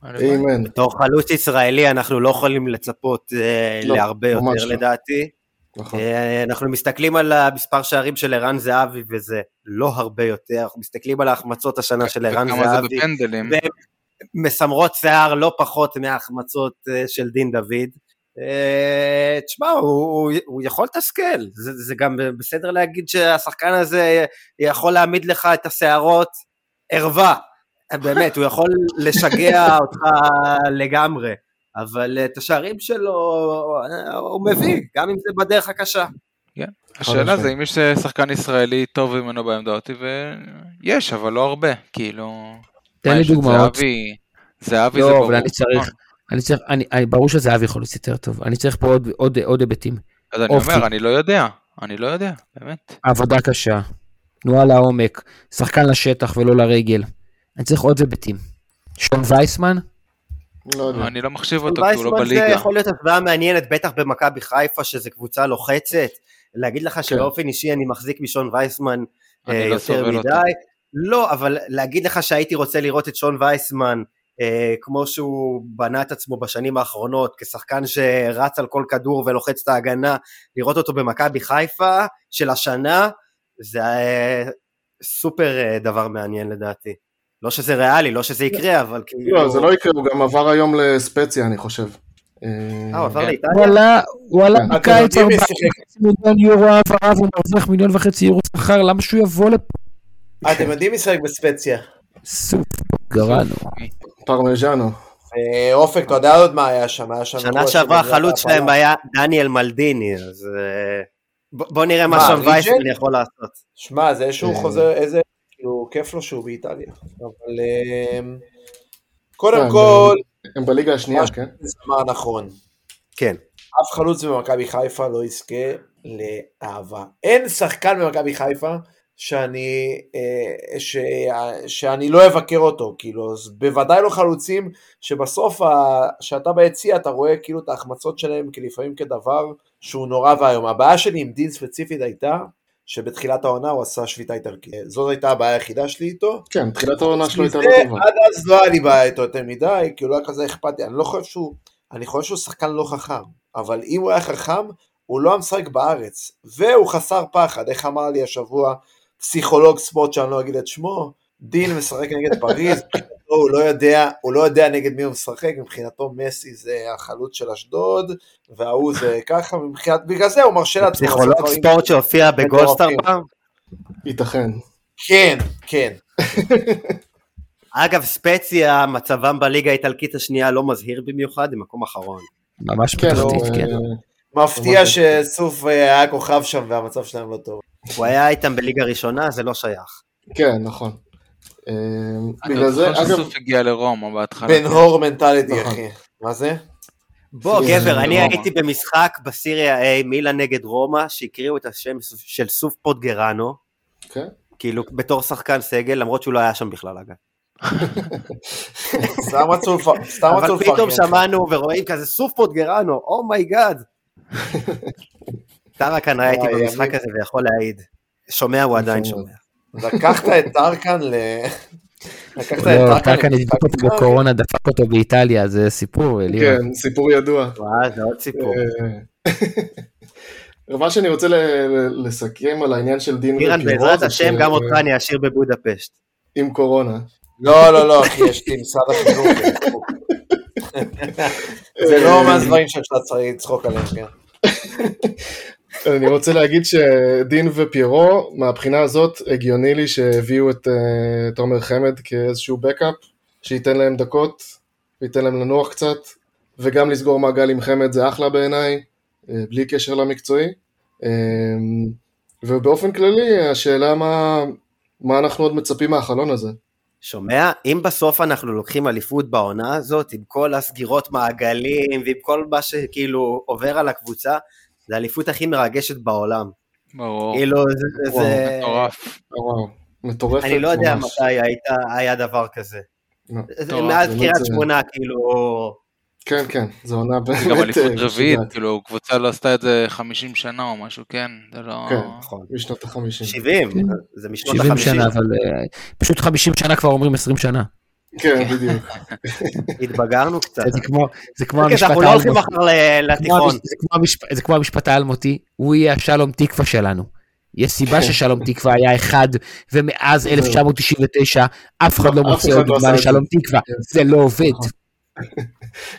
S5: אמן.
S4: בתור חלוץ ישראלי אנחנו לא יכולים לצפות אה,
S5: לא,
S4: להרבה יותר
S5: לא.
S4: לדעתי.
S5: נכון.
S4: אה, אנחנו מסתכלים על המספר שערים של ערן זהבי וזה לא הרבה יותר, אנחנו מסתכלים על ההחמצות השנה של ערן
S7: וכמה זה
S4: זהבי,
S7: בפנדלים.
S4: מסמרות שיער לא פחות מההחמצות אה, של דין דוד. אה, תשמע, הוא, הוא, הוא יכול לתסכל, זה, זה גם בסדר להגיד שהשחקן הזה יכול להעמיד לך את השערות ערווה, באמת, הוא יכול לשגע [LAUGHS] אותך לגמרי, אבל את השערים שלו הוא מביא, גם אם זה בדרך הקשה.
S7: השאלה זה אם יש שחקן ישראלי טוב ממנו בעמדות, ויש, אבל לא הרבה, כאילו...
S6: תן
S7: מה,
S6: לי דוגמאות.
S7: זהבי, זהבי זה
S6: לא,
S7: ברור.
S6: אבל אני צריך,
S7: נכון.
S6: אני צריך, אני, אני, ברור שזהבי יכול להיות יותר טוב, אני צריך פה עוד, עוד, עוד היבטים.
S7: אז אני
S6: אופי.
S7: אומר, אני לא יודע, אני לא יודע, באמת.
S6: עבודה קשה, תנועה לעומק, שחקן לשטח ולא לרגל. אני צריך עוד היבטים. שון וייסמן,
S5: לא יודע.
S7: אני לא מחשיב אותו כי הוא לא
S4: וייסמן זה
S7: בליגה.
S4: יכול להיות השוואה מעניינת, בטח במכבי חיפה, שזו קבוצה לוחצת. להגיד לך שבאופן אישי אני מחזיק משון וייסמן אה,
S7: לא
S4: יותר
S7: סובל אותו.
S4: מדי. לא, אבל להגיד לך שהייתי רוצה לראות את שון וייסמן כמו שהוא בנה את עצמו בשנים האחרונות, כשחקן שרץ על כל כדור ולוחץ את ההגנה, לראות אותו במכבי חיפה של השנה, זה אה, סופר אה, דבר מעניין לדעתי. לא שזה ריאלי, לא שזה יקרה, אבל כאילו...
S5: לא, זה לא יקרה, הוא גם עבר היום לספציה, אני חושב.
S4: אה, הוא עבר
S7: כן.
S4: לאיטליה?
S6: הוא עלה, הוא עלה
S5: כן.
S6: בקיץ
S9: אתם יודעים מי
S6: 4
S9: שיחק?
S6: מיליון יורו העברה והוא מרוויח מיליון וחצי יורו שכר, למה שהוא יבוא לפה?
S9: אתם יודעים מי שיחק בספציה?
S6: סופר גרנו.
S5: פרמיז'אנו.
S9: אה, אופק, אתה יודע עוד מה היה שם? היה שם...
S4: שנה שעברה החלוץ
S9: ההפעלה.
S4: שלהם היה דניאל מלדיני, אז אה, בוא נראה מה
S9: ריג'ל?
S4: וייסמן יכול לעשות.
S9: שמע, זה איזשהו
S5: אה.
S9: חוזר, איזה, כאילו, כיף לו שהוא באיטליה. אבל אמ, קודם
S5: כן,
S9: כל,
S5: הם בליגה השנייה, כן?
S9: שזה אמר נכון.
S4: כן.
S9: אף חלוץ במכבי חיפה לא יזכה לאהבה. אין שחקן במכבי חיפה שאני, אה, ש, שאני לא אבקר אותו, כאילו, אז בוודאי לא חלוצים שבסוף, ה, שאתה ביציע, אתה רואה כאילו את ההחמצות שלהם כלפעמים כדבר שהוא נורא ואיום. הבעיה שלי עם דין ספציפית הייתה, שבתחילת העונה הוא עשה שביתה איטלקית. זאת הייתה הבעיה היחידה שלי איתו.
S5: כן, תחילת העונה שלו הייתה לא טובה.
S9: עד אז לא היה לי בעיה איתו יותר מדי, כי הוא לא היה כזה אכפתי, אני לא חושב שהוא, אני חושב שהוא שחקן לא חכם, אבל אם הוא היה חכם, הוא לא היה משחק בארץ, והוא חסר פחד, איך אמר לי השבוע פסיכולוג ספורט שאני לא אגיד את שמו, דין משחק נגד פריז, מבחינתו [LAUGHS] הוא לא יודע, הוא לא יודע נגד מי הוא משחק, מבחינתו מסי זה החלוץ של אשדוד, וההוא זה [LAUGHS] ככה, מבחינת, בגלל זה הוא מרשה לעצמו
S4: פסיכולוג ספורט שהופיע בגולדסטאר. פעם.
S5: ייתכן.
S9: כן, כן. [LAUGHS]
S4: אגב, ספציה, מצבם בליגה האיטלקית השנייה לא מזהיר במיוחד, הם מקום אחרון.
S6: ממש
S5: כן,
S6: בתחתית, כן.
S9: מפתיע
S5: ממש.
S9: שסוף אה, היה כוכב שם והמצב שלהם לא טוב.
S4: הוא היה איתם בליגה ראשונה, זה לא שייך.
S5: כן, נכון. אה,
S7: אני
S5: בגלל זה,
S7: זוכר
S5: אגב,
S7: שסוף הגיע לרומא בהתחלה.
S9: winner mentality,
S5: נכון.
S9: אחי. מה זה?
S4: בוא, גבר, אני. הייתי במשחק בסיריה A, מילאן נגד רומא, שהקריאו את השם של סוף פודגוראנו,
S5: כן.
S4: כאילו, בתור שחקן סגל, למרות שהוא לא היה שם בכלל, אגב. [LAUGHS]
S9: סתם רצו לפ- סתם רצו
S4: אבל פתאום
S9: לפרגן.
S4: שמענו ורואים כזה סוף פודגוראנו, oh my god. [LAUGHS] טרקן היה איתי
S9: וואי,
S4: במשחק הזה ויכול להעיד. שומע, הוא עדיין שומע.
S9: לקחת את טרקן ל... [LAUGHS] לקחת את
S6: לא,
S9: טרקן
S6: טרקן הדביק אותו בקורונה, דפק אותו באיטליה, זה סיפור, אלירן.
S5: כן, סיפור ידוע.
S4: וואי, זה עוד סיפור.
S5: אה, [LAUGHS] מה שאני רוצה ל- ל- לסכם על העניין של דין
S4: אירן,
S5: ופירו,
S4: בעזרת
S5: זה
S4: השם, גם אותך אני אשאיר בבודפשט.
S5: עם קורונה.
S9: לא, לא, לא, כי יש לי משרד החינוך. זה לא מהדברים שאפשר צריך לצחוק עליהם, כן.
S5: אני רוצה להגיד שדין ופיירו, מהבחינה הזאת, הגיוני לי שהביאו את אה, תומר חמד כאיזשהו בקאפ, שייתן להם דקות, וייתן להם לנוח קצת, וגם לסגור מעגל עם חמד זה אחלה בעיניי, אה, בלי קשר למקצועי. אה, ובאופן כללי, השאלה מה, מה אנחנו עוד מצפים מהחלון הזה.
S4: שומע? אם בסוף אנחנו לוקחים אליפות בעונה הזאת, עם כל הסגירות מעגלים, ועם כל מה שכאילו עובר על הקבוצה, זה האליפות הכי מרגשת בעולם.
S7: ברור.
S4: כאילו, זה...
S5: וואו,
S4: זה...
S7: מטורף.
S5: וואו. מטורפת
S4: אני לא יודע
S5: ממש.
S4: מתי היית- היה דבר כזה.
S5: לא.
S4: זה
S7: טוב,
S4: מאז קריית
S5: זה-
S4: שמונה, כאילו...
S5: כן, כן, זו עונה באמת
S7: זה גם אליפות
S5: אה,
S7: רביעית. כאילו, קבוצה לא עשתה את זה 50 שנה או משהו, כן? זה לא...
S5: כן.
S4: נכון.
S5: משנות החמישים.
S4: 70,
S6: כן.
S4: זה משנות
S6: 70
S4: ה-50.
S6: שנה, אבל אה, פשוט 50 שנה כבר אומרים 20 שנה.
S5: כן, בדיוק. [LAUGHS]
S4: התבגרנו קצת.
S6: זה כמו-
S4: אוקיי,
S6: המשפט
S4: אנחנו לא הולכים. מחר ל-
S6: זה כמו
S4: לתיכון.
S6: זה כמו המשפט האלמותי, הוא יהיה השלום תקווה שלנו. יש סיבה ששלום תקווה היה אחד, ומאז 1999 אף אחד לא מוצא עוד
S5: לא
S6: דוגמה. לשלום תקווה,
S5: כן.
S6: זה לא עובד.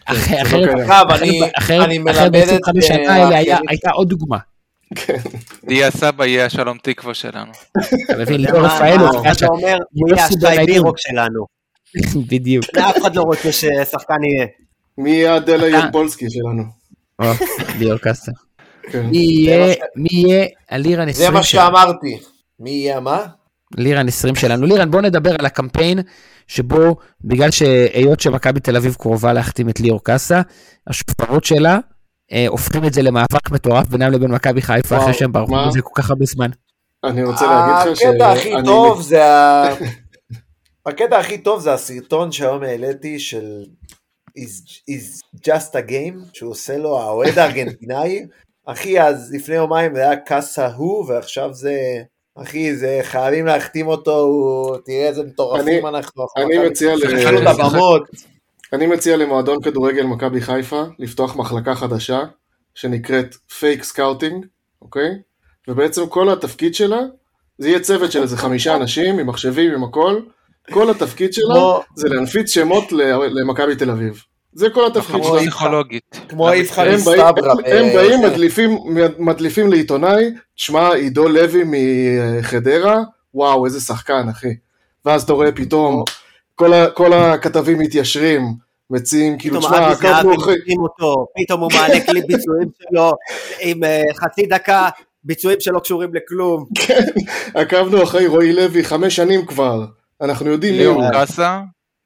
S5: לא
S6: אחרת-
S9: מלמד את,
S6: ב-25 שנה
S9: אה,
S6: האלה הייתה עוד דוגמה.
S7: יהיה הסבא, יהיה השלום תקווה שלנו.
S6: אתה מבין, ליאור
S4: אף אחד לא אומר,
S6: הוא
S4: יהיה השי. בירוק שלנו. [LAUGHS]
S6: בדיוק.
S4: אף אחד לא רוצה ששחקן יהיה.
S5: מי יהיה הדלה
S6: אתה-
S5: ירבולסקי שלנו?
S6: או, ליאור קאסה.
S5: כן.
S6: מי יהיה, מי יהיה הלירן
S9: זה
S6: 20
S9: מה
S6: שלנו?
S9: שאמרתי. מי יהיה מה?
S6: לירן 20 שלנו. לירן, בוא נדבר על הקמפיין שבו, בגלל שהיות שמכבי תל אביב קרובה להחתים את ליאור קאסה, השופרות שלה אה, הופכים את זה למאבק מטורף בינם לבין מכבי חיפה,
S5: וואו,
S6: אחרי שהם ברחו
S5: מה?
S6: מזה כל כך הרבה זמן.
S5: אני רוצה להגיד לך ש...
S9: הקטע הכי
S5: אני-
S9: טוב זה ה... [LAUGHS] הקטע הכי טוב זה הסרטון שהיום העליתי של is, is just a game שהוא עושה לו האוהד הארגנטינאי. [LAUGHS] אחי, אז לפני יומיים זה היה קאסה הוא, ועכשיו זה... אחי, זה חייבים להחתים אותו, הוא... תראה איזה מטורפים אנחנו.
S5: אני מציע ל-. אני מציע למועדון כדורגל מכבי חיפה לפתוח מחלקה חדשה שנקראת fake scouting, אוקיי? ובעצם כל התפקיד שלה, זה יהיה צוות של איזה חמישה אנשים עם מחשבים, עם הכל, כל התפקיד שלה זה להנפיץ שמות למכבי תל אביב. זה כל התפקיד
S9: כמו
S5: שלה.
S7: פסיכולוגית.
S9: כמו איפכא
S5: הם באים,
S9: מסתברא.
S5: הם, באים,
S9: זה.
S5: מדליפים, מדליפים לעיתונאי, תשמע, עידו לוי מחדרה, וואו, איזה שחקן, אחי. ואז אתה רואה פתאום, כל, ה, כל הכתבים מתיישרים, מציעים, כאילו, תשמע, עקבנו אחרי...
S4: פתאום הוא מעלה קליפ ביצועים שלו עם אה, חצי דקה, ביצועים שלא קשורים לכלום.
S5: עקבנו אחרי רועי לוי חמש שנים כבר, אנחנו יודעים מי הוא.
S7: ליאור קאסה,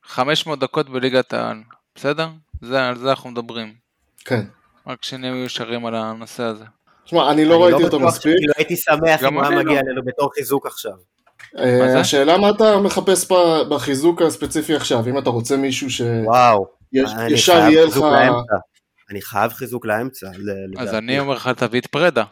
S7: 500 דקות בליגת העל, בסדר? זה, על זה אנחנו מדברים.
S5: כן.
S7: רק שנהיה ישרים על הנושא הזה.
S5: תשמע, אני לא ראיתי אותו
S4: בטוח
S5: מספיק.
S4: שכאילו הייתי שמח
S7: גם
S4: אם הוא היה
S7: אני
S4: מגיע
S7: לא.
S4: אלינו בתור חיזוק עכשיו.
S5: אה? השאלה מה אתה מחפש בחיזוק הספציפי עכשיו, אם אתה רוצה מישהו שישר יהיה לך...
S4: אני חייב חיזוק לאמצע. ל-
S7: אז
S4: לדעתי.
S7: אני אומר לך, תביא את פרדה.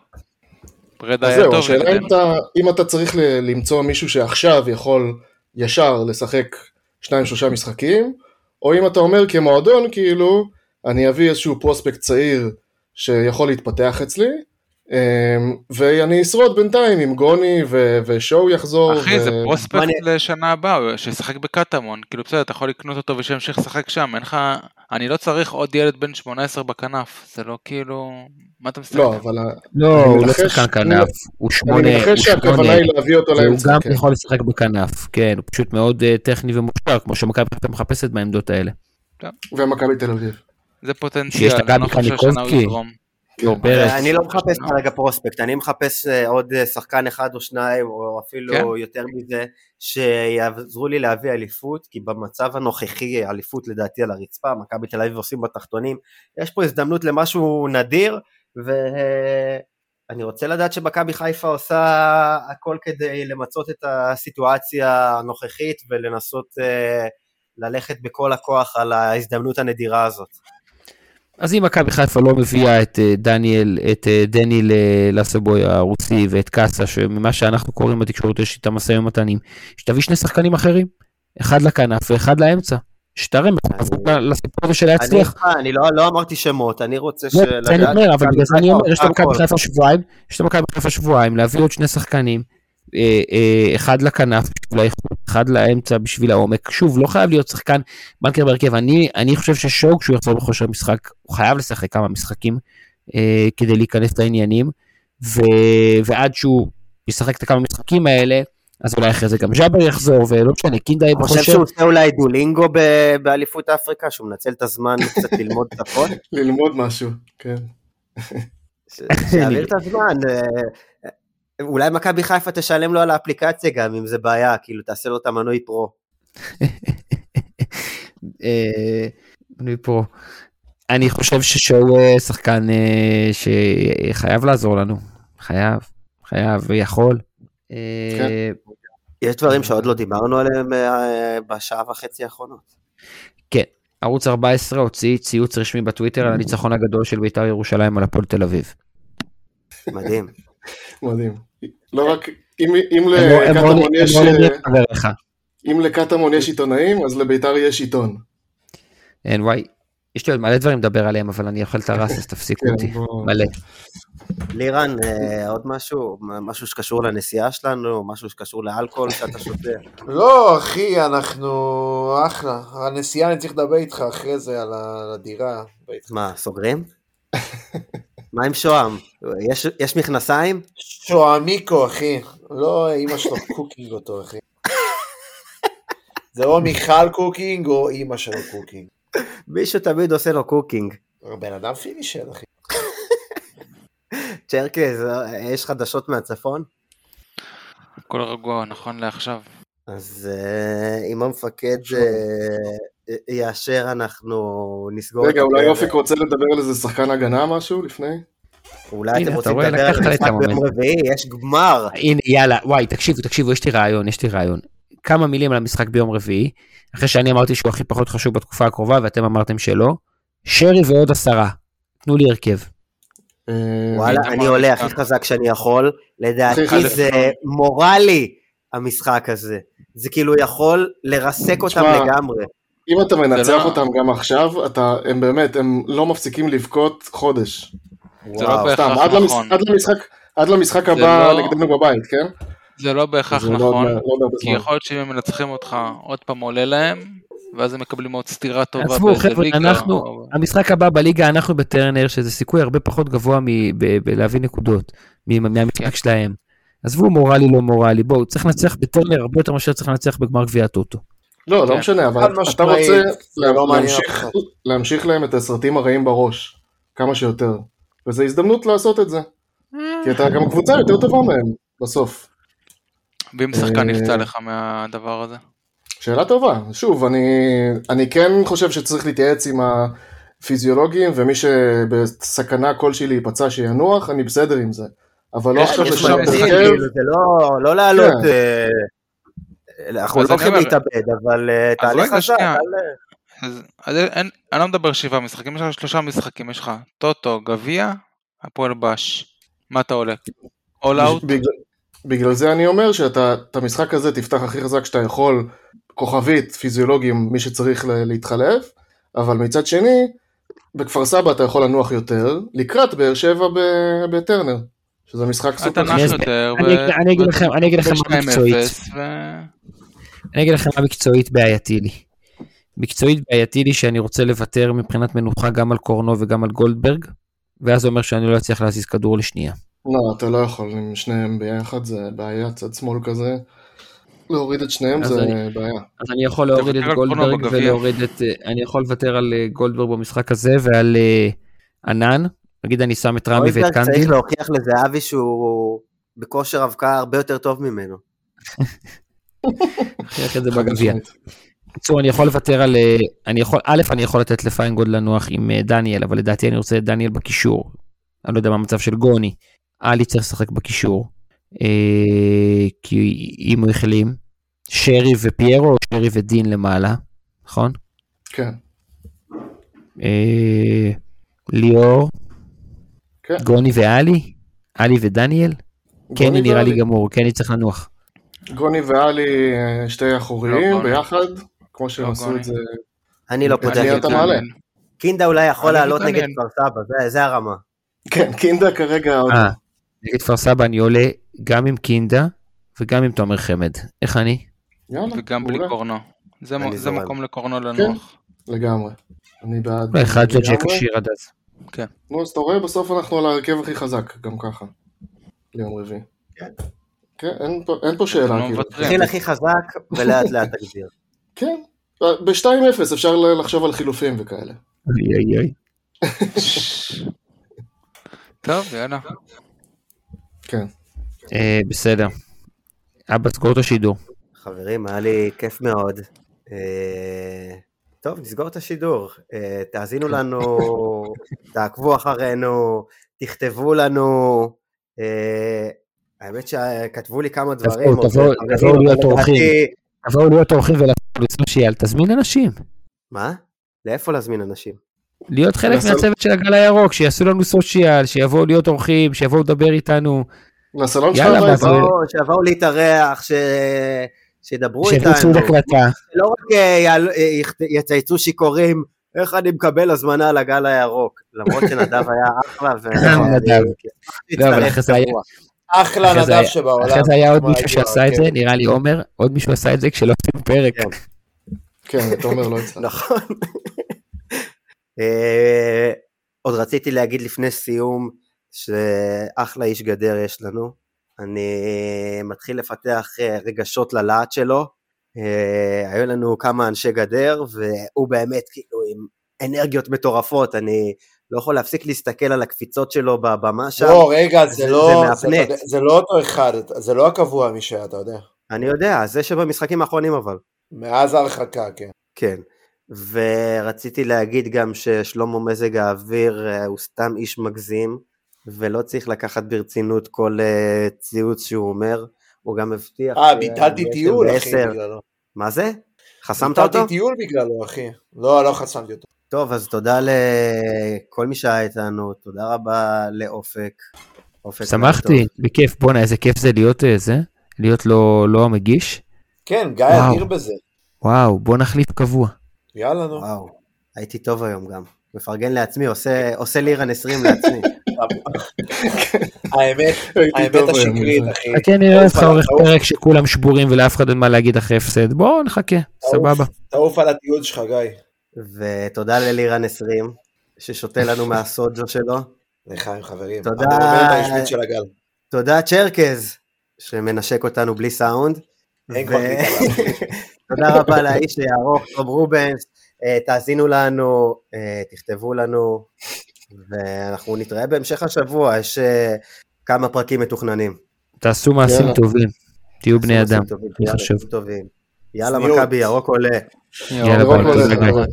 S7: פרדה היה
S5: זהו,
S7: טוב.
S5: השאלה אם. אתה, אם אתה צריך ל- למצוא מישהו שעכשיו יכול ישר לשחק שניים שלושה משחקים, או אם אתה אומר כמועדון כאילו, אני אביא איזשהו פרוספקט צעיר שיכול להתפתח אצלי, אמ, ואני אשרוד בינתיים עם גוני ו- ושואו יחזור.
S7: אחי, זה
S5: ו-
S7: פרוספקט
S4: מעניין.
S7: לשנה הבאה, שישחק בקטמון. כאילו בסדר, אתה יכול לקנות אותו ושימשיך לשחק שם, אין לך... אני לא צריך עוד ילד בן 18 בכנף, זה לא כאילו... מה אתה מסתכל?
S5: לא, אבל
S6: לא, הוא לא שחקן כנף, הוא שמונה,
S5: אני
S6: הוא
S5: מנחש שהכוונה
S6: שמונה,
S5: היא להביא אותו
S6: והוא
S5: לאמצע.
S6: גם
S5: כן.
S6: יכול לשחק בכנף, כן, הוא פשוט מאוד אה, טכני ומוכשר, כמו שמכבי חיפה מחפשת בעמדות האלה.
S5: ומכבי תל אביב.
S7: זה
S6: שיש
S7: פוטנציאל, אני לא
S6: גבי
S7: חושב שהשנה הוא
S4: אני לא מחפש כרגע פרוספקט, אני מחפש אה, עוד אה, שחקן אחד או שניים, או אפילו
S7: כן.
S4: יותר מזה, שיעזרו לי להביא אליפות, כי במצב הנוכחי אליפות לדעתי על הרצפה, מכבי תל אביב עושים בתחתונים, יש פה הזדמנות למשהו נדיר, ואני רוצה לדעת שמכבי חיפה עושה הכל כדי למצות את הסיטואציה הנוכחית ולנסות אה, ללכת בכל הכוח על ההזדמנות הנדירה הזאת.
S6: אז אם מכבי חיפה לא מביאה את אה, דניאל, את אה, דני לסבוי הרוסי ואת קאסה, שממה שאנחנו קוראים בתקשורת יש איתם משאים ומתנים, שתביא שני שחקנים אחרים, אחד לכנף ואחד לאמצע, מחויבות לסיפור הזה של להצליח.
S4: אני לא, לא אמרתי שמות, אני רוצה
S6: לא, זה אני אומר, אבל בגלל זה אני אומר, יש למכבי חיפה שבועיים, יש למכבי חיפה שבועיים להביא עוד שני שחקנים, אה, אה, אחד לכנף בשביל האיכות, אחד לאמצע בשביל העומק. שוב, לא חייב להיות שחקן בנקר בהרכב. אני, חושב ששואו, כשהוא יחזור בכושר משחק, הוא חייב לשחק כמה משחקים אה, כדי להיכנס לעניינים, ועד שהוא ישחק את הכמה משחקים האלה, אז אולי אחרי זה גם ג'אבר יחזור, ולא משנה, קינדה יהיה
S4: אני חושב. שהוא עושה אולי דולינגו ב- באליפות אפריקה, שהוא מנצל את הזמן [LAUGHS] קצת ללמוד את הכל,
S5: ללמוד משהו, כן.
S4: שיעביר את הזמן. אה, אולי מכבי חיפה תשלם לו על האפליקציה גם, אם זה בעיה, כאילו תעשה לו את המנוי פרו. [LAUGHS]
S6: אה, אני פה. אני חושב ששואו אה, שחקן שחייב לעזור לנו. חייב, חייב ויכול.
S5: כן.
S4: יש דברים שעוד לא דיברנו עליהם אה, בשעה וחצי האחרונות.
S6: כן, ערוץ 14 הוציא ציוץ רשמי בטוויטר על הניצחון הגדול של בית"ר ירושלים על הפועל תל אביב.
S4: מדהים. [LAUGHS]
S5: מדהים. לא רק,
S6: לא- לא-
S5: לקטמון יש...
S6: לא
S5: אה. אם לקטמון יש עיתונאים, אז לביתר יש עיתון.
S6: אין וואי, יש לי עוד מלא דברים לדבר עליהם, אבל אני אוכל את הרס, אז תפסיקו
S5: כן,
S6: אותי. מלא.
S4: לירן, אה, עוד משהו? משהו שקשור לנסיעה שלנו? משהו שקשור לאלכוהול שאתה שותה? [LAUGHS]
S9: לא, אחי, אנחנו אחלה. הנסיעה, אני צריך לדבר איתך אחרי זה על הדירה.
S4: מה, סוגרים? [LAUGHS] מה עם שוהם? יש, יש מכנסיים?
S9: שועמיקו, אחי. לא אימא שלו [LAUGHS] cooking אותו, אחי. זה או מיכל cooking או אימא שלו cooking.
S4: מישהו תמיד עושה לו cooking.
S9: בן אדם finisher, אחי. [LAUGHS]
S4: צ'רקז, אה, יש חדשות מהצפון?
S7: הכל רגוע, נכון לעכשיו.
S4: אז אה, אם המפקד אה, יאשר, אנחנו נסגור
S5: רגע, אולי. אופיק רוצה לדבר על איזה שחקן הגנה משהו לפני?
S4: אולי אתם
S6: אתה
S4: רוצים לדבר על המשחק ביום. רביעי, יש גמר.
S6: הנה, יאללה, וואי, תקשיבו, תקשיבו, יש לי רעיון, יש לי רעיון. כמה מילים על המשחק ביום רביעי, אחרי שאני אמרתי שהוא הכי פחות חשוב בתקופה הקרובה, ואתם אמרתם שלא. שרי ועוד עשרה. תנו לי הרכב.
S5: אה,
S4: וואלה, אני עולה הכי. חזק שאני יכול. לדעתי זה. מורלי, המשחק הזה. זה כאילו יכול לרסק אותם לגמרי.
S5: אם אתה מנצח
S7: לא-
S5: אותם גם עכשיו, אתה, הם באמת, הם לא מפסיקים לבכות חודש.
S7: זה לא. בהכרח
S5: סתם, עד, למש,
S7: נכון.
S5: עד, למשחק, עד למשחק
S7: זה
S5: הבא
S7: לא-
S5: נגדנו בבית, כן?
S7: זה לא בהכרח
S5: לא-
S7: נכון,
S5: לא- לא
S7: כי. יכול להיות שאם הם מנצחים אותך, עוד פעם עולה להם, ואז הם מקבלים עוד סטירה טובה באיזה
S6: חבר'ה,
S7: ליגה.
S6: אנחנו,
S7: או-
S6: המשחק הבא בליגה, אנחנו בטרנר, שזה סיכוי הרבה פחות גבוה מ- ב- בלהביא נקודות מהמשחק שלהם. עזבו מורלי לא מורלי, בואו, צריך לנצח בטרנר הרבה יותר מאשר צריך לנצח בגמר גביע הטוטו.
S5: לא,
S7: כן.
S5: לא משנה, אבל אתה רוצה
S9: לא.
S5: להמשיך להם את הסרטים הרעים בראש, כמה שיותר. וזו הזדמנות לעשות את זה. כי אתה גם קבוצה יותר טובה מהם, בסוף.
S7: ואם שחקן
S5: אה,
S7: נפצע לך מהדבר הזה?
S5: שאלה טובה. שוב, אני, אני כן חושב שצריך להתייעץ עם הפיזיולוגים, ומי שבסכנה כלשהי להיפצע שינוח, אני בסדר עם זה. אבל לא
S7: יש-
S5: עכשיו
S7: יש
S5: לשנות
S7: שם
S5: הרכב.
S7: משחקים,
S4: כאילו, זה לא- לא לעלות...
S5: כן.
S4: אה, אנחנו לא הולכים להתאבד, אבל אה, תהליך חזק.
S7: אז, אני לא מדבר שבעה משחקים, יש לך שלושה משחקים, יש לך טוטו, גביע, הפועל בש. מה אתה עולה? אול אאוט?
S5: בגלל, זה אני אומר שאתה את המשחק הזה תפתח הכי חזק שאתה יכול, כוכבית, פיזיולוגים, מי שצריך ל- להתחלף, אבל מצד שני, בכפר סבא אתה יכול לנוח יותר, לקראת באר שבע ב- בטרנר, שזה משחק
S7: אתה
S5: סופר
S7: נח
S6: אני
S5: חשוב.
S6: אסביר.
S7: יותר,
S6: אני- אני אגיד לכם- אני אגיד לכם מה מקצועית. אני אגיד לכם מה מקצועית בעייתי לי. מקצועית בעייתי לי שאני רוצה לוותר מבחינת מנוחה גם על קורנו וגם על גולדברג, ואז זה אומר שאני לא אצליח להזיז כדור לשנייה.
S5: לא, אתה לא יכול עם שניהם ביחד, זה בעיה, צד שמאל כזה. להוריד את שניהם זה
S6: אני-
S5: בעיה.
S6: אז אני יכול להוריד את גולדברג. ולהוריד את... אה, אני יכול לוותר על אה, גולדברג במשחק הזה ועל אה, ענן. נגיד אני שם את רמי ואת
S4: גולדברג צריך. להוכיח לזהבי שהוא בכושר אבקה הרבה יותר טוב ממנו. [LAUGHS]
S6: נוכיח את זה בגביע. בקיצור, אני יכול לוותר על... אני יכול... א', אני יכול לתת לפיינגולד לנוח עם דניאל, אבל לדעתי אני רוצה את דניאל בקישור. אני לא יודע מה המצב של גוני. עלי צריך לשחק בקישור. אה, כי אם הוא החלים. שרי ופיירו, או שרי ודין למעלה, נכון?
S5: כן,
S6: אה, ליאור,
S5: כן.
S6: גוני ועלי? עלי ודניאל? קני
S5: גוני
S6: נראה לי. גמור, קני צריך לנוח.
S5: גוני ואלי אה, שתי
S7: לא
S5: אחוריים
S7: גוני.
S5: ביחד, כמו שהם
S7: לא
S5: עשו
S7: גוני.
S5: את זה.
S4: אני לא פותח את
S5: אתה
S4: זה.
S5: מעלה?
S4: קינדה אולי יכול לעלות נגד. כפר סבא, זה- זה הרמה.
S5: כן, קינדה כרגע עוד...
S6: נגד כפר סבא אני עולה גם עם קינדה וגם עם תומר חמד. איך אני?
S5: יאללה,
S7: וגם בלי. קורנו. זה מ-. מקום לקורנו לנוח.
S5: לגמרי. אני בעד.
S6: אחד ג'ג'ה
S5: לגמרי.
S6: כשיר עד אז.
S5: נו, אז אתה רואה, בסוף אנחנו על ההרכב הכי חזק, גם ככה. ליום רביעי. כן, אין פה- אין פה שאלה,
S7: לא
S5: כאילו.
S4: התחיל הכי חזק ולאט לאט תגביר.
S5: כן. ב-2-0 אפשר לחשוב על חילופים וכאלה.
S6: איי איי איי.
S7: טוב, יאללה.
S5: כן.
S6: אה, בסדר. אבא, סגור את השידור.
S4: חברים, היה לי כיף מאוד. אה, טוב, נסגור את השידור. אה, תאזינו לנו, תעקבו אחרינו, תכתבו לנו. האמת שכתבו לי כמה דברים.
S6: תבואו,
S4: אבל
S6: להיות אורחים. תבואו להיות אורחים ולעשות סושיאל, תזמין אנשים.
S4: מה? לאיפה להזמין אנשים?
S6: להיות חלק
S5: לעשות-
S6: מהצוות של הגל הירוק, שיעשו לנו סושיאל, שיבואו להיות אורחים, שיבואו לדבר איתנו,
S5: לסלון.
S6: מה זה?
S4: שיבואו- שיבואו להתארח, ש- שידברו איתנו.
S6: שיבצעו הקלטה.
S4: לא רק אה, אה, יצייצו שיכורים, איך אני מקבל הזמנה לגל הירוק. למרות שנדב היה אחלה, ו... [LAUGHS]
S6: נדב. לא, אבל אחרי זה היה-
S9: אחלה נדב שבעולם.
S6: אחרי זה היה עוד מישהו שעשה את
S9: כן.
S6: זה, נראה לי עומר, עוד מישהו עשה את זה כשלא עשינו פרק.
S4: כן.
S5: כן, תומר לא יצא.
S4: נכון. אה, עוד רציתי להגיד לפני סיום, שאחלה איש גדר יש לנו. אני מתחיל לפתח אה, רגשות ללהט שלו. אה, היו לנו כמה אנשי גדר, והוא באמת כאילו עם אנרגיות מטורפות, אני לא יכול להפסיק להסתכל על הקפיצות שלו בבמה שם.
S9: לא, רגע,
S4: זה-
S9: זה
S4: זה
S9: לא,
S4: מהפנט.
S9: זה- זה לא אותו אחד, זה לא הקבוע מי שהיה, אתה יודע.
S4: אני יודע, זה שבמשחקים האחרונים אבל.
S9: מאז ההרחקה, כן.
S4: כן. ורציתי להגיד גם ששלמה מזג האוויר אה, הוא סתם איש מגזים, ולא צריך לקחת ברצינות כל אה, ציוץ שהוא אומר, הוא גם הבטיח...
S9: אה, ביטלתי טיול, אחי. בגללו.
S4: מה זה? חסמת אותו?
S9: ביטלתי טיול בגללו, אחי. לא, לא חסמתי אותו.
S4: טוב, אז תודה לכל מי שהיה איתנו, תודה רבה לאופק. אופק
S6: שמחתי, בכיף, בואנה איזה כיף זה להיות אה, זה, להיות לא לא המגיש.
S9: כן, גיא. אדיר בזה.
S6: וואו, בוא נחליף קבוע.
S9: יאללה, נו.
S4: וואו, הייתי טוב היום גם. מפרגן לעצמי, עושה, עושה לירן 20 לעצמי. [LAUGHS]
S9: האמת,
S5: הייתי
S9: האמת השקרית. אחי.
S6: חכה נראה
S9: על-
S6: עורך פרק שכולם שבורים ולאף אחד אין מה להגיד אחרי הפסד. בואו נחכה, סבבה.
S9: תעוף על התיעוד שלך, גיא.
S4: ותודה ללירן 20, ששותה לנו מהסוג'ו שלו.
S9: לחיים, חברים.
S4: תודה. תודה צ'רקז, שמנשק אותנו בלי סאונד.
S9: אין כבר קליטה [LAUGHS]
S4: תודה רבה לאיש הארוך, תום רובנס. אה, תאזינו לנו, אה, תכתבו לנו, ואנחנו נתראה בהמשך השבוע, יש אה, כמה פרקים מתוכננים.
S6: תעשו מעשים. טובים, תהיו בני אדם.
S4: מעשים טובים,
S6: הכי
S4: יאללה,
S6: חשוב.
S4: יאללה. מכבי, ירוק עולה.
S6: יאללה,
S5: ירוק עולה.